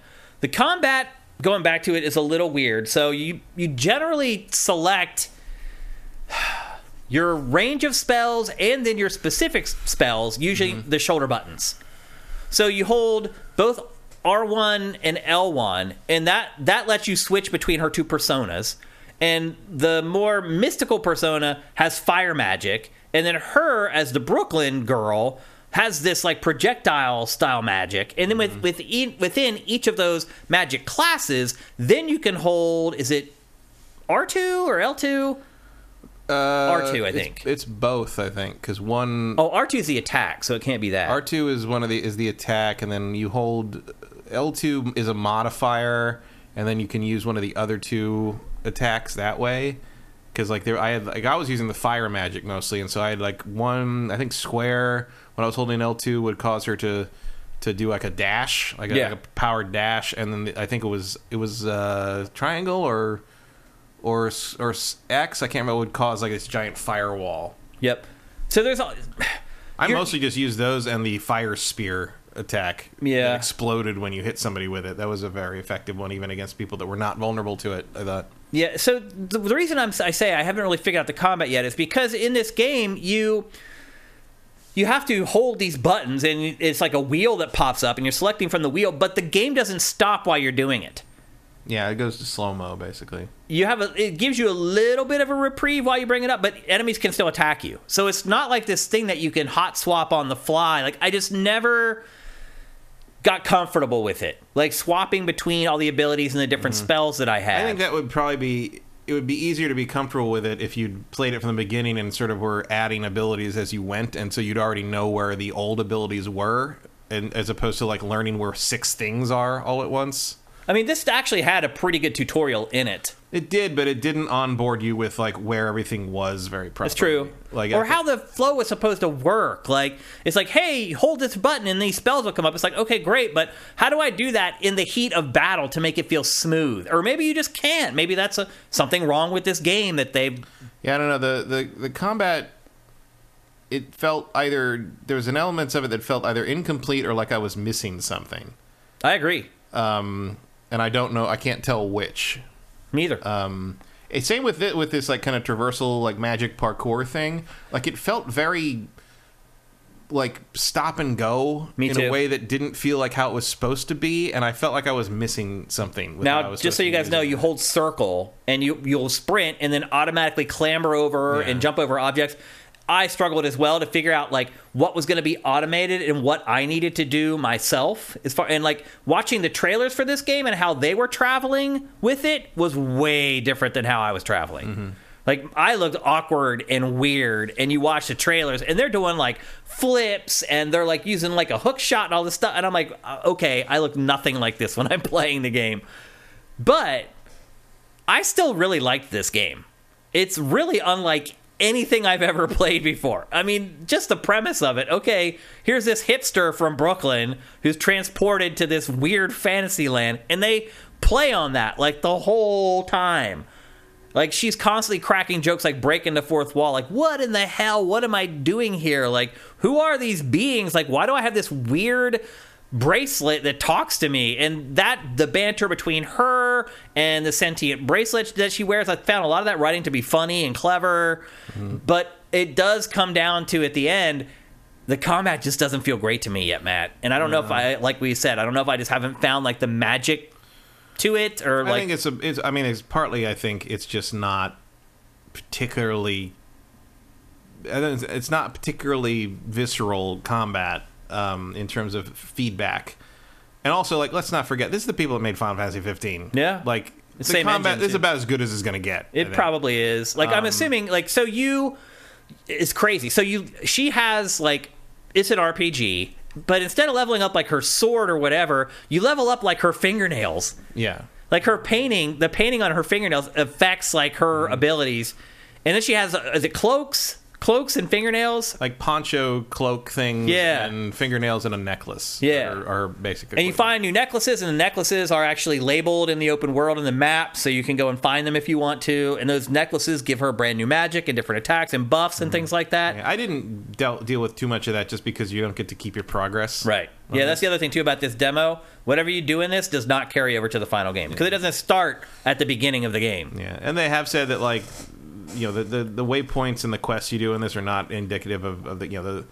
The combat, going back to it, is a little weird. So you you generally select your range of spells and then your specific spells, usually mm-hmm. the shoulder buttons. So you hold both R1 and L1, and that that lets you switch between her two personas. And the more mystical persona has fire magic, and then her as the Brooklyn girl has this like projectile style magic. And then with within within each of those magic classes, then you can hold is it R2 or L2? Uh, R2, I it's- think. it's, both. I think because one Oh, R2 is the attack, so it can't be that. R two is one of the is the attack, and then you hold L two is a modifier, and then you can use one of the other two attacks that way because like there I had like I was using the fire magic mostly, and so I had like one I think square when I was holding L two would cause her to to do like a dash, like a, Yeah. like a powered dash, and then the, I think it was it was uh, triangle or or or X. I can't remember would cause like this giant firewall. Yep. So there's all. I mostly just use those and the fire spear attack. Yeah. that exploded when you hit somebody with it. That was a very effective one, even against people that were not vulnerable to it. I thought. Yeah, so the, the reason I'm, I say I haven't really figured out the combat yet is because in this game you you have to hold these buttons and it's like a wheel that pops up and you're selecting from the wheel, but the game doesn't stop while you're doing it. Yeah, it goes to slow mo basically. You have a it gives you a little bit of a reprieve while you bring it up, but enemies can still attack you. So it's not like this thing that you can hot swap on the fly. Like I just never got comfortable with it. Like swapping between all the abilities and the different spells that I had. Mm-hmm. I think that would probably be. It would be easier to be comfortable with it if you'd played it from the beginning and sort of were adding abilities as you went, and so you'd already know where the old abilities were, and as opposed to like learning where six things are all at once. I mean, this actually had a pretty good tutorial in it. It did, but it didn't onboard you with like where everything was very properly. That's true. Like or how the flow was supposed to work. Like it's like, hey, hold this button and these spells will come up. It's like, okay, great, but how do I do that in the heat of battle to make it feel smooth? Or maybe you just can't. Maybe that's a, something wrong with this game that they. Yeah, I don't know. The, the the combat it felt either there was an elements of it that felt either incomplete or like I was missing something. I agree. Um and I don't know I can't tell which. Neither. Um same with it with this like kind of traversal like magic parkour thing. Like it felt very like stop and go Me in too. a way that didn't feel like how it was supposed to be and I felt like I was missing something with how I now, just so you guys know, using you hold circle and you you'll sprint and then automatically clamber over Yeah. and jump over objects. I struggled as well to figure out like what was going to be automated and what I needed to do myself. As far and like watching the trailers for this game and how they were traveling with it was way different than how I was traveling. Mm-hmm. Like I looked awkward and weird, and you watch the trailers, and they're doing like flips, and they're like using like a hook shot and all this stuff, and I'm like, uh, okay, I look nothing like this when I'm playing the game. But I still really liked this game. It's really unlike anything I've ever played before. I mean, just the premise of it. Okay, here's this hipster from Brooklyn who's transported to this weird fantasy land, and they play on that like the whole time. Like she's constantly cracking jokes like breaking the fourth wall. Like, what in the hell? What am I doing here? Like, who are these beings? Like, why do I have this weird bracelet that talks to me? And that the banter between her and the sentient bracelet that she wears, I found a lot of that writing to be funny and clever. But it does come down to at the end. The combat just doesn't feel great to me yet, Matt. And I don't know if I, like we said, I don't know if I just haven't found like the magic to it or I like think it's a. It's, I mean, it's partly. I think it's just not particularly. I it's not particularly visceral combat um, in terms of feedback, and also like let's not forget this is the people that made Final Fantasy 15. Yeah. like the Same combat engine, is about as good as it's going to get. It probably is. Like I'm Um, assuming like so you it's crazy. So you she has like it's an RPG, but instead of leveling up like her sword or whatever, you level up like her fingernails. Yeah, Like her painting, the painting on her fingernails affects like her Mm-hmm. abilities. And then she has uh, is it cloaks? Cloaks and fingernails? like poncho cloak things. Yeah. and fingernails and a necklace. Yeah. are, are basically. And you find new necklaces, and the necklaces are actually labeled in the open world in the map, so you can go and find them if you want to. And those necklaces give her brand new magic and different attacks and buffs and things like that. Mm-hmm. I didn't deal, deal with too much of that just because you don't get to keep your progress. Right. Yeah, that's the other thing too about this demo. Whatever you do in this does not carry over to the final game because it doesn't start at the beginning of the game. Yeah, and they have said that like you know the the, the waypoints and the quests you do in this are not indicative of, of the you know the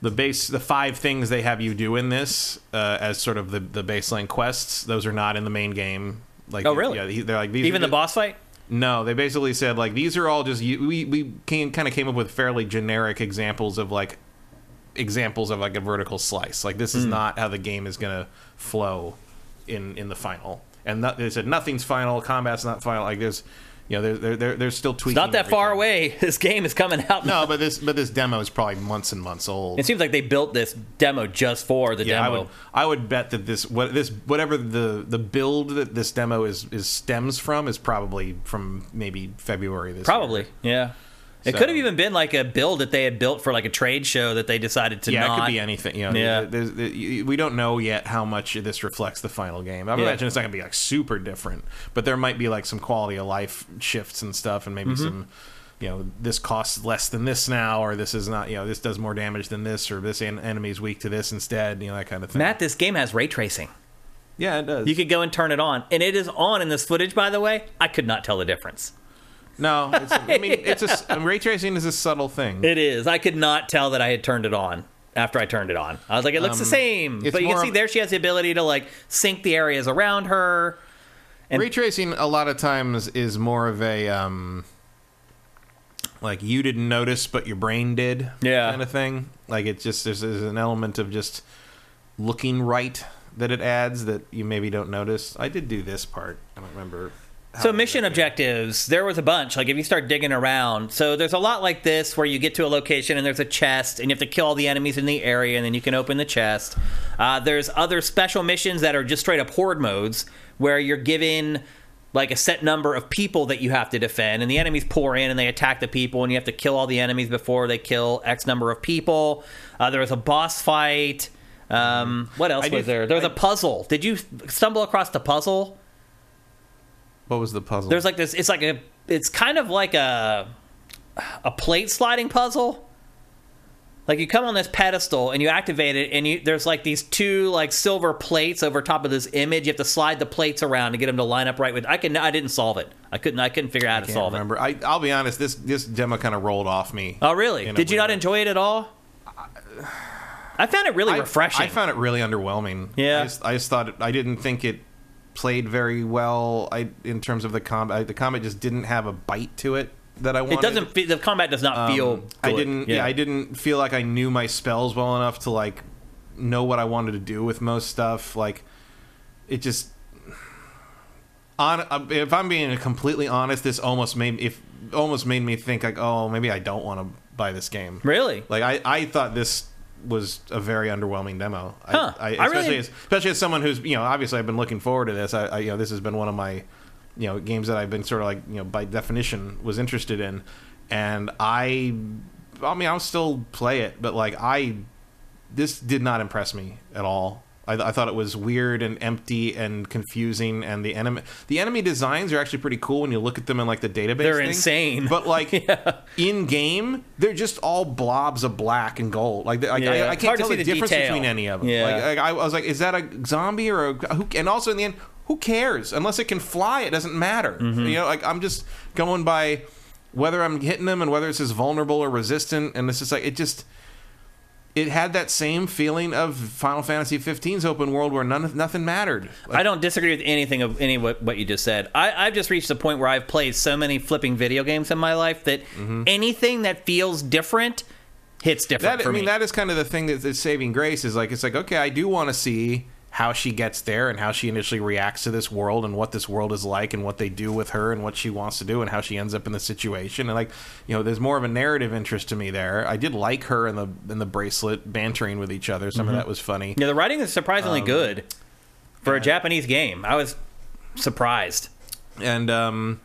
the base the five things they have you do in this uh, as sort of the the baseline quests. Those are not in the main game. Like Oh, really? Yeah, they're like these. Even the boss fight. No, they basically said like these are all just we we came, kind of came up with fairly generic examples of like examples of like a vertical slice. Like this is not how the game is going to flow in in the final. And not, they said nothing's final, combat's not final. Like there's you know, they're they're, they're, still tweaking. Not that far away. This game is coming out. No, but this but this demo is probably months and months old. It seems like they built this demo just for the Yeah, I demo. would I would bet that this what this whatever the the build that this demo is is stems from is probably from maybe February this Probably, year. yeah. It So- could have even been like a build that they had built for like a trade show that they decided to Yeah, not. it could be anything. You know, Yeah. there's, there's, we don't know yet how much this reflects the final game. I Yeah. imagine it's not going to be like super different, but there might be like some quality of life shifts and stuff, and maybe Mm-hmm. some, you know, this costs less than this now, or this is not, you know, this does more damage than this, or this en- enemy's weak to this instead, you know, that kind of thing. Matt, this game has ray tracing. yeah, it does. You could go and turn it on, and it is on in this footage. By the way, I could not tell the difference. No, it's, I mean, it's a ray tracing is a subtle thing. It is. I could not tell that I had turned it on after I turned it on. I was like, it looks the same. Um, But you can see there she has the ability to like sync the areas around her. and- ray tracing a lot of times is more of a um like you didn't notice but your brain did Yeah. kind of thing like it's just there's, there's an element of just looking right that it adds that you maybe don't notice i did do this part i don't remember So mission objectives, there was a bunch. Like if you start digging around, so there's a lot like this where you get to a location and there's a chest and you have to kill all the enemies in the area and then you can open the chest. Uh, there's other special missions that are just straight up horde modes where you're given like a set number of people that you have to defend and the enemies pour in and they attack the people and you have to kill all the enemies before they kill X number of people. Uh, there was a boss fight. Um, what else I was did- there? There was I- a puzzle. Did you stumble across the puzzle? What was the puzzle There's like this. It's like a. It's kind of like a a plate sliding puzzle. Like you come on this pedestal and you activate it, and you there's like these two like silver plates over top of this image. You have to slide the plates around to get them to line up right with. I can. I didn't solve it. I couldn't. I couldn't figure out how to solve remember I, i'll be honest this this demo kind of rolled off me. Oh really? Did you not weird- enjoy it at all? I found it really I- refreshing. I, found it really underwhelming. Yeah. I just, I just thought it, I didn't think it played very well. I in terms of the combat, the combat just didn't have a bite to it that I wanted. it doesn't. Fe- the combat does not Um, feel. I didn't. Yeah. I didn't feel like I knew my spells well enough to like know what I wanted to do with most stuff. Like it just. On, uh, if I'm being completely honest, this almost made if almost made me think like, oh, maybe I don't want to buy this game. Really? Like I, I thought this was a very underwhelming demo. Huh. I, I, I especially really- as, especially as someone who's you know obviously I've been looking forward to this. I, I you know this has been one of my you know games that I've been sort of like you know by definition was interested in, and I, I mean I'll still play it, but like I, this did not impress me at all. I, I thought it was weird and empty and confusing, and the enemy the enemy designs are actually pretty cool when you look at them in like the database. They're thing. insane. but like in game, they're just all blobs of black and gold. Like, like Yeah, I, I can't tell the, the difference detail. between any of them. Yeah. Like, like, I was like, is that a zombie or a who? And also in the end, who cares? Unless it can fly, it doesn't matter. Mm-hmm. You know, like I'm just going by whether I'm hitting them and whether it's as vulnerable or resistant. And it's just like it just. It had that same feeling of Final Fantasy 15's open world where none, nothing mattered. Like, I don't disagree with anything of any what, what you just said. I, I've just reached the point where I've played so many flipping video games in my life that mm-hmm. anything that feels different hits different that, I mean, me. that is kind of the thing that's, that's saving grace. Is like it's like okay, I do want to see how she gets there and how she initially reacts to this world and what this world is like and what they do with her and what she wants to do and how she ends up in the situation and like you know, there's more of a narrative interest to me there. I did like her and the in the bracelet bantering with each other. Some of that was funny. yeah, the writing is surprisingly Um, good for a Japanese game. I was surprised. and um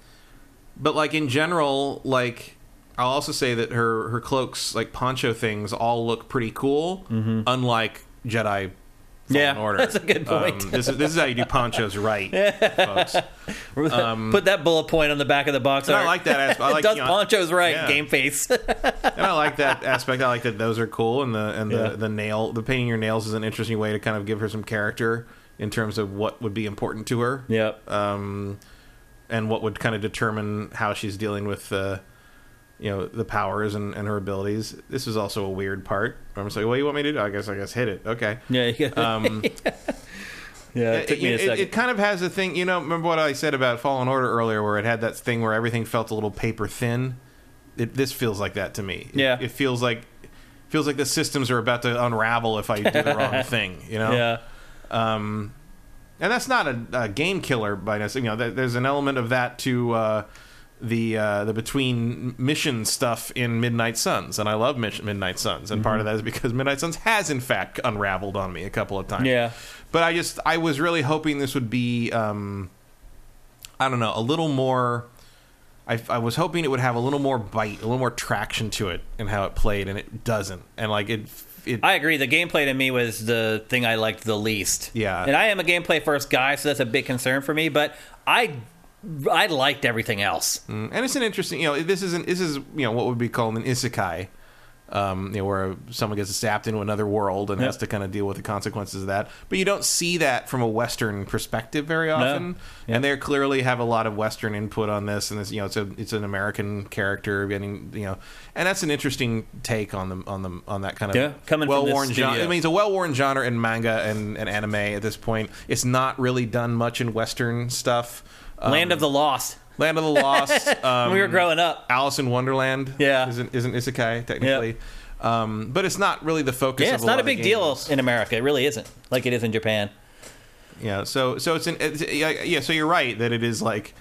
but like in general like i'll also say that her her cloaks like poncho things all look pretty cool unlike jedi Yeah, order. that's a good point. Um, this, is, this is how you do ponchos right, folks. Um, Put that bullet point on the back of the box. I like that aspect. I like, Does you know, ponchos right? yeah. Game face. and I like that aspect. I like that those are cool, and the and the, Yeah. the nail, the painting your nails is an interesting way to kind of give her some character in terms of what would be important to her. yep. um, and what would kind of determine how she's dealing with uh, you know the powers and, and her abilities. This is also a weird part. I'm just like, what do you want me to do? I guess I guess hit it. Okay. Yeah. Um, yeah. It took me a it, it, second. it kind of has a thing. You know, remember what I said about Fallen Order earlier, where it had that thing where everything felt a little paper thin. It, this feels like that to me. Yeah. It, feels like feels like the systems are about to unravel if I do the wrong thing. You know. yeah. Um, and that's not a, a game killer by necessity. You know, there, there's an element of that to uh, the uh, the between mission stuff in Midnight Suns, and I love Mission- Midnight Suns, and part of that is because Midnight Suns has in fact unraveled on me a couple of times. Yeah. but I just I was really hoping this would be um, I don't know a little more. I, I was hoping it would have a little more bite, a little more traction to it, and how it played, and it doesn't. And like it, it I agree. The gameplay to me was the thing I liked the least. Yeah. and I am a gameplay first guy, so that's a big concern for me. But I, I liked everything else. and it's an interesting. You know, this isn't. This is you know what would be called an isekai. Um, you know, where someone gets zapped into another world and Yep. has to kind of deal with the consequences of that. But you don't see that from a Western perspective very often. Yep. And they clearly have a lot of Western input on this. And this, you know, it's a it's an American character getting you know, and that's an interesting take on the on the on that kind of Yeah, coming well-worn genre. I mean, it's a well-worn genre in manga and, and anime at this point. It's not really done much in Western stuff. Um, Land of the Lost. Land of the Lost. Um, when we were growing up. Alice in Wonderland. Yeah. isn't isn't isekai technically. Um, but it's not really the focus. Yeah, it's a not a big deal in America. It really isn't like it is in Japan. Yeah, so so it's an it's, yeah, yeah. So you're right that it is like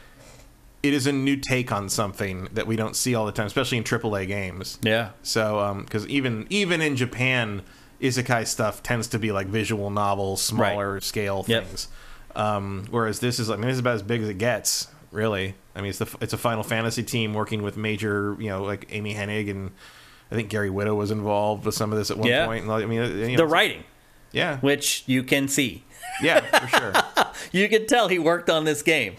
it is a new take on something that we don't see all the time, especially in AAA games. Yeah. So because even even in Japan, isekai stuff tends to be like visual novels, smaller scale things. Yep. Um, whereas this is, I mean, this is about as big as it gets, really. I mean, it's the it's a Final Fantasy team working with major, you know, like Amy Hennig and I think Gary Whitta was involved with some of this at one Yeah. point. And, I mean, you know, The writing, yeah, which you can see. yeah, for sure. You can tell he worked on this game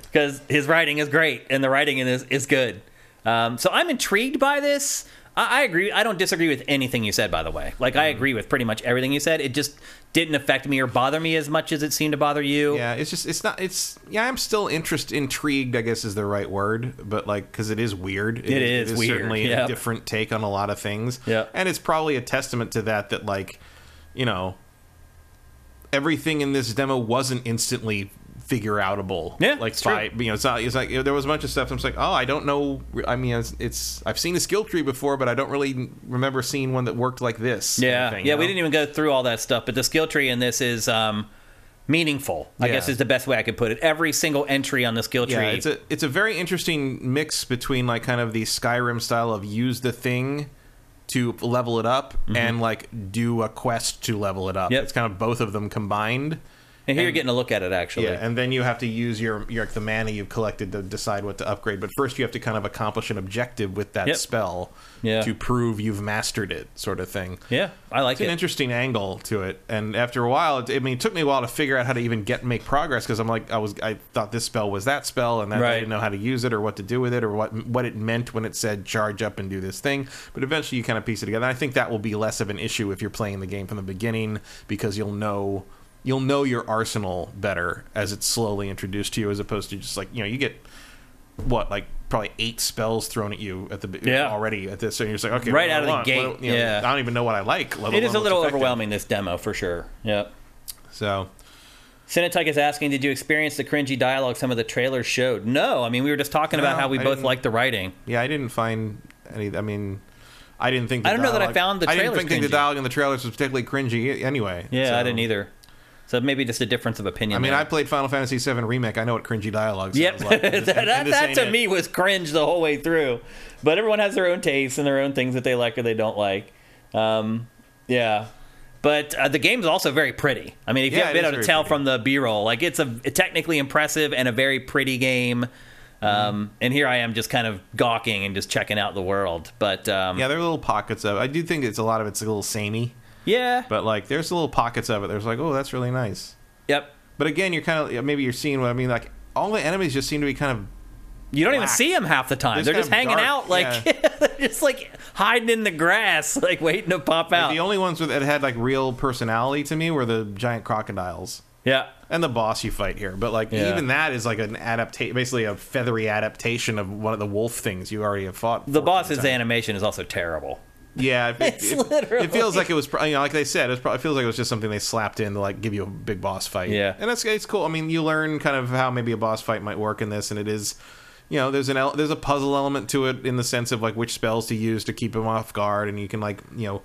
because his writing is great and the writing in this is good. Um, so I'm intrigued by this. I, I agree. I don't disagree with anything you said, by the way. Like I Mm-hmm. agree with pretty much everything you said. It just didn't affect me or bother me as much as it seemed to bother you. Yeah, it's just it's not it's yeah. I'm still interest intrigued. I guess is the right word, but like because it is weird. It is weird, certainly yep. a different take on a lot of things. Yeah. and it's probably a testament to that. That like, you know, everything in this demo wasn't instantly figure outable. Yeah, like by you know, it's not. It's like there was a bunch of stuff. I'm like, oh, I don't know. I mean, it's, it's I've seen a skill tree before, but I don't really remember seeing one that worked like this. Yeah, thing, yeah. you We know? didn't even go through all that stuff, but the skill tree in this is um, meaningful. I Yeah. guess is the best way I could put it. Every single entry on the skill tree. Yeah, it's a it's a very interesting mix between like kind of the Skyrim style of use the thing to level it up and like do a quest to level it up. Mm-hmm. Yep. It's kind of both of them combined. And here you're getting a look at it actually. Yeah, and then you have to use your your the mana you've collected to decide what to upgrade. But first, you have to kind of accomplish an objective with that Yep. spell Yeah. to prove you've mastered it, sort of thing. Yeah, I like It's an it. interesting angle to it, and after a while, it, I mean, it took me a while to figure out how to even get make progress because I'm like, I was, I thought this spell was that spell, and that I didn't know how to use it or what to do with it or what what it meant when it said charge up and do this thing. But eventually, you kind of piece it together. And I think that will be less of an issue if you're playing the game from the beginning because you'll know you'll know your arsenal better as it's slowly introduced to you, as opposed to just like you know you get what like probably eight spells thrown at you at the Yeah. already at this, so you're just like okay, Right out I of the want? gate, What do- you know, yeah. I don't even know what I like. It is a little effective. overwhelming this demo for sure. Yeah. So Cinetyke is asking, did you experience the cringy dialogue some of the trailers showed? No, I mean we were just talking about how we I both liked the writing. yeah, I didn't find any. I mean, I didn't think. The I don't know that I found the trailer. I didn't think, think the dialogue in the trailers was particularly cringy anyway. Yeah, so- I didn't either. So maybe just a difference of opinion. I mean, there. I played Final Fantasy VII remake. I know what cringy dialogue sounds Yep, like. that, that, that to it. me was cringe the whole way through. But everyone has their own tastes and their own things that they like or they don't like. Um, yeah, but uh, the game's also very pretty. I mean, if you haven't been able to tell pretty. from the B-roll, like it's a, technically impressive and a very pretty game. Um, And here I am just kind of gawking and just checking out the world. But um, Yeah, there are little pockets of. I do think it's a lot of it's a little samey, yeah, but like there's little pockets of it. There's like, oh, that's really nice. yep. But again, you're kind of maybe you're seeing what I mean. Like all the enemies just seem to be kind of You don't even see them half the time. It's They're just hanging dark, out, like they're just like hiding in the grass, like waiting to pop out. the only ones that had like real personality to me were the giant crocodiles. yeah, and the boss you fight here. But like Yeah. even that is like an adaptation, basically a feathery adaptation of one of the wolf things you already have fought. the boss's times. animation is also terrible. Yeah, it, It's it, literally- it feels like it was, you know, like they said, it, was pro- it feels like it was just something they slapped in to like give you a big boss fight. Yeah. and that's it's cool. I mean, you learn kind of how maybe a boss fight might work in this, and it is. You know, there's an el- there's a puzzle element to it in the sense of like which spells to use to keep him off guard, and you can like you know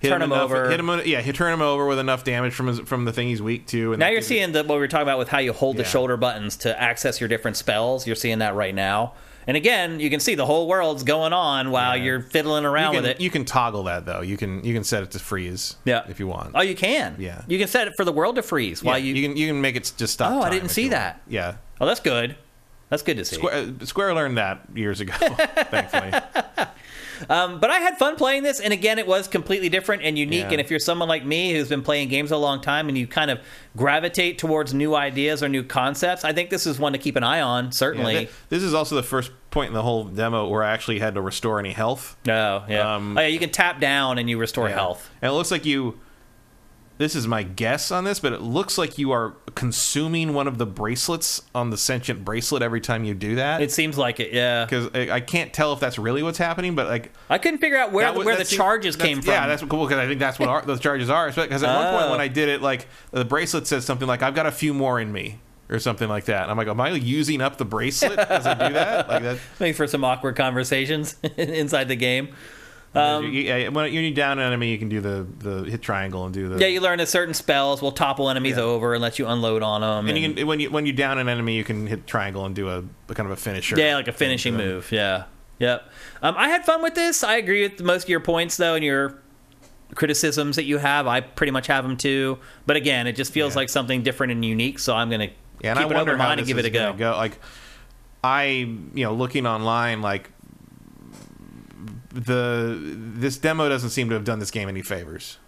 hit Turn him, him enough, over. hit him yeah, hit, turn him over with enough damage from his, from the thing he's weak to. And Now you're seeing the, what we were talking about with how you hold the shoulder buttons to access your different spells. You're seeing that right now, And again, you can see the whole world's going on while Yeah. you're fiddling You around can, with it. you can toggle that though. You can you can set it to freeze. Yeah. if you want. oh, you can. Yeah. You can set it for the world to freeze Yeah, while you. you can you can make it just stop. Oh, I didn't see you want. that. Yeah, Oh, that's good. That's good to see. Square, uh, Square learned that years ago. thankfully, Um, but I had fun playing this, and again, it was completely different and unique. Yeah. And if you're someone like me who's been playing games a long time and you kind of gravitate towards new ideas or new concepts, I think this is one to keep an eye on. Yeah, Certainly. thi- this is also the first point in the whole demo where I actually had to restore any health. No, yeah. Um, oh, yeah, you can tap down and you restore Yeah. health. And it looks like you. This is my guess on this, but it looks like you are consuming one of the bracelets on the sentient bracelet every time you do that. It seems like it, yeah. because I I can't tell if that's really what's happening, but like I couldn't figure out where the, was- where the charges came from. Yeah, that's cool because I think that's what our, those charges are. Because at one point Oh. when uh. I did it, like the bracelet says something like "I've got a few more in me" or something like that. And I'm like, am I using up the bracelet as I do that? Like that. Make for some awkward conversations inside the game. You, yeah, when you're down an enemy, you can do the the hit triangle and do the Yeah, you learn that certain spells will topple enemies Yeah. over and let you unload on them. And you can when you when you down an enemy, you can hit triangle and do a, a kind of a finisher. Yeah, like a finishing move. Yeah. Yep. Um, I had fun with this. I agree with most of your points, though, and your criticisms that you have. I pretty much have them too. But again, it just feels Yeah. like something different and unique. So I'm going to Yeah, keep I it how mine and give it a go. go. Like, I you know looking online, like the this demo doesn't seem to have done this game any favors,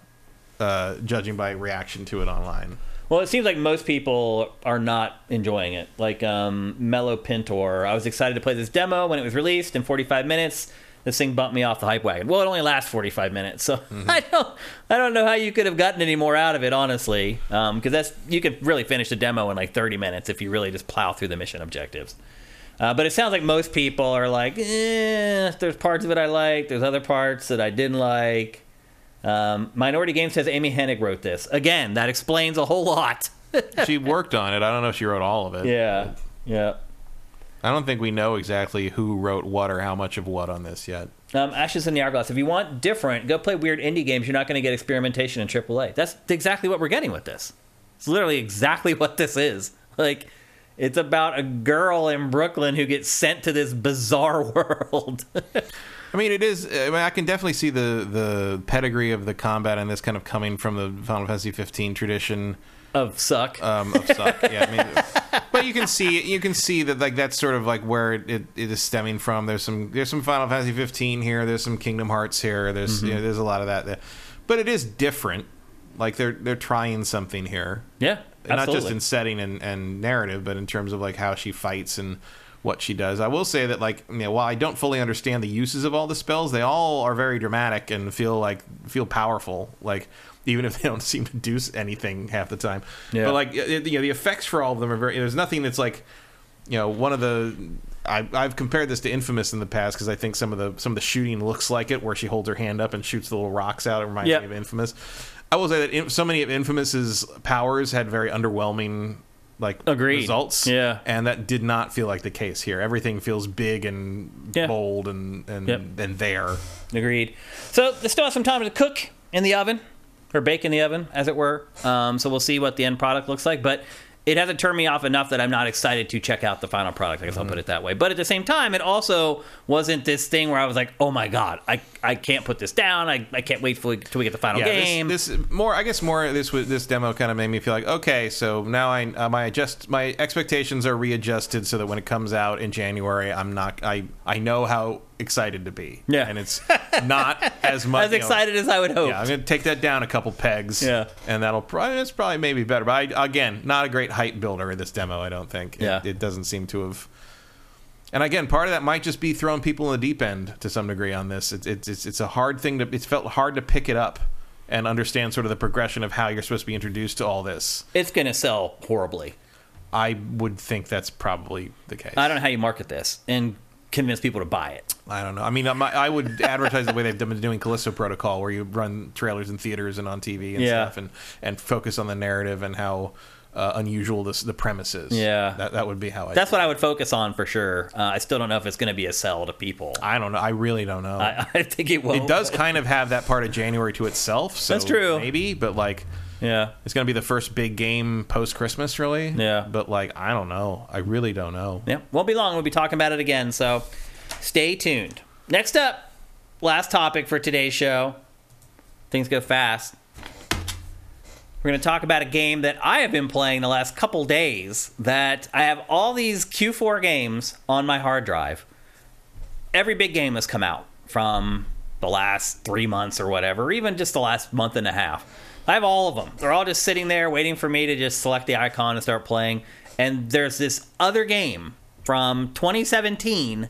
uh, judging by reaction to it online. Well, it seems like most people are not enjoying it. Like um, Mellow Pintor, I was excited to play this demo when it was released in 45 minutes. This thing bumped me off the hype wagon. Well, it only lasts 45 minutes, so I don't, I don't know how you could have gotten any more out of it, honestly. Because that's you could really finish the demo in like 30 minutes if you really just plow through the mission objectives. Uh, but it sounds like most people are like, eh, there's parts of it I like, there's other parts that I didn't like. Um, Minority Game says Amy Hennig wrote this. Again, that explains a whole lot. she worked on it. I don't know if she wrote all of it. Yeah, yeah. I don't think we know exactly who wrote what or how much of what on this yet. Um, Ashes in the Hourglass. If you want different, go play weird indie games. You're not going to get experimentation in AAA. That's exactly what we're getting with this. It's literally exactly what this is. Like, it's about a girl in Brooklyn who gets sent to this bizarre world. I mean, it is. I mean, I can definitely see the the pedigree of the combat and this kind of coming from the Final Fantasy 15 tradition. of suck. um, of suck. Yeah, I mean, but you can see you can see that like that's sort of like where it, it, it is stemming from. There's some there's some Final Fantasy 15 here. There's some Kingdom Hearts here. There's you know, there's a lot of that. There. But it is different. Like they're they're trying something here, yeah, not just in setting and, and narrative, but in terms of like how she fights and what she does. I will say that like you know, while I don't fully understand the uses of all the spells, they all are very dramatic and feel like feel powerful. Like even if they don't seem to do anything half the time. Yeah. But like it, you know, the effects for all of them are very. There's nothing that's like you know one of the. I, I've compared this to Infamous in the past because I think some of the some of the shooting looks like it, where she holds her hand up and shoots the little rocks out. It reminds Yep. me of Infamous. I will say that so many of Infamous's powers had very underwhelming like Agreed. results. Yeah. and that did not feel like the case here. Everything feels big and Yeah. bold and and Yep. and there. Agreed. So they still have some time to cook in the oven or bake in the oven, as it were. Um, so we'll see what the end product looks like. But it hasn't turned me off enough that I'm not excited to check out the final product. I guess I'll put it that way. But at the same time, it also wasn't this thing where I was like, "Oh my god, I, I can't put this down. I, I can't wait for till we get the final Yeah, game." This, this more, I guess, more. This this demo kind of made me feel like, okay, so now I uh, my adjust my expectations are readjusted so that when it comes out in January, I'm not. I I know how excited to be. Yeah. and it's not as much as you know, excited as I would hope. Yeah, I'm going to take that down a couple pegs. Yeah. and that'll probably it's probably maybe better. But I, again, not a great hype builder in this demo. I don't think. It- Yeah. it, doesn't seem to have. And again, part of that might just be throwing people in the deep end to some degree on this. It's it's it's, it's a hard thing to. It's felt hard to pick it up and understand sort of the progression of how you're supposed to be introduced to all this. It's going to sell horribly. I would think that's probably the case. I don't know how you market this and convince people to buy it. I don't know. I mean, I might- I would advertise the way they've been doing Callisto Protocol, where you run trailers in theaters and on TV and Yeah. stuff, and and focus on the narrative and how uh, unusual this the premise is. Yeah. that that would be how I. That's what I would focus on for sure. Uh, I still don't know if it's going to be a sell to people. I don't know. I really don't know. I, I think it will. it does kind of have that part of January to itself. So That's true. Maybe, but like, Yeah. It's going to be the first big game post Christmas, really. Yeah. But like, I don't know. I really don't know. Yeah, won't be long. We'll be talking about it again, so stay tuned. Next up, last topic for today's show. Things go fast. We're going to talk about a game that I have been playing the last couple days. That I have all these Q4 games on my hard drive. Every big game has come out from the last three months or whatever, or even just the last month and a half. I have all of them. They're all just sitting there waiting for me to just select the icon and start playing. And there's this other game from 2017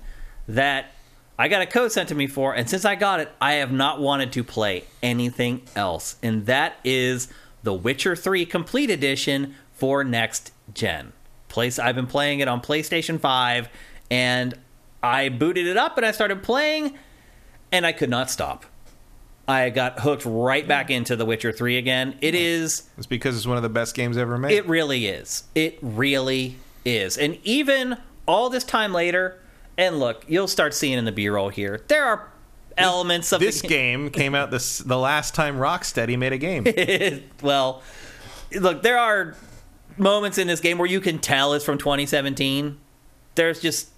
that I got a code sent to me for, and since I got it, I have not wanted to play anything else. And that is The Witcher 3 Complete Edition for next gen. Place I've been playing it on PlayStation 5, and I booted it up and I started playing, and I could not stop. I got hooked right back into The Witcher 3 again. It is It's because it's one of the best games ever made. it really is. It really is. And even all this time later, and look, you'll start seeing in the B-roll here, there are elements of this the game came out this the last time Rocksteady made a game. well, look, there are moments in this game where you can tell it's from 2017. There's just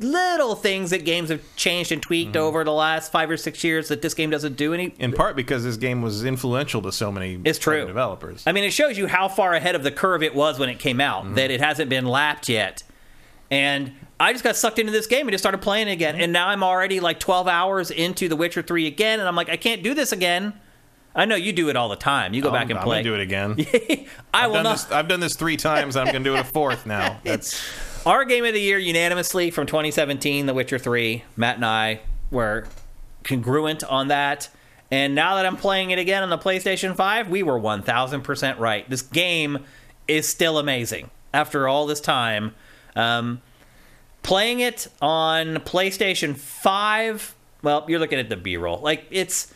little things that games have changed and tweaked Mm-hmm. over the last five or six years that this game doesn't do any. in part because this game was influential to so many It's true. developers. I mean, it shows you how far ahead of the curve it was when it came out, Mm-hmm. that it hasn't been lapped yet. And I just got sucked into this game and just started playing again. And now I'm already like 12 hours into The Witcher 3 again. And I'm like, I can't do this again. I know you do it all the time. You go back and I'm play. gonna do it again. I I've will done, not. this, I've done this three times. I'm gonna do it a fourth now. That's Our game of the year unanimously from 2017, The Witcher 3. Matt and I were congruent on that. And now that I'm playing it again on the PlayStation 5, we were 1000% right. This game is still amazing after all this time. Um, playing it on PlayStation 5, well, you're looking at the B-roll. Like it's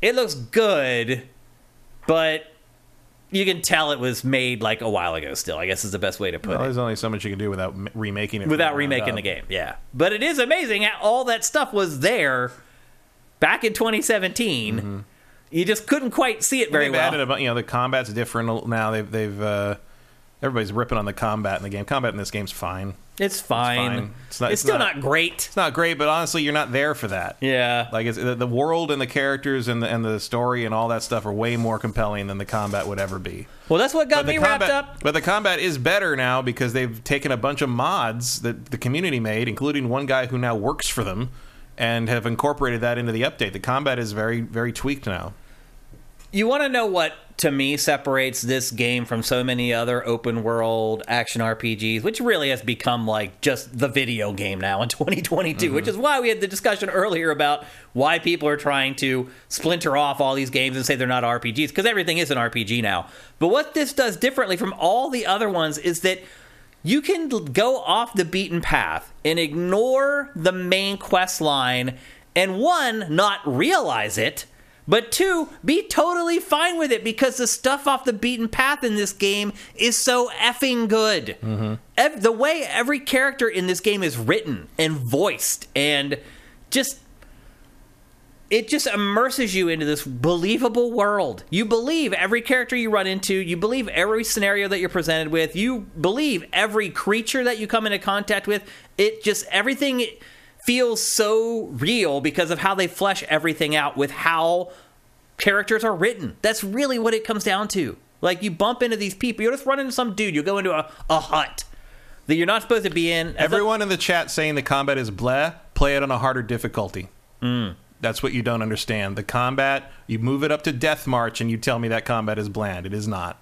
it looks good, but you can tell it was made like a while ago still. I guess is the best way to put well, it there's only so much you can do without remaking it. without remaking the game. Yeah, but it is amazing how all that stuff was there back in 2017. You just couldn't quite see it very well. added about you know the combat's different now. They've they've uh, everybody's ripping on the combat in the game. Combat in this game's fine. It's fine. fine. It's, It's not- it's still not- not, great. It's not great, but honestly, you're not there for that. Yeah, Like it's, the, the world and the characters and the and the story and all that stuff are way more compelling than the combat would ever be. well, that's what got But me combat, wrapped up. but the combat is better now because they've taken a bunch of mods that the community made, including one guy who now works for them, and have incorporated that into the update. The combat is very very tweaked now. You want to know what to me separates this game from so many other open world action RPGs, which really has become like just the video game now in 2022, which mm-hmm. is why we had the discussion earlier about why people are trying to splinter off all these games and say they're not RPGs because everything is an RPG now. But what this does differently from all the other ones is that you can go off the beaten path and ignore the main quest line and one not realize it but two be totally fine with it because the stuff off the beaten path in this game is so effing good mm-hmm. Ev- the way every character in this game is written and voiced and just it just immerses you into this believable world. You believe every character you run into, you believe every scenario that you're presented with, you believe every creature that you come into contact with. It just everything feels so real because of how they flesh everything out with how characters are written. That's really what it comes down to. Like you bump into these people, you'll just run into some dude, you go into a, a hut that you're not supposed to be in. As a- Everyone in the chat saying the combat is blah. Play it on a harder difficulty. Mm. That's what you don't understand. The combat, you move it up to death march, and you tell me that combat is bland. It is not.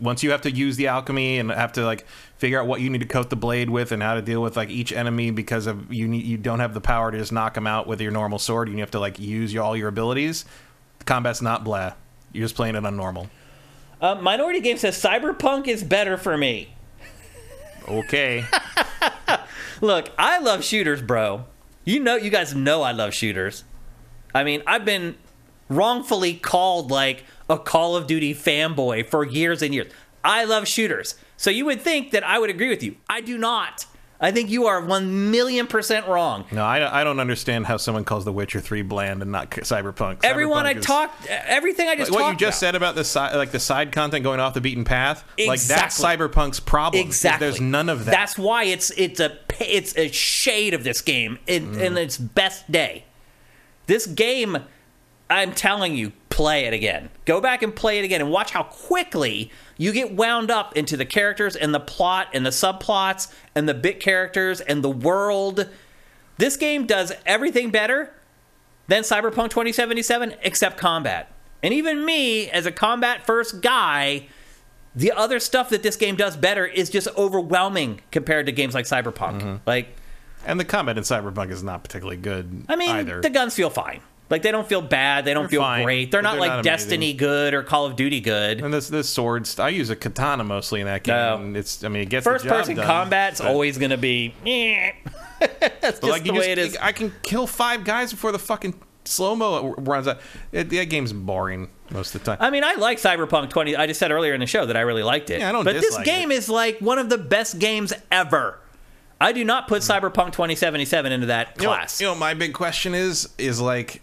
Once you have to use the alchemy and have to like figure out what you need to coat the blade with and how to deal with like each enemy because of you need you don't have the power to just knock them out with your normal sword. You have to like use your, all your abilities. Combat's not blah. You're just playing it on normal. Uh, Minority Game says Cyberpunk is better for me. Okay. Look, I love shooters, bro. You know, you guys know I love shooters. I mean, I've been wrongfully called like a Call of Duty fanboy for years and years. I love shooters. So you would think that I would agree with you. I do not. I think you are one million percent wrong. No, I, I don't understand how someone calls The Witcher Three bland and not Cyberpunk. Everyone Cyberpunk I is- talked, everything I just Like what you just about. said about the side, like the side content going off the beaten path, like that's Cyberpunk's problem. Exactly. There's none of that. That's why it's it's a it's a shade of this game in, Mm. in its best day. This game, I'm telling you, play it again. Go back and play it again, and watch how quickly you get wound up into the characters and the plot and the subplots and the bit characters and the world. This game does everything better than Cyberpunk 2077 except combat. And even me, as a combat first guy, the other stuff that this game does better is just overwhelming compared to games like Cyberpunk. Mm-hmm. Like, and the combat in Cyberpunk is not particularly good. I mean, either. the guns feel fine. Like, they don't feel bad. They don't They're feel fine, great. They're not they're like not. Destiny good or Call of Duty good. and this this swords, I use a katana mostly in that game. No. and It's I mean, it gets First the job person done, combat's but- always going to be. That's just like the way just, it is. I can kill five guys before the fucking slow mo runs out. It, that game's boring most of the time. I mean, I like Cyberpunk 20. I just said earlier in the show that I really liked it. Yeah, I don't but this game it. is like one of the best games ever. I do not put Cyberpunk 2077 into that You know- class. You know, my big question is is like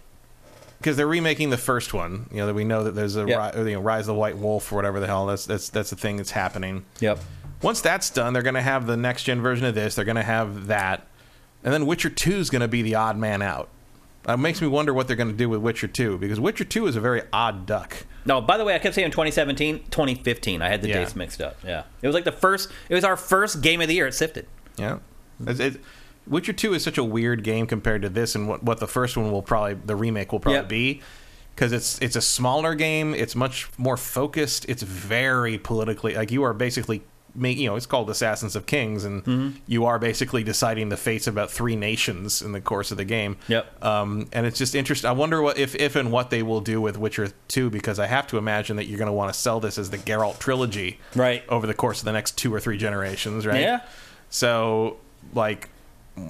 because they're remaking the first one. You know that we know that there's a Yeah. ri- you know, Rise of the White Wolf or whatever the hell. That's that's that's the thing that's happening. Yep. Once that's done, they're going to have the next gen version of this. They're going to have that, and then Witcher Two is going to be the odd man out. It makes me wonder what they're going to do with Witcher Two because Witcher Two is a very odd duck. No, by the way, I kept saying 2017, 2015. I had the Yeah. dates mixed up. Yeah. It was like the first, it was our first game of the year It Sifted. Yeah, It's- it- Witcher Two is such a weird game compared to this, and what what the first one will probably the remake will probably Yep. be. Because it's it's a smaller game, it's much more focused. It's very politically like you are basically make you know it's called Assassins of Kings, and Mm-hmm. you are basically deciding the fates of about three nations in the course of the game. Yep. Um, and it's just interesting. I wonder what if if and what they will do with Witcher Two, because I have to imagine that you're going to want to sell this as the Geralt trilogy, Right. over the course of the next two or three generations, right? Yeah. So, like,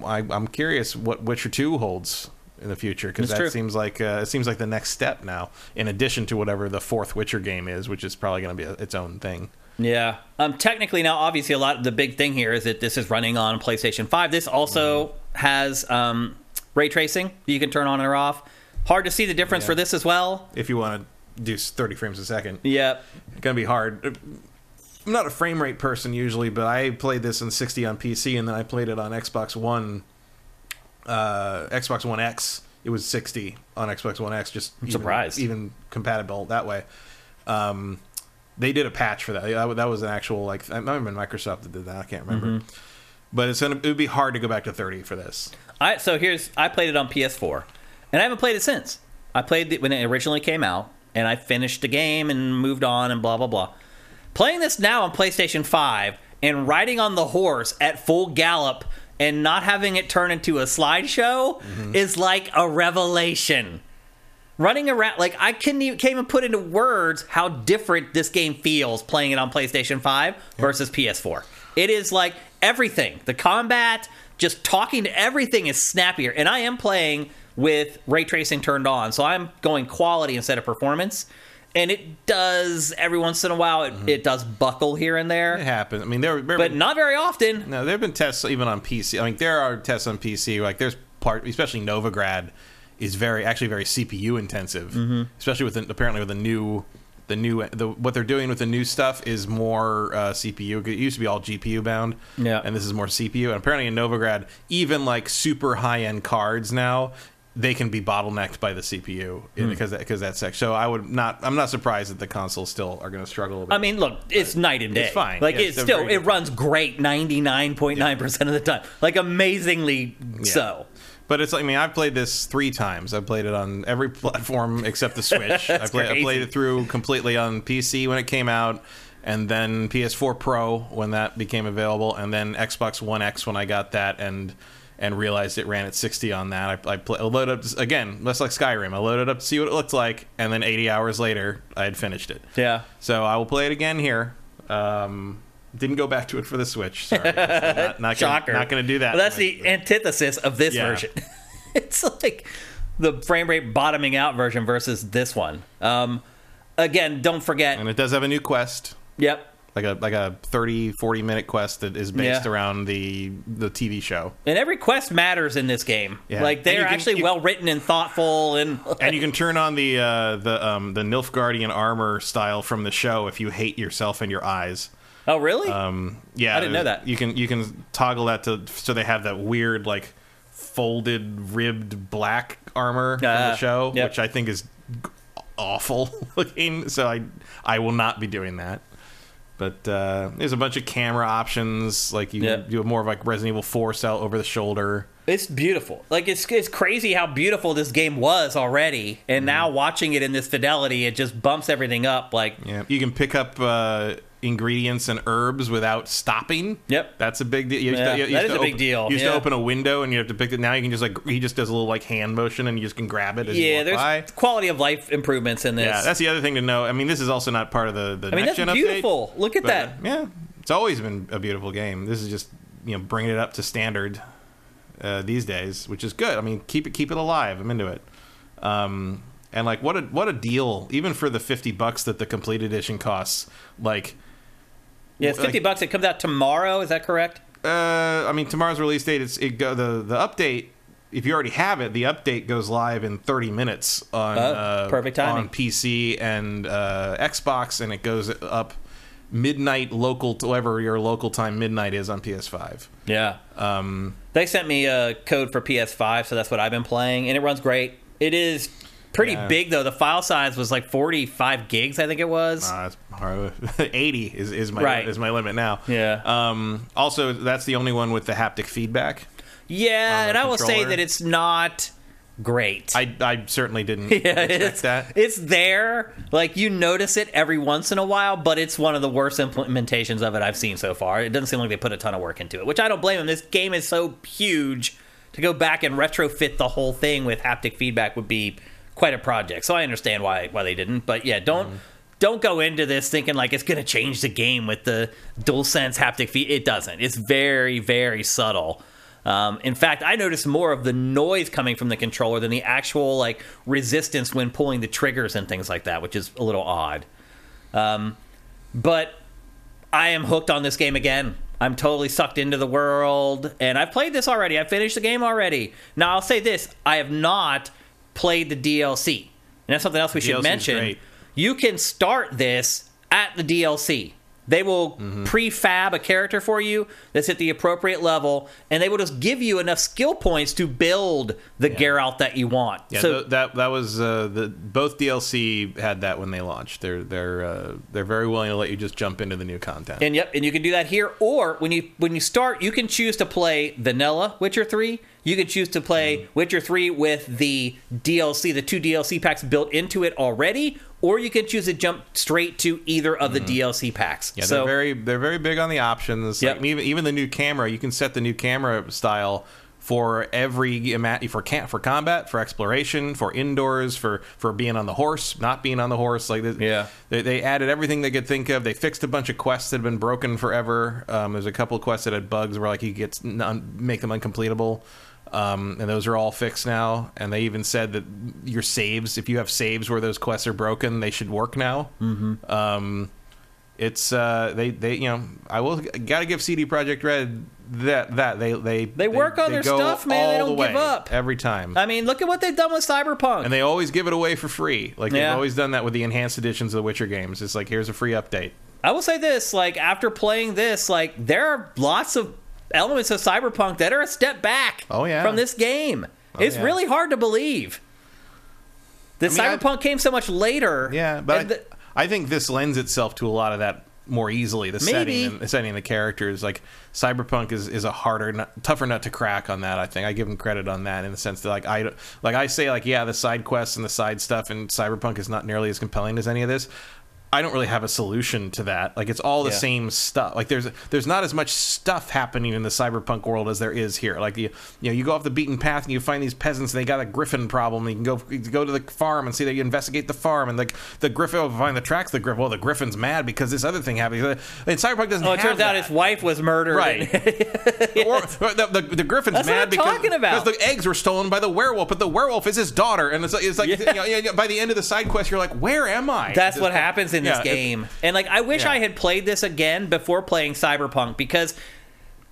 I, I'm curious what Witcher Two holds in the future because that true. seems like uh, it seems like the next step now, in addition to whatever the fourth Witcher game is, which is probably going to be a, its own thing. Yeah. Um, technically, now, obviously, a lot of the big thing here is that this is running on PlayStation 5. This also has um, ray tracing that you can turn on or off. Hard to see the difference Yeah. for this as well. If you want to do 30 frames a second, Yep. it's going to be hard. I'm not a frame rate person usually, but I played this in 60 on PC, and then I played it on Xbox One, uh, Xbox One X. It was 60 on Xbox One X. Just even, surprised. even compatible that way. Um, they did a patch for that. That, that was an actual like I remember Microsoft that did that. I can't remember. But it's gonna it would be hard to go back to 30 for this. I so here's I played it on PS4, and I haven't played it since. I played it when it originally came out, and I finished the game and moved on and blah blah blah. Playing this now on PlayStation 5 and riding on the horse at full gallop and not having it turn into a slideshow mm-hmm. is like a revelation. Running around like I couldn't even, can't even put into words how different this game feels playing it on PlayStation 5 versus PS4. It is like everything. The combat, just talking to everything is snappier. And I am playing with ray tracing turned on, so I'm going quality instead of performance. And it does every once in a while. It, it does buckle here and there It happens. I mean, there, there but not very often. No, there have been tests even on PC. I mean, there are tests on PC. Like there's part, especially Novigrad, is very actually very CPU intensive. Mm-hmm. Especially with the, apparently with the new, the new the what they're doing with the new stuff is more uh, CPU. It used to be all GPU bound. Yeah. and this is more CPU. And apparently in Novigrad, even like super high end cards now. They can be bottlenecked by the CPU Hmm. because because that's sex. So I would not. I'm not surprised that the consoles still are going to struggle. A bit. I mean, look, it's night and day. It's fine. Like Yeah, it's it's still it runs great ninety nine point nine percent of the time. Like amazingly so. But it's like I mean I've played this three times. I've played it on every platform except the Switch. I, played, I played it through completely on PC when it came out, and then PS4 Pro when that became available, and then Xbox One X when I got that and and realized it ran at 60 on that. I, I, play, I loaded up again, just like Skyrim. I loaded up to see what it looked like, and then 80 hours later I had finished it. Yeah. So I will play it again here. Um, didn't go back to it for the Switch. Sorry, not, not Shocker. Gonna, not going to do that. Well, that's the antithesis of this Yeah. version. it's like the frame rate bottoming out version versus this one. Um, again, don't forget. and it does have a new quest. Yep. Like a like a 30 40 minute quest that is based Yeah. around the the TV show. And every quest matters in this game. Yeah. Like they're can- actually you- well written and thoughtful and and you can turn on the uh, the um, the Nilfgaardian armor style from the show if you hate yourself and your eyes. Oh really? Um, yeah, I didn't know that. You can you can toggle that to so they have that weird like folded ribbed black armor from Uh, the show, yep. which I think is awful looking. So I I will not be doing that. But uh, there's a bunch of camera options, like you Yep. do more of like Resident Evil 4 style over the shoulder. It's beautiful. Like it's it's crazy how beautiful this game was already, and Mm-hmm. now watching it in this fidelity, it just bumps everything up. Like Yeah, you can pick up uh, ingredients and herbs without stopping. Yep. that's a big deal. Yeah, to, that is a big open- deal, You used yeah. to open a window and you have to pick it. Now you can just like he just does a little like hand motion and you just can grab it. As you yeah, there's by. quality of life improvements in this. Yeah, that's the other thing to know. I mean, this is also not part of the the I mean, next that's beautiful. Look at update. that. Yeah, it's always been a beautiful game. This is just you know bringing it up to standard uh, these days, which is good. I mean, keep it keep it alive. I'm into it. Um, and like what a what a deal, even for the fifty bucks that the complete edition costs. Like. Yeah, it's fifty like- bucks. It comes out tomorrow. Is that correct? Uh, I mean, tomorrow's release date. It's it go the the update. If you already have it, the update goes live in 30 minutes on Oh, uh, perfect timing. on PC and uh, Xbox, and it goes up midnight local, whatever your local time midnight is on PS5. Yeah. Um, They sent me a code for PS5, so that's what I've been playing, and it runs great. It is pretty Yeah. big though. The file size was like 45 gigs, I think it was. uh, it's hard- 80 is, is my Right. is my limit now. Yeah. Um, also, that's the only one with the haptic feedback. yeah, and I will say that it's not great. I, I certainly didn't yeah, expect it's, that. it's there. Like you notice it every once in a while, but it's one of the worst implementations of it I've seen so far. It doesn't seem like they put a ton of work into it, which I don't blame them. This game is so huge to go back and retrofit the whole thing with haptic feedback would be quite a project. So I understand why why they didn't. But yeah, don't don't go into this thinking like it's going to change the game with the DualSense haptic feed. It doesn't. It's very very subtle. Um, in fact, I noticed more of the noise coming from the controller than the actual like resistance when pulling the triggers and things like that, which is a little odd. Um, but I am hooked on this game again. I'm totally sucked into the world, and I've played this already. I finished the game already. Now I'll say this: I have not played the DLC, and that's something else we should DLC 's mention. great. You can start this at the DLC. They will Mm-hmm. prefab a character for you that's at the appropriate level, and they will just give you enough skill points to build the Geralt that you want. Yeah, so th- that that was uh, the both DLC had that when they launched. They're they're uh, they're very willing to let you just jump into the new content. And yep, and you can do that here. Or when you when you start, you can choose to play vanilla Witcher three. You can choose to play Witcher three with the DLC, the two DLC packs built into it already, or you can choose to jump straight to either of the DLC packs. yeah, so they're very they're very big on the options. Yep. Like, even even the new camera, you can set the new camera style for every for can for combat, for exploration, for indoors, for for being on the horse, not being on the horse. Like Yeah. they, they added everything they could think of. They fixed a bunch of quests that had been broken forever. Um, there's a couple of quests that had bugs where like you get non- make them uncompletable. Um, and those are all fixed now. And they even said that your saves, if you have saves where those quests are broken, they should work now. Mm-hmm. Um, it's uh, they they you know I will got to give CD Projekt Red that that they they They work on their stuff, man. They don't the give up. every time. I mean, look at what they've done with Cyberpunk. and they always give it away for free. Like Yeah. they've always done that with the enhanced editions of the Witcher games. It's like here's a free update. I will say this: like after playing this, like there are lots of elements of Cyberpunk that are a step back. Oh, yeah. from this game. Oh, it's yeah. really hard to believe. The I mean, I- Cyberpunk came so much later. Yeah, but I, the- I think this lends itself to a lot of that more easily. The Maybe. setting, and, the setting, the characters. Like Cyberpunk is, is a harder, nut, tougher nut to crack on that. I think I give them credit on that in the sense that like I like I say like yeah, the side quests and the side stuff in Cyberpunk is not nearly as compelling as any of this. I don't really have a solution to that. Like it's all the Yeah. same stuff. Like there's there's not as much stuff happening in the cyberpunk world as there is here. Like you you know you go off the beaten path and you find these peasants and they got a griffin problem. And you can go you can go to the farm and see that you investigate the farm and the the griffin will find the tracks. of The griffin well the griffin's mad because this other thing happened. And cyberpunk doesn't. oh, it turns out his wife was murdered. Right. or, or the, the, the griffin's That's mad because, talking about. because the eggs were stolen by the werewolf, but the werewolf is his daughter, and it's like, it's like Yeah. you know, by the end of the side quest, you're like, where am I? That's what happens in this Yeah, it- game, and like I wish Yeah. I had played this again before playing Cyberpunk because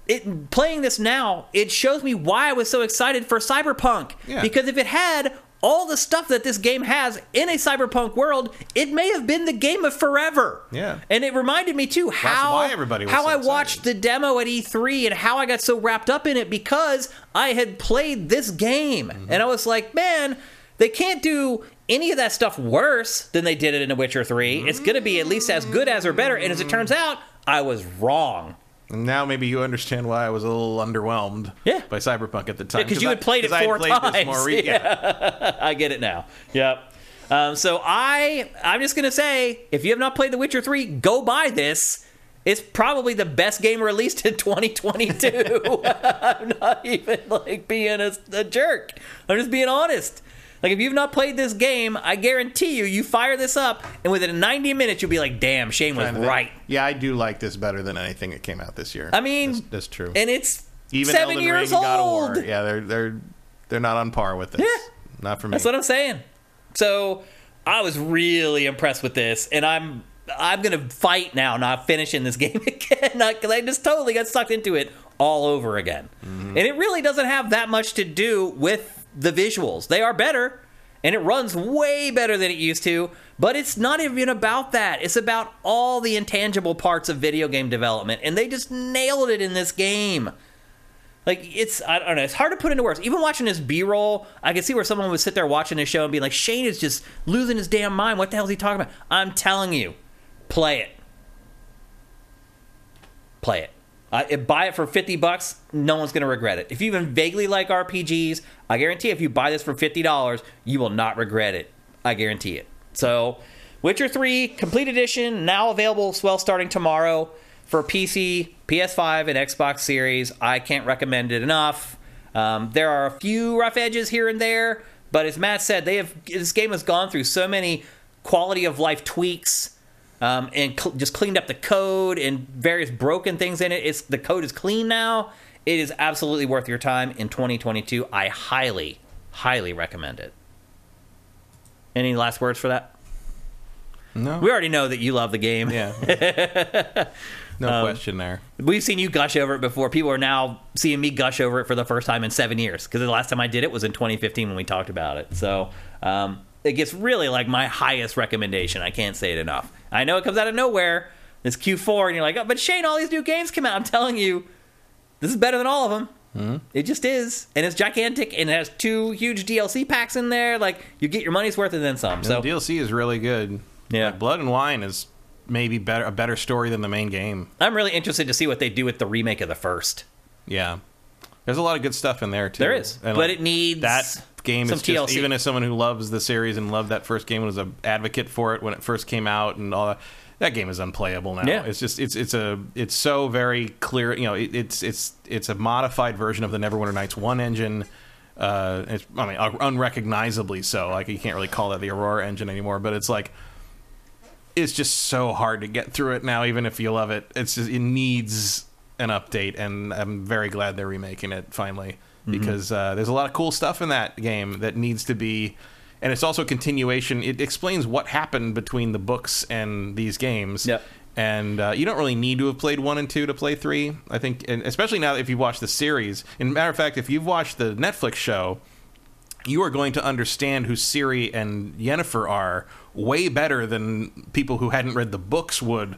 it playing this now it shows me why I was so excited for Cyberpunk. Yeah. Because if it had all the stuff that this game has in a cyberpunk world, it may have been the game of forever. Yeah. and it reminded me too how everybody was how so I excited. watched the demo at E3 and how I got so wrapped up in it because I had played this game. Mm-hmm. And I was like, man, they can't do any of that stuff worse than they did it in The Witcher 3. It's going to be at least as good as or better. And as it turns out, I was wrong. Now maybe you understand why I was a little underwhelmed Yeah. by Cyberpunk at the time. Yeah, 'cause you I- had played it I four played times. more re- yeah. I get it now. Yep. Um, so I, I'm just gonna say, if you have not played The Witcher 3, go buy this. It's probably the best game released in 2022. I'm not even like being a, a jerk. I'm just being honest. Like if you've not played this game, I guarantee you, you fire this up, and within 90 minutes, you'll be like, "Damn, Shane was right." Yeah, I do like this better than anything that came out this year. I mean, that's, that's true. And it's Even seven Elden years Ring and God of old. Yeah, they're they're they're not on par with this. Yeah. Not for me. That's what I'm saying. So I was really impressed with this, and I'm I'm gonna fight now, not finishing this game again, because I just totally got sucked into it all over again. Mm-hmm. And it really doesn't have that much to do with the visuals. They are better, and it runs way better than it used to. But it's not even about that. It's about all the intangible parts of video game development, and they just nailed it in this game. Like it's I don't know, it's hard to put into words. Even watching this B roll, I can see where someone would sit there watching this show and be like, Shane is just losing his damn mind. What the hell is he talking about? I'm telling you, play it. Play it. Uh, buy it for 50 bucks, no one's going to regret it. If you even vaguely like RPGs, I guarantee if you buy this for $50, you will not regret it. I guarantee it. So, Witcher 3 Complete Edition, now available, well, starting tomorrow for PC, PS5, and Xbox Series. I can't recommend it enough. Um, there are a few rough edges here and there, but as Matt said, they have this game has gone through so many quality of life tweaks um, and cl- just cleaned up the code and various broken things in it. It's the code is clean now. It is absolutely worth your time in 2022. I highly, highly recommend it. Any last words for that? no. We already know that you love the game. yeah. no Um, question there. We've seen you gush over it before. People are now seeing me gush over it for the first time in seven years because the last time I did it was in 2015 when we talked about it. So um, it gets really like my highest recommendation. I can't say it enough. I know it comes out of nowhere. It's Q4, and you're like, oh, but Shane, all these new games come out. I'm telling you, this is better than all of them. Mm-hmm. It just is, and it's gigantic, and it has two huge DLC packs in there. Like you get your money's worth and then some. So the DLC is really good. Yeah. Like, Blood and Wine is maybe better a better story than the main game. I'm really interested to see what they do with the remake of the first. Yeah. There's a lot of good stuff in there too. There is, And, but like, it needs that game some is just TLC. even as someone who loves the series and loved that first game and was an advocate for it when it first came out and all that that game is unplayable now. Yeah. It's just it's it's a it's so very clear. You know, it, it's it's it's a modified version of the Neverwinter Nights one engine. Uh, it's I mean unrecognizably so. Like you can't really call that the Aurora engine anymore. But it's like it's just so hard to get through it now. Even if you love it, it's just, it needs an update, and I'm very glad they're remaking it finally because uh, there's a lot of cool stuff in that game that needs to be. And it's also a continuation. It explains what happened between the books and these games. Yep. And uh, you don't really need to have played one and two to play three. I think, and especially now if you watch the series. And matter of fact, if you've watched the Netflix show, you are going to understand who Ciri and Yennefer are way better than people who hadn't read the books would,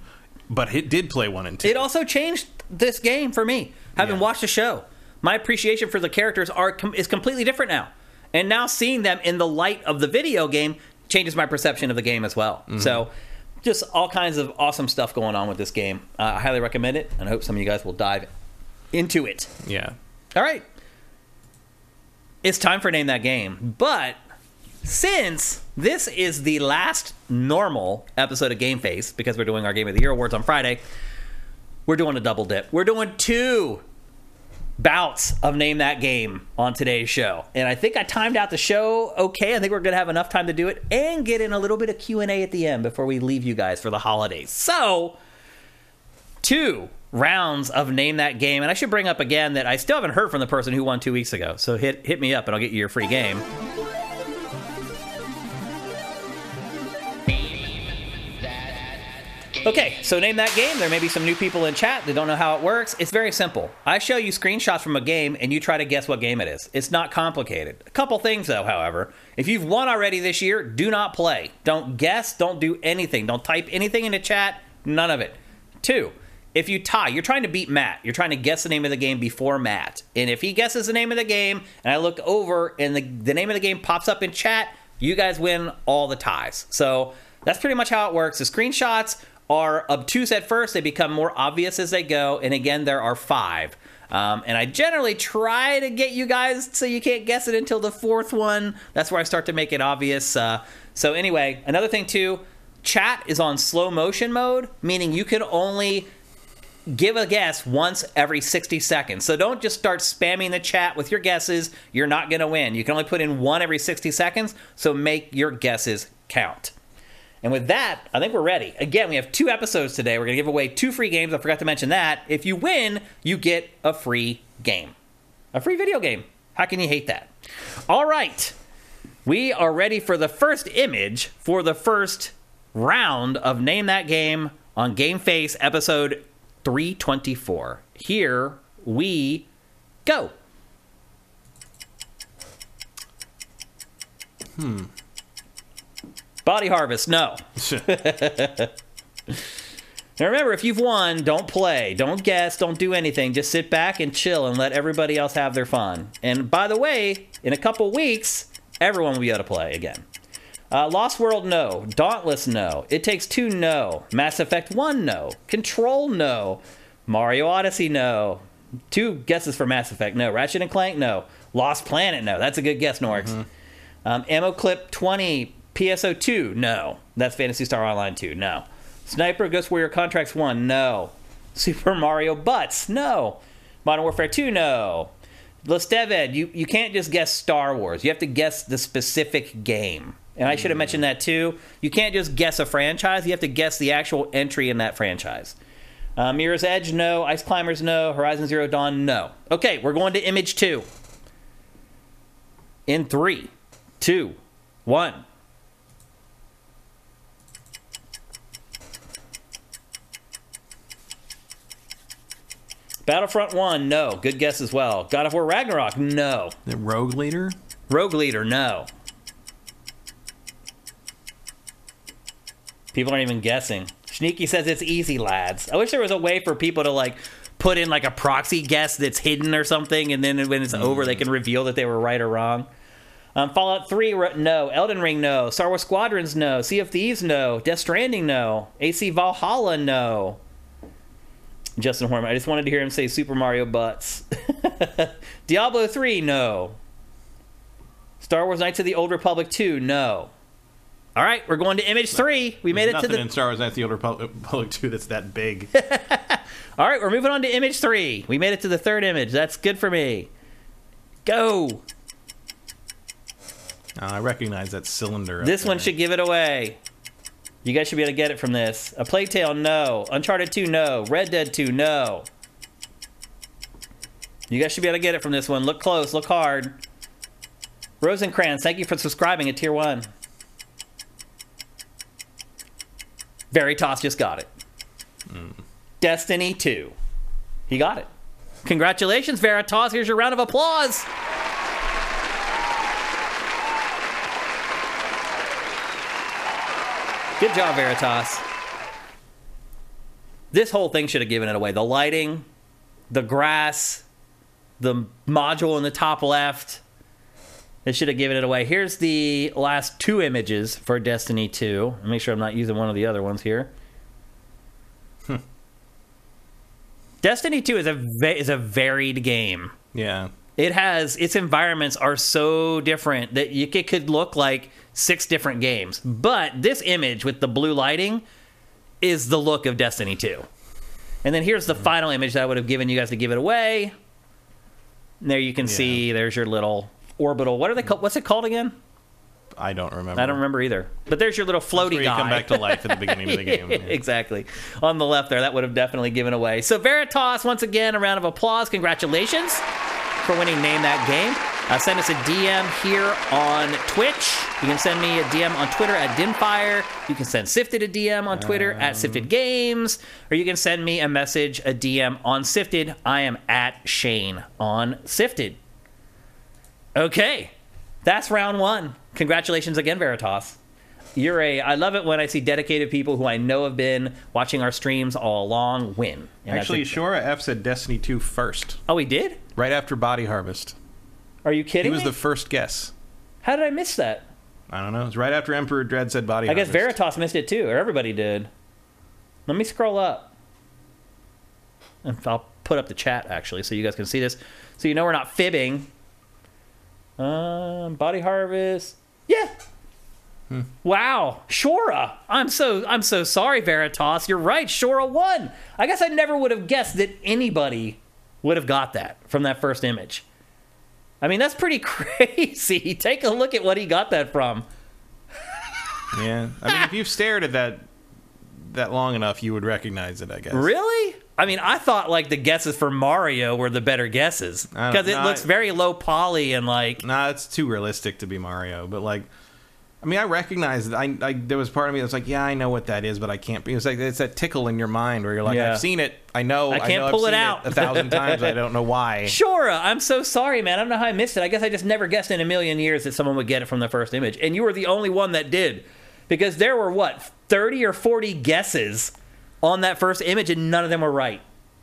but it did play one and two. It also changed this game for me. Having Yeah. watched the show, my appreciation for the characters are com- is completely different now. And now seeing them in the light of the video game changes my perception of the game as well. Mm-hmm. So, just all kinds of awesome stuff going on with this game. Uh, I highly recommend it, and I hope some of you guys will dive into it. yeah. All right. It's time for Name That Game. But since this is the last normal episode of Game Face, because we're doing our Game of the Year awards on Friday, we're doing a double dip. We're doing two bouts of Name That Game on today's show. And I think I timed out the show okay. I think we're going to have enough time to do it and get in a little bit of Q&A at the end before we leave you guys for the holidays. So, two rounds of name that game and i should bring up again that i still haven't heard from the person who won two weeks ago so hit hit me up and i'll get you your free game Okay, so name that game. There may be some new people in chat that don't know how it works. It's very simple. I show you screenshots from a game and you try to guess what game it is. It's not complicated. A couple things though, however. If you've won already this year, do not play. Don't guess, don't do anything. Don't type anything into chat, none of it. Two, if you tie, you're trying to beat Matt. You're trying to guess the name of the game before Matt. And if he guesses the name of the game and I look over and the, the name of the game pops up in chat, you guys win all the ties. So that's pretty much how it works. The screenshots are obtuse at first, they become more obvious as they go. And again, there are five. Um, and I generally try to get you guys so you can't guess it until the fourth one. That's where I start to make it obvious. Uh, so, anyway, another thing too chat is on slow motion mode, meaning you can only give a guess once every 60 seconds. So don't just start spamming the chat with your guesses. You're not going to win. You can only put in one every 60 seconds, so make your guesses count. And with that, I think we're ready. Again, we have two episodes today. We're going to give away two free games. I forgot to mention that. If you win, you get a free game, a free video game. How can you hate that? All right. We are ready for the first image for the first round of Name That Game on Game Face episode 324. Here we go. Hmm. Body Harvest, no. Now remember, if you've won, don't play, don't guess, don't do anything. Just sit back and chill and let everybody else have their fun. And by the way, in a couple weeks, everyone will be able to play again. Uh, Lost World, no. Dauntless, no. It Takes Two, no. Mass Effect 1, no. Control, no. Mario Odyssey, no. Two guesses for Mass Effect, no. Ratchet and Clank, no. Lost Planet, no. That's a good guess, Norix. Um, Ammo Clip 20, PSO 2, no. That's Phantasy Star Online 2, no. Sniper Ghost Warrior Contracts 1, no. Super Mario Butts, no. Modern Warfare 2, no. Lestevad, you, you can't just guess Star Wars. You have to guess the specific game. And I should have mentioned that too. You can't just guess a franchise, you have to guess the actual entry in that franchise. Uh, Mirror's Edge, no. Ice Climbers, no. Horizon Zero Dawn, no. Okay, we're going to Image 2. In three, two, one. Battlefront 1, no. Good guess as well. God of War Ragnarok, no. The Rogue Leader? Rogue Leader, no. People aren't even guessing. Sneaky says it's easy, lads. I wish there was a way for people to like put in like a proxy guess that's hidden or something, and then when it's over, they can reveal that they were right or wrong. Um, Fallout 3, no. Elden Ring, no. Star Wars Squadrons, no. Sea of Thieves, no. Death Stranding, no. AC Valhalla, no. Justin Horman, I just wanted to hear him say Super Mario Butts. Diablo 3, no. Star Wars Knights of the Old Republic 2, no. All right, we're going to Image 3. We made There's it to nothing the. in Star Wars Knights of the Old Republic Republic 2 that's that big. All right, we're moving on to Image 3. We made it to the third image. That's good for me. Go. Uh, I recognize that cylinder. This one there. should give it away. You guys should be able to get it from this. A Plague Tale, no. Uncharted 2, no. Red Dead 2, no. You guys should be able to get it from this one. Look close, look hard. Rosencrantz, thank you for subscribing at Tier 1. Veritas just got it. Hmm. Destiny 2. He got it. Congratulations, Veritas. Here's your round of applause. Good job, Veritas. This whole thing should have given it away. The lighting, the grass, the module in the top left. It should have given it away. Here's the last two images for Destiny 2. Make sure I'm not using one of the other ones here. Hmm. Destiny 2 is a va- is a varied game. Yeah. It has its environments are so different that you, it could look like six different games. But this image with the blue lighting is the look of Destiny 2. And then here's the hmm. final image that I would have given you guys to give it away. And there you can see there's your little orbital. What are they called? What's it called again? I don't remember. I don't remember either. But there's your little floaty Where you guy. come back to life at the beginning of the game. Yeah. exactly. On the left there, that would have definitely given away. So Veritas, once again, a round of applause. Congratulations for winning Name That Game. Uh, send us a DM here on Twitch You can send me a DM on Twitter at Dimfire. You can send Siftd a DM on Twitter at Siftd Games, or you can send me a message, a DM on Siftd. I am at Shane on Siftd. Okay, that's round one. Congratulations again, Veritas. You're a. I love it when I see dedicated people who I know have been watching our streams all along win. And Actually, Shora F said Destiny 2 first, oh, he did. right after Body Harvest. Are you kidding? He was me? the first guess. How did I miss that? I don't know. It was right after Emperor Dread said Body I guess Veritas missed it too, or everybody did. Let me scroll up. And I'll put up the chat actually, so you guys can see this, so you know we're not fibbing. Um, Body Harvest, yeah. Wow, Shora. I'm so I'm so sorry, Veritas. You're right. Shora won. I guess I never would have guessed that anybody would have got that from that first image. I mean, that's pretty crazy. Take a look at what he got that from. Yeah. I mean, if you've stared at that that long enough, you would recognize it, I guess. Really? I mean, I thought like the guesses for Mario were the better guesses because it looks very low poly and like Nah, it's too realistic to be Mario. But like, I mean, I recognize that. I, I there was part of me that's like, yeah, I know what that is, but I can't. It's like it's that tickle in your mind where you're like, Yeah. I've seen it. I know. I can't know I've pull it out. a thousand times. I don't know why. Sure, I'm so sorry, man. I don't know how I missed it. I guess I just never guessed in a million years that someone would get it from the first image, and you were the only one that did because there were what 30 or 40 guesses on that first image, and none of them were right,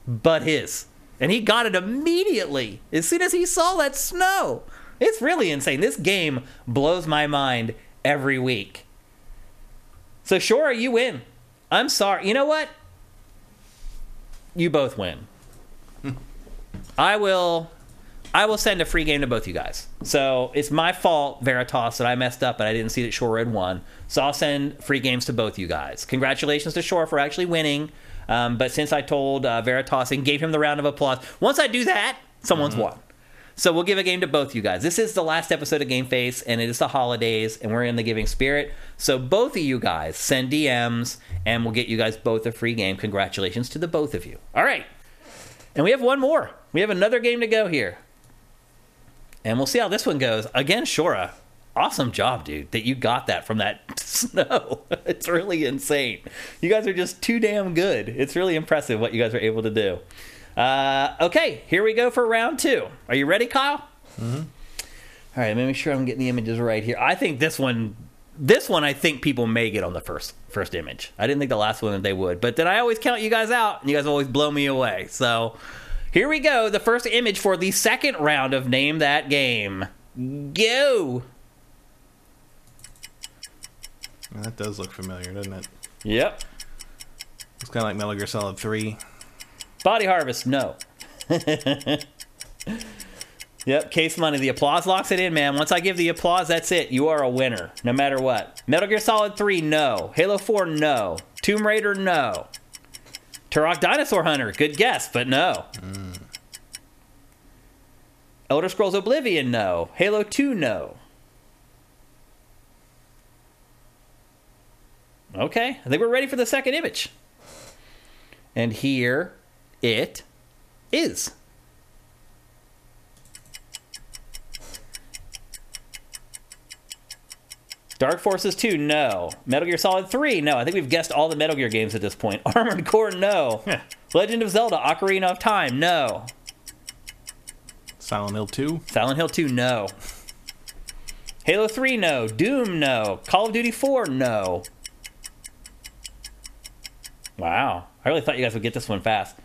but his. And he got it immediately as soon as he saw that snow. It's really insane. This game blows my mind every week. So sure, you win. I'm sorry. You know what? You both win. I will I will send a free game to both you guys. So it's my fault, Veritas, that I messed up and I didn't see that Shora had won. So I'll send free games to both you guys. Congratulations to Shora for actually winning. Um, but since I told uh, Veritas and gave him the round of applause, once I do that, someone's won. So we'll give a game to both you guys. This is the last episode of Game Face, and it is the holidays, and we're in the giving spirit. So both of you guys send DMs, and we'll get you guys both a free game. Congratulations to the both of you. All right. And we have one more. We have another game to go here. And we'll see how this one goes. Again, Shora, awesome job, dude, that you got that from that snow. it's really insane. You guys are just too damn good. It's really impressive what you guys are able to do. Uh, okay, here we go for round two. Are you ready, Kyle? Mm-hmm. All right, let me make sure I'm getting the images right here. I think this one, this one, I think people may get on the first first image. I didn't think the last one that they would, but then I always count you guys out, and you guys always blow me away. So here we go. The first image for the second round of Name That Game. Go. That does look familiar, doesn't it? Yep. It's kind of like Metal Gear Solid Three. Body Harvest, no. yep, case money. The applause locks it in, man. Once I give the applause, that's it. You are a winner, no matter what. Metal Gear Solid 3, no. Halo 4, no. Tomb Raider, no. Turok Dinosaur Hunter, good guess, but no. Mm. Elder Scrolls Oblivion, no. Halo 2, no. Okay, I think we're ready for the second image. And here it is. Dark Forces 2, no. Metal Gear Solid 3, no. I think we've guessed all the Metal Gear games at this point. Armored Core, no. Legend of Zelda, Ocarina of Time, no. Silent Hill Two. Silent Hill 2, no. Halo 3, no. Doom, no. Call of Duty 4, no. Wow. I really thought you guys would get this one fast.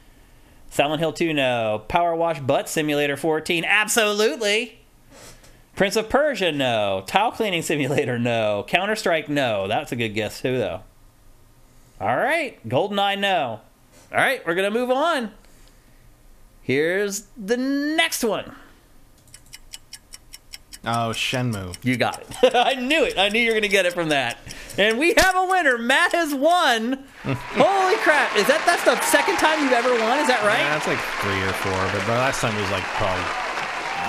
Silent Hill 2, no. Power Wash Butt Simulator 14, absolutely. Prince of Persia, no. Tile Cleaning Simulator, no. Counter Strike, no. That's a good guess, too, though. All right. GoldenEye, no. All right, we're going to move on. Here's the next one. Oh, Shenmue. You got it. I knew it. I knew you were going to get it from that. And we have a winner. Matt has won. Holy crap. Is that that's the second time you've ever won? Is that right? Yeah, it's like three or four, but the last time was like probably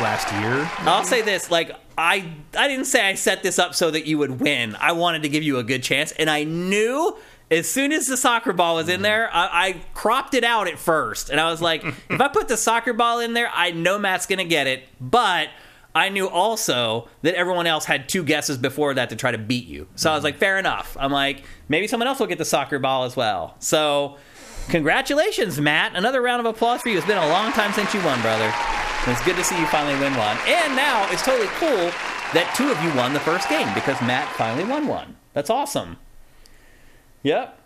last year. I'll say this, like I I didn't say I set this up so that you would win. I wanted to give you a good chance and I knew as soon as the soccer ball was in mm-hmm. there, I, I cropped it out at first, and I was like, if I put the soccer ball in there, I know Matt's gonna get it, but I knew also that everyone else had two guesses before that to try to beat you. So I was mm-hmm. like, fair enough. I'm like, maybe someone else will get the soccer ball as well. So congratulations, Matt. Another round of applause for you. It's been a long time since you won, brother. And it's good to see you finally win one. And now it's totally cool that two of you won the first game because Matt finally won one. That's awesome. Yep.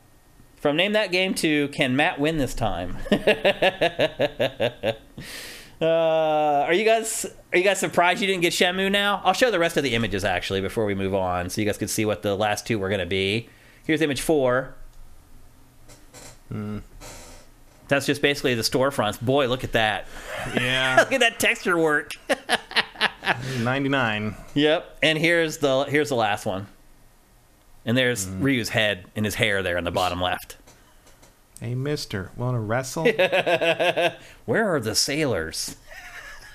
From name that game to can Matt win this time? uh, are you guys are you guys surprised you didn't get Shenmue now? I'll show the rest of the images actually before we move on, so you guys can see what the last two were going to be. Here's image four. That's just basically the storefronts. Boy, look at that! Yeah, Look at that texture work. 99. Yep. And here's the here's the last one. And there's Ryu's head and his hair there in the bottom left. Hey, mister, want to wrestle? Where are the sailors?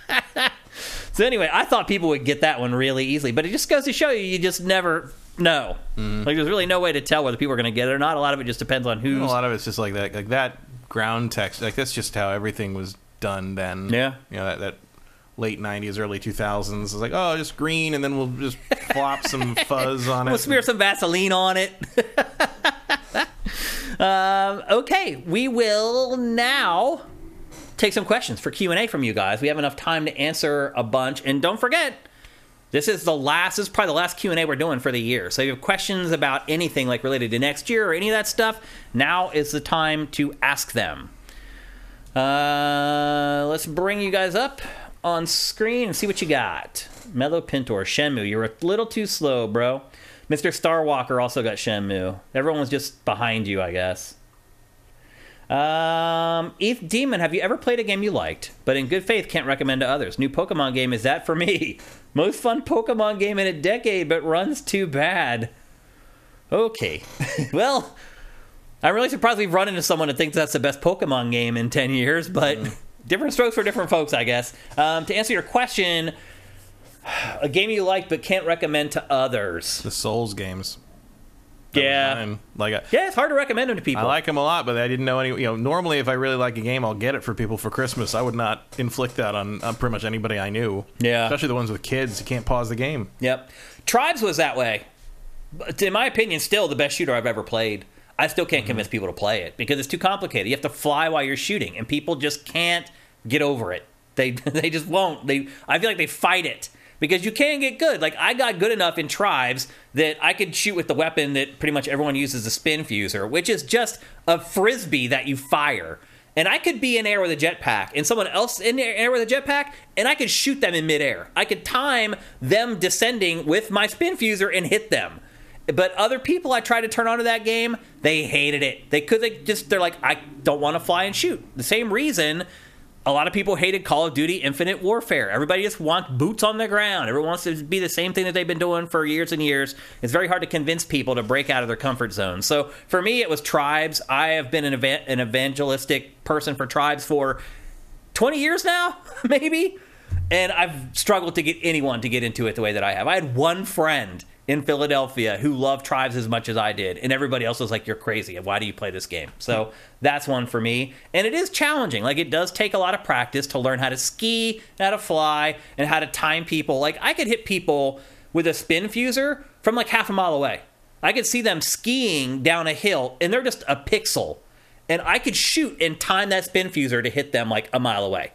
so anyway, I thought people would get that one really easily, but it just goes to show you you just never know. Mm-hmm. Like there's really no way to tell whether people are going to get it or not. A lot of it just depends on who's. a lot of it's just like that. Like that ground text. Like that's just how everything was done then. Yeah. You know that that late 90s, early 2000s. It's like oh, just green, and then we'll just flop some fuzz on it. We'll smear some Vaseline on it. Um, okay, we will now take some questions for Q and A from you guys. We have enough time to answer a bunch, and don't forget, this is the last. This is probably the last Q and A we're doing for the year. So if you have questions about anything like related to next year or any of that stuff, now is the time to ask them. Uh, let's bring you guys up on screen and see what you got. Mellow Pintor, Shenmue, you're a little too slow, bro. Mr. Starwalker also got Shenmue. Everyone was just behind you, I guess. Um, Eth Demon, have you ever played a game you liked, but in good faith can't recommend to others? New Pokemon game is that for me? Most fun Pokemon game in a decade, but runs too bad. Okay, well, I'm really surprised we've run into someone that thinks that's the best Pokemon game in 10 years, but different strokes for different folks, I guess. Um, to answer your question, a game you like but can't recommend to others. the Souls games. That Yeah. Like I, Yeah, it's hard to recommend them to people. I like them a lot, but I didn't know any. You know, normally if I really like a game, I'll get it for people for Christmas. I would not inflict that on, on pretty much anybody I knew. Yeah. especially the ones with kids. You can't pause the game. Yep. Tribes was that way. But in my opinion, still the best shooter I've ever played. I still can't mm-hmm. convince people to play it because it's too complicated. You have to fly while you're shooting, and people just can't get over it. They they just won't. They I feel like they fight it because you can get good. Like I got good enough in tribes that I could shoot with the weapon that pretty much everyone uses, the spinfusor, which is just a frisbee that you fire. And I could be in air with a jetpack, and someone else in air with a jetpack, and I could shoot them in midair. I could time them descending with my spinfusor and hit them. But other people I tried to turn onto that game, they hated it. They could they just they're like, I don't want to fly and shoot. The same reason a lot of people hated Call of Duty Infinite Warfare. Everybody just wants boots on the ground. Everyone wants to be the same thing that they've been doing for years and years. It's very hard to convince people to break out of their comfort zone. So for me, it was Tribes. I have been an, eva- an evangelistic person for Tribes for 20 years now, maybe. And I've struggled to get anyone to get into it the way that I have. I had one friend in Philadelphia who loved Tribes as much as I did, and everybody else was like, "You're crazy. Why do you play this game?" So that's one for me, and it is challenging. Like it does take a lot of practice to learn how to ski, how to fly, and how to time people. Like I could hit people with a spinfusor from like half a mile away. I could see them skiing down a hill, and they're just a pixel, and I could shoot and time that spinfusor to hit them like a mile away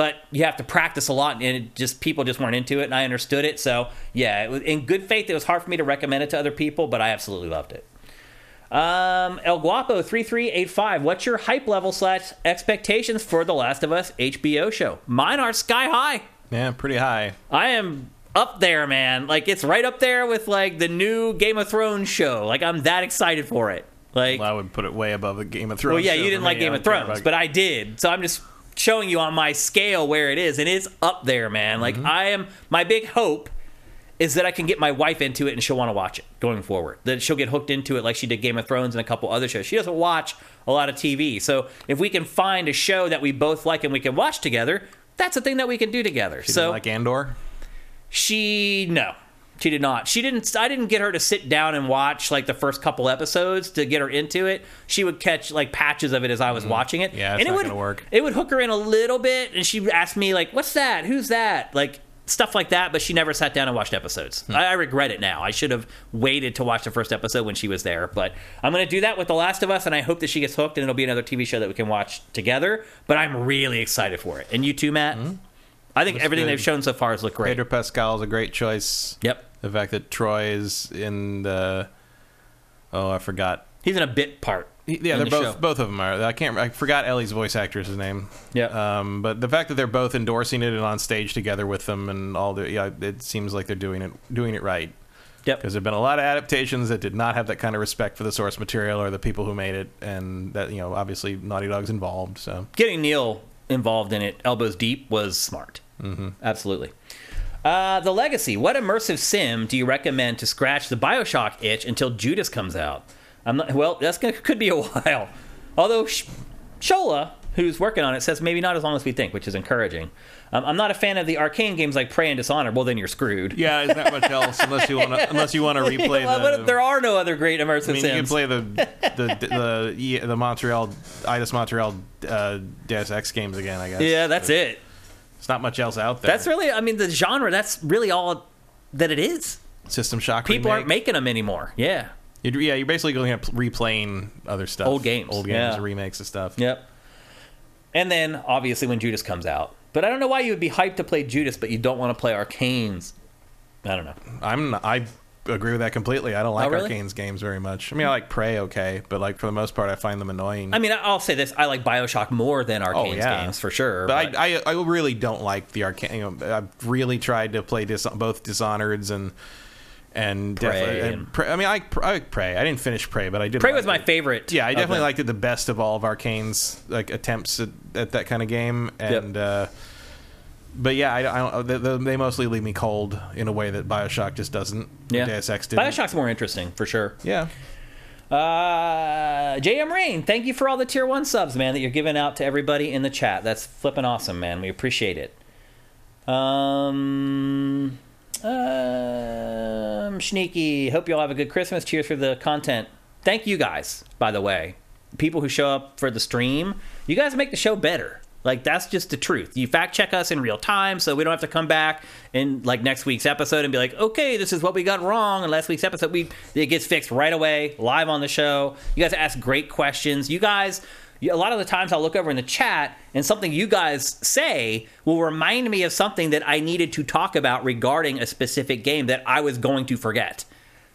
but you have to practice a lot and it just people just weren't into it and i understood it so yeah it was, in good faith it was hard for me to recommend it to other people but i absolutely loved it um, El Guapo three three eight five. What's your hype level slash expectations for the Last of Us HBO show? Mine are sky high. Yeah, pretty high. I am up there, man. Like it's right up there with like the new Game of Thrones show. Like I'm that excited for it. Like Well, I would put it way above the Game of Thrones. well, yeah, you didn't like Game of Thrones, but I did. So I'm just showing you on my scale where it is, and it's up there, man. Like mm-hmm. I am. My big hope is that I can get my wife into it, and she'll want to watch it going forward. That she'll get hooked into it, like she did Game of Thrones and a couple other shows. She doesn't watch a lot of TV, so if we can find a show that we both like and we can watch together, that's a thing that we can do together. She so like Andor. she no, she did not. She didn't. I didn't get her to sit down and watch like the first couple episodes to get her into it. She would catch like patches of it as I was mm-hmm. watching it. Yeah, it's and it would work. It would hook her in a little bit, and she would ask me like, "What's that? Who's that?" Like stuff like that, but she never sat down and watched episodes. Hmm. I, I regret it now. I should have waited to watch the first episode when she was there. But I'm going to do that with The Last of Us, and I hope that she gets hooked and it'll be another TV show that we can watch together. But I'm really excited for it. And you too, Matt? Mm-hmm. I think everything good. they've shown so far has looked great. Pedro Pascal is a great choice. Yep. The fact that Troy is in the oh, I forgot. He's in a bit part. He- Yeah, they're the both show. both of them are. I can't. I forgot Ellie's voice actor's name. Yeah. Um, but the fact that they're both endorsing it and on stage together with them and all the yeah, it seems like they're doing it doing it right. Yep. Because there've been a lot of adaptations that did not have that kind of respect for the source material or the people who made it, and that you know obviously Naughty Dog's involved. So getting Neil involved in it, elbows deep, was smart. Mm-hmm. Absolutely. Uh, the Legacy. What immersive sim do you recommend to scratch the Bioshock itch until Judas comes out? I'm not. Well, that's gonna, could be a while. Although Sh- Shola, who's working on it, says maybe not as long as we think, which is encouraging. Um, I'm not a fan of the Arkane games like Prey and Dishonored. Well, then you're screwed. yeah, there's not much else unless you want to unless you want to replay Well, the. but there are no other great immersive I mean, you can play the the the the, the Montreal Eidos Montreal uh, Deus Ex games again. I guess. yeah, that's it. It's not much else out there. That's really. I mean, the genre. That's really all that it is. System Shock. People aren't making them anymore. Yeah. You're, yeah, you're basically going to replaying other stuff, Old games, old games, yeah. and remakes of stuff. Yep. And then obviously when Judas comes out. But I don't know why you would be hyped to play Judas, but you don't want to play Arkanes. I don't know. I'm I agree with that completely. I don't like Oh, really? Arkane's games very much. I mean, I like Prey okay, but like for the most part, I find them annoying. I mean, I'll say this: I like Bioshock more than Arkane's Oh, yeah. games for sure. but I, I I really don't like the Arkane. You know, I've really tried to play dis- both Dishonored's and and Prey and and- Prey. I mean, I I like Prey. I didn't finish Prey, but I did. Prey like was my it. favorite. Yeah, I definitely liked it the best of all of Arkane's like attempts at, at that kind of game, and uh, but yeah, I, I don't. They, they- they mostly leave me cold in a way that Bioshock just doesn't. Yeah. Deus Ex did. Bioshock's more interesting for sure. Yeah, Uh, JM Rain, thank you for all the tier one subs, man, that you're giving out to everybody in the chat. That's flipping awesome, man. We appreciate it. Um, um, Sneaky, hope you all have a good Christmas. Cheers for the content. Thank you guys, by the way. People who show up for the stream, you guys make the show better. Like that's just the truth. You fact check us in real time, so we don't have to come back in like next week's episode and be like, "Okay, this is what we got wrong." in last week's episode, we it gets fixed right away, live on the show. You guys ask great questions. You guys, a lot of the times I'll look over in the chat and something you guys say will remind me of something that I needed to talk about regarding a specific game that I was going to forget.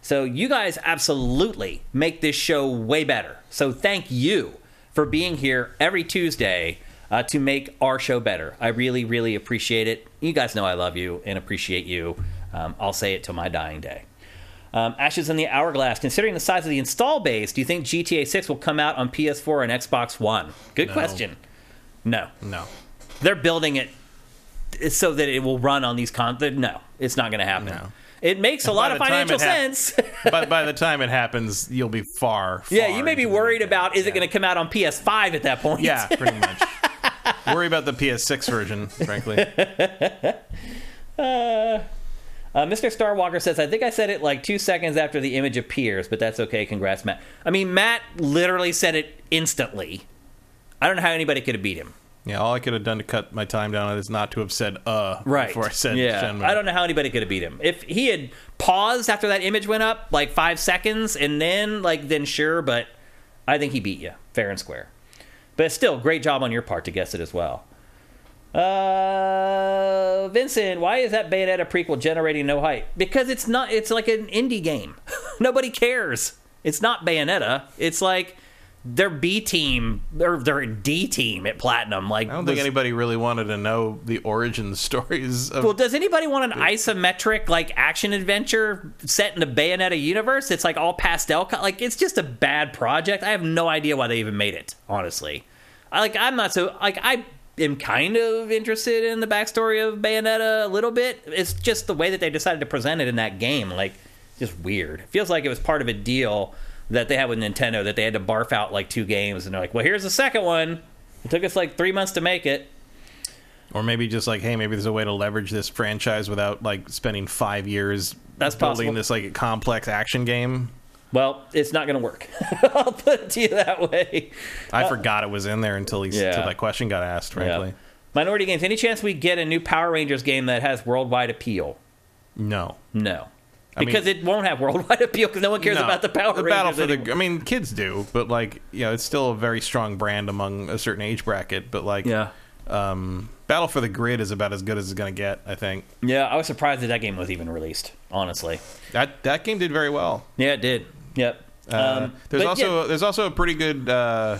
So you guys absolutely make this show way better. So thank you for being here every Tuesday uh, to make our show better. I really, really appreciate it. You guys know I love you and appreciate you. Um, I'll say it till my dying day. Um, Ashes in the Hourglass. Considering the size of the install base, do you think GTA 6 will come out on PS4 and Xbox One? Good question. No. no. They're building it so that it will run on these con. No, it's not going to happen. No. It makes a lot of financial sense. but by the time it happens, you'll be far. Yeah, you may be the worried about is it going to come out on PS5 at that point? Yeah, pretty much. Worry about the PS6 version, frankly. Uh, Mr. Starwalker says, I think I said it like two seconds after the image appears, but that's okay. Congrats, Matt. I mean, Matt literally said it instantly. I don't know how anybody could have beat him. Yeah, all I could have done to cut my time down is not to have said "uh" Right. before I said yeah. Shenmue. I don't know how anybody could have beat him. If he had paused after that image went up, like five seconds, and then, like, then sure, but I think he beat you, fair and square. But still, great job on your part to guess it as well. Uh, Vincent, why is that Bayonetta prequel generating no hype? Because it's not. It's like an indie game. Nobody cares. It's not Bayonetta. It's like their B team or their D team at Platinum. Like I don't think was- anybody really wanted to know the origin stories of. well, does anybody want an isometric like action adventure set in the Bayonetta universe? It's like all pastel, co- like it's just a bad project. I have no idea why they even made it. Honestly, I, like I'm not so like I am kind of interested in the backstory of Bayonetta a little bit. It's just the way that they decided to present it in that game, like just weird. It feels like it was part of a deal that they had with Nintendo that they had to barf out like two games, and they're like, "Well, here's the second one." It took us like three months to make it. or maybe just like, hey, maybe there's a way to leverage this franchise without like spending five years That's building possible. this like complex action game. Well, it's not going to work. I'll put it to you that way. I forgot it was in there until he Uh, yeah. until that question got asked. Frankly, Minority Games. Any chance we get a new Power Rangers game that has worldwide appeal? No. No, I because mean- it won't have worldwide appeal because no one cares No. about the Power the Rangers. battle for anymore. the. I mean, kids do, but like you know, it's still a very strong brand among a certain age bracket. But like, yeah, um, Battle for the Grid is about as good as it's going to get. I think yeah. I was surprised that that game was even released. Honestly, that that game did very well. yeah, it did. Yep. Uh, Um, there's also yeah, there's also a pretty good uh,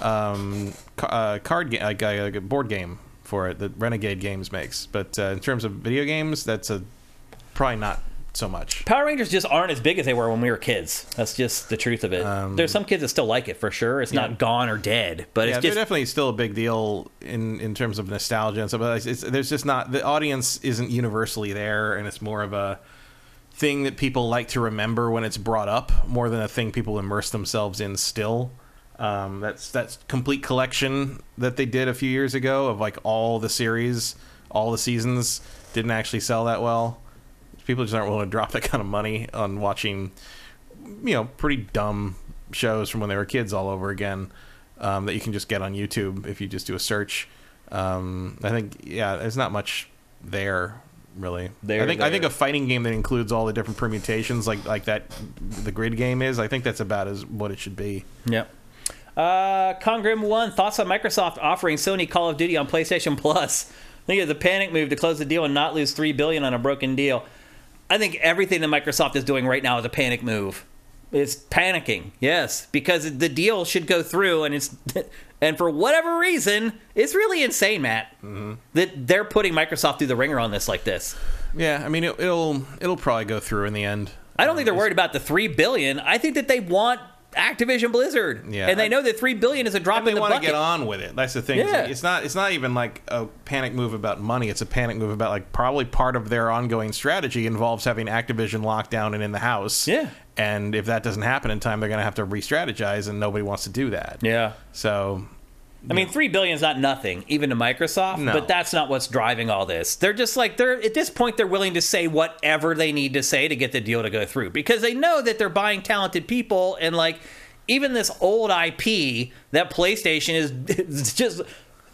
um, ca- uh, card game, like, uh, like a board game for it that Renegade Games makes. But uh, in terms of video games, that's a probably not so much. Power Rangers just aren't as big as they were when we were kids. That's just the truth of it. Um, There's some kids that still like it for sure. It's Yeah. not gone or dead, but yeah, it's they're just definitely still a big deal in in terms of nostalgia and stuff. But it's, it's, there's just not the audience isn't universally there, and it's more of a thing that people like to remember when it's brought up, more than a thing people immerse themselves in still. Um, that's that's complete collection that they did a few years ago of like all the series, all the seasons didn't actually sell that well. People just aren't willing to drop that kind of money on watching, you know, pretty dumb shows from when they were kids all over again um, that you can just get on YouTube if you just do a search. Um, I think yeah, there's not much there really. There, I think I think a fighting game that includes all the different permutations like like that the grid game is. I think that's about as what it should be. Yep. Uh, Congrim one thoughts on Microsoft offering Sony Call of Duty on PlayStation Plus. I think it's a panic move to close the deal and not lose three billion on a broken deal. I think everything that Microsoft is doing right now is a panic move. It's panicking, yes, because the deal should go through, and it's and for whatever reason, it's really insane, Matt, mm-hmm. that they're putting Microsoft through the ringer on this like this. Yeah, I mean it, it'll it'll probably go through in the end. I don't think they're um, worried about the three billion. I think that they want Activision Blizzard, Yeah, and they know that three billion is a drop And in they the want to get on with it. That's the thing. Yeah. It's not. It's not even like a panic move about money. It's a panic move about like probably part of their ongoing strategy involves having Activision locked down and in the house. Yeah. And if that doesn't happen in time, they're going to have to re-strategize, and nobody wants to do that. Yeah. So I mean, three billion is not nothing, even to Microsoft. No. But that's not what's driving all this. They're just like they're at this point they're willing to say whatever they need to say to get the deal to go through because they know that they're buying talented people and like even this old IP that PlayStation is, is just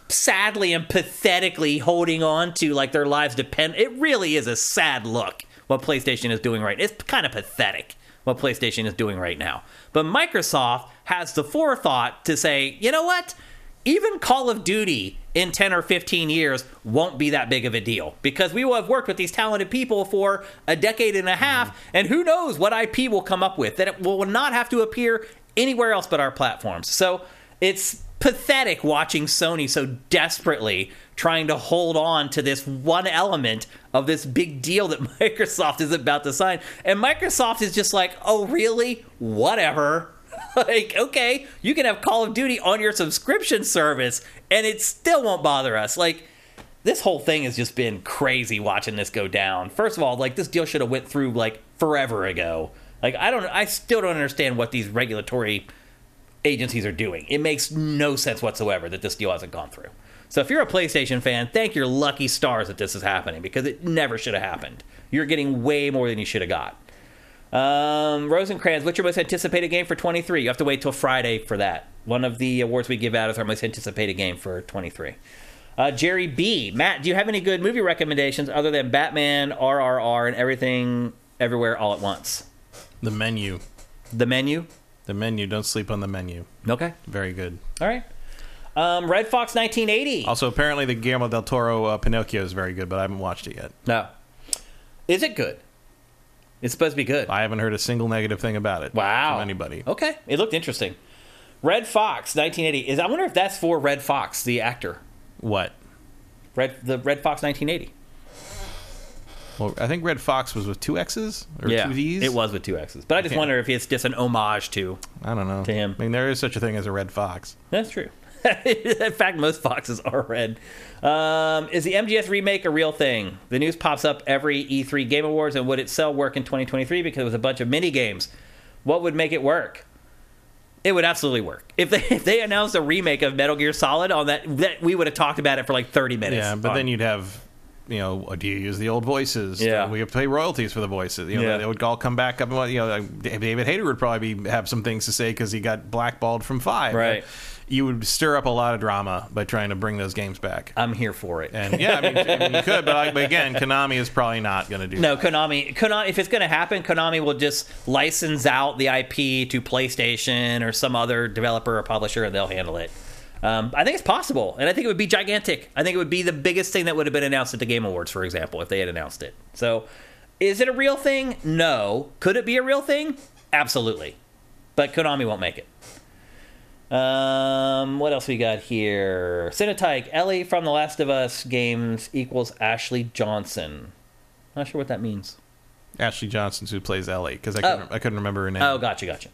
sadly and pathetically holding on to like their lives depend. It really is a sad look what PlayStation is doing right. It's kind of pathetic what PlayStation is doing right now. But Microsoft has the forethought to say, you know what? Even Call of Duty in 10 or 15 years won't be that big of a deal because we will have worked with these talented people for a decade and a mm-hmm. half, and who knows what IP will come up with that it will not have to appear anywhere else but our platforms. So it's pathetic watching Sony so desperately trying to hold on to this one element of this big deal that Microsoft is about to sign. And Microsoft is just like, oh, really? Whatever. like, okay, you can have Call of Duty on your subscription service and it still won't bother us. Like, this whole thing has just been crazy watching this go down. First of all, like this deal should have went through like forever ago. Like I don't I still don't understand what these regulatory agencies are doing. It makes no sense whatsoever that this deal hasn't gone through. So if you're a PlayStation fan, thank your lucky stars that this is happening because it never should have happened. You're getting way more than you should have got. Um, Rosencrantz, what's your most anticipated game for 23? You have to wait till Friday for that. One of the awards we give out is our most anticipated game for 23. Uh, Jerry B. Matt, do you have any good movie recommendations other than Batman, RRR, and everything, everywhere, all at once? the menu, The menu. the menu. Don't sleep on the menu. Okay. Very good. All right. Um, Red Fox 1980. Also, apparently, the Guillermo del Toro uh, Pinocchio is very good, but I haven't watched it yet. No. Is it good? It's supposed to be good. I haven't heard a single negative thing about it. Wow. From anybody. Okay. It looked interesting. Red Fox 1980. Is I wonder if that's for Redd Foxx, the actor. What? Red the Red Fox 1980. Well, I think Redd Foxx was with two X's or yeah, two D's. it was with two X's. But I just wonder if it's just an homage to. I don't know. To him. I mean, there is such a thing as a Red Fox. That's true. In fact, most foxes are red. Um, is the MGS remake a real thing? The news pops up every E3 Game Awards, and would it sell work in 2023 because it was a bunch of mini games? What would make it work? It would absolutely work if they if they announced a remake of Metal Gear Solid on that. That we would have talked about it for like 30 minutes. Yeah, but on- then you'd have, you know, do you use the old voices? Yeah. we have to pay royalties for the voices. You know, Yeah. they would all come back up. And, you know, David Hayter would probably be, have some things to say because he got blackballed from Five. Right. You would stir up a lot of drama by trying to bring those games back. I'm here for it. And yeah, I mean, I mean you could, but, like, but again, Konami is probably not going to do. No, that. Konami. Konami. If it's going to happen, Konami will just license out the IP to PlayStation or some other developer or publisher, and they'll handle it. Um, I think it's possible, and I think it would be gigantic. I think it would be the biggest thing that would have been announced at the Game Awards, for example, if they had announced it. So, is it a real thing? No. Could it be a real thing? Absolutely. But Konami won't make it. Um, what else we got here? Cinetyke, Ellie from The Last of Us games equals Ashley Johnson. Not sure what that means. Ashley Johnson's who plays Ellie because I couldn't, Oh. I couldn't remember her name. Oh, gotcha, gotcha.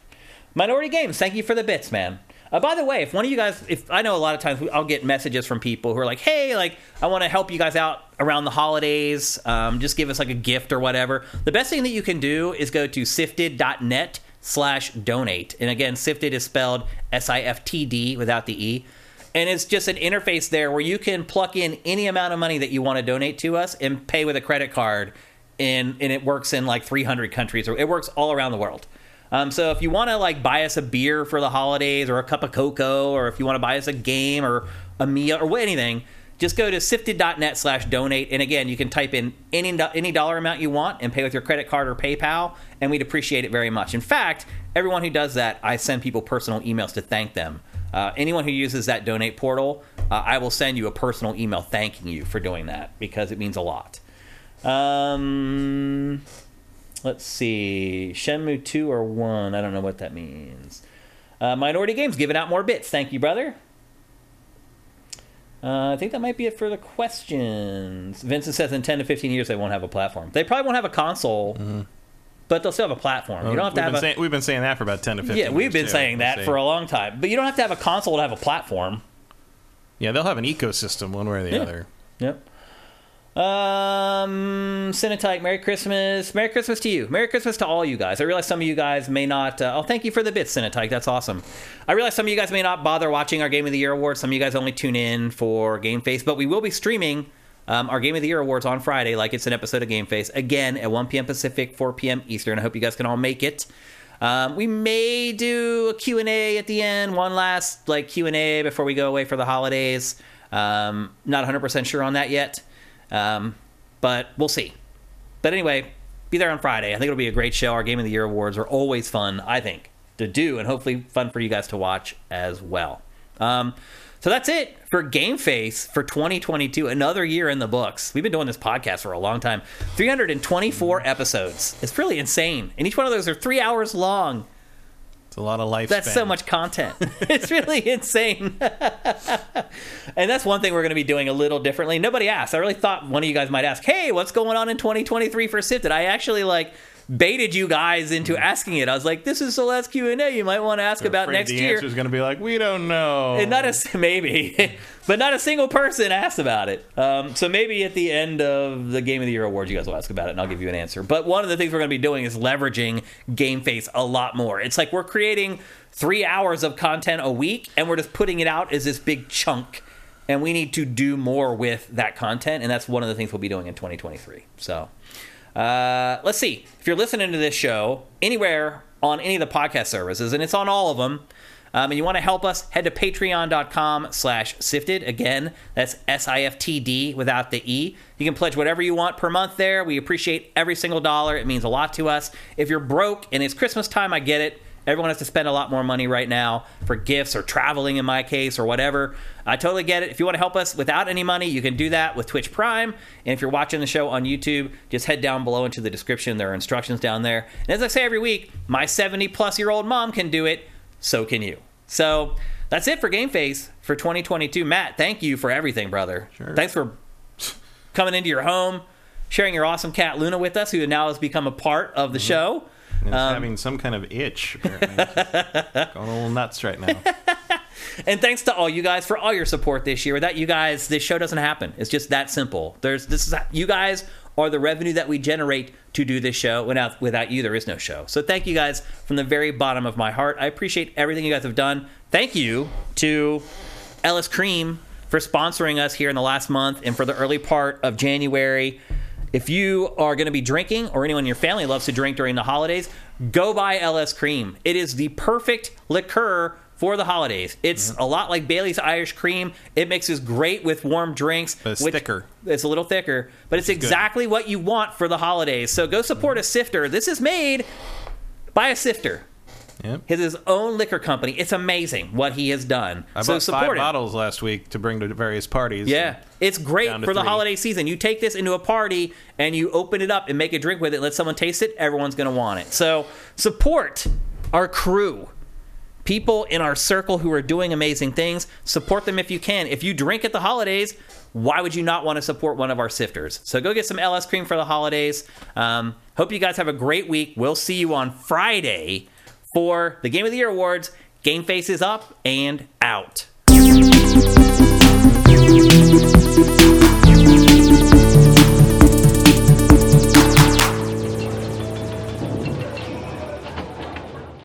Minority Games, thank you for the bits, man. Uh, by the way, if one of you guys, if I know a lot of times I'll get messages from people who are like, "Hey, like I want to help you guys out around the holidays. Um, just give us like a gift or whatever." The best thing that you can do is go to siftd.net slash donate, and again, siftd is spelled S-I-F-T-D without the e. And it's just an interface there where you can plug in any amount of money that you want to donate to us and pay with a credit card. And, and it works in like 300 countries, or it works all around the world. Um, so if you want to like buy us a beer for the holidays, or a cup of cocoa, or if you want to buy us a game or a meal or anything, just go to siftd.net slash donate. And again, you can type in any, any dollar amount you want and pay with your credit card or PayPal, and we'd appreciate it very much. In fact, everyone who does that, I send people personal emails to thank them. Uh, anyone who uses that donate portal, uh, I will send you a personal email thanking you for doing that because it means a lot. Um, let's see. Shenmue 2 or 1. I don't know what that means. Uh, Minority Games giving out more bits. Thank you, brother. Uh, I think that might be it for the questions. Vincent says in 10 to 15 years they won't have a platform. They probably won't have a console, but they'll still have a platform. you don't have to we've been a. saying, we've been saying that for about ten to fifteen. yeah, we've been too. saying that We'll for a long time. But you don't have to have a console to have a platform. Yeah, they'll have an ecosystem one way or the Yeah. other. Yep. Um, Cinetype, Merry Christmas. Merry Christmas to you. Merry Christmas to all you guys. I realize some of you guys may not. Uh, oh, thank you for the bits, Cinetype. That's awesome. I realize some of you guys may not bother watching our Game of the Year awards. Some of you guys only tune in for Game Face, but we will be streaming um, our Game of the Year awards on Friday, like it's an episode of Game Face, again at 1 p.m. Pacific, 4 p.m. Eastern. I hope you guys can all make it. Um, we may do a Q&A at the end, one last like Q&A before we go away for the holidays. Um, not 100% sure on that yet, um, but we'll see. But anyway, be there on Friday. I think it'll be a great show. Our Game of the Year awards are always fun, I think, to do, and hopefully fun for you guys to watch as well. Um, so that's it for Game Face for 2022. Another year in the books. We've been doing this podcast for a long time. 324 episodes. It's really insane. And each one of those are three hours long. It's a lot of life. That's so much content. it's really insane. and that's one thing we're going to be doing a little differently. Nobody asked. I really thought one of you guys might ask, "Hey, what's going on in 2023 for Siftd?" I actually like baited you guys into asking it. I was like, "This is the last Q and A. You might want to ask about next the year." answer is going to be like, we don't know. And not a maybe, but not a single person asked about it. Um, so maybe at the end of the Game of the Year awards, you guys will ask about it, and I'll give you an answer. But one of the things we're going to be doing is leveraging Game Face a lot more. It's like we're creating three hours of content a week, and we're just putting it out as this big chunk. And we need to do more with that content, and that's one of the things we'll be doing in 2023. So. Uh, let's see. If you're listening to this show anywhere on any of the podcast services, and it's on all of them, um, and you want to help us, head to patreon.com slash siftd. Again, that's S-I-F-T-D without the E. You can pledge whatever you want per month there. We appreciate every single dollar. It means a lot to us. If you're broke and it's Christmas time, I get it. Everyone has to spend a lot more money right now for gifts or traveling, in my case, or whatever. I totally get it. If you want to help us without any money, you can do that with Twitch Prime. And if you're watching the show on YouTube, just head down below into the description. There are instructions down there. And as I say every week, my 70 plus year old mom can do it. So can you. So that's it for Game Face for 2022. Matt, thank you for everything, brother. Sure. Thanks for coming into your home, sharing your awesome cat Luna with us, who now has become a part of the mm-hmm. show. And it's Um, having some kind of itch. Apparently. Going a little nuts right now. And thanks to all you guys for all your support this year. Without you guys, this show doesn't happen. It's just that simple. There's this is you guys are the revenue that we generate to do this show. Without without you, there is no show. So thank you guys from the very bottom of my heart. I appreciate everything you guys have done. Thank you to Ellis Cream for sponsoring us here in the last month and for the early part of January. If you are going to be drinking or anyone in your family loves to drink during the holidays, go buy LS Cream. It is the perfect liqueur for the holidays. It's a lot like Bailey's Irish Cream. It mixes great with warm drinks. But it's which- thicker. It's a little thicker, but it's exactly what you want for the holidays. So go support a sifter. This is made by a sifter. Yep. His, his own liquor company. It's amazing what he has done. I so bought support five it. bottles last week to bring to various parties. Yeah, it's great for the holiday season. You take this into a party and you open it up and make a drink with it. Let someone taste it. Everyone's going to want it. So support our crew. People in our circle who are doing amazing things, support them if you can. If you drink at the holidays, why would you not want to support one of our sifters? So go get some LS cream for the holidays. Um, hope you guys have a great week. We'll see you on Friday for the Game of the Year awards. Game Face is up and out.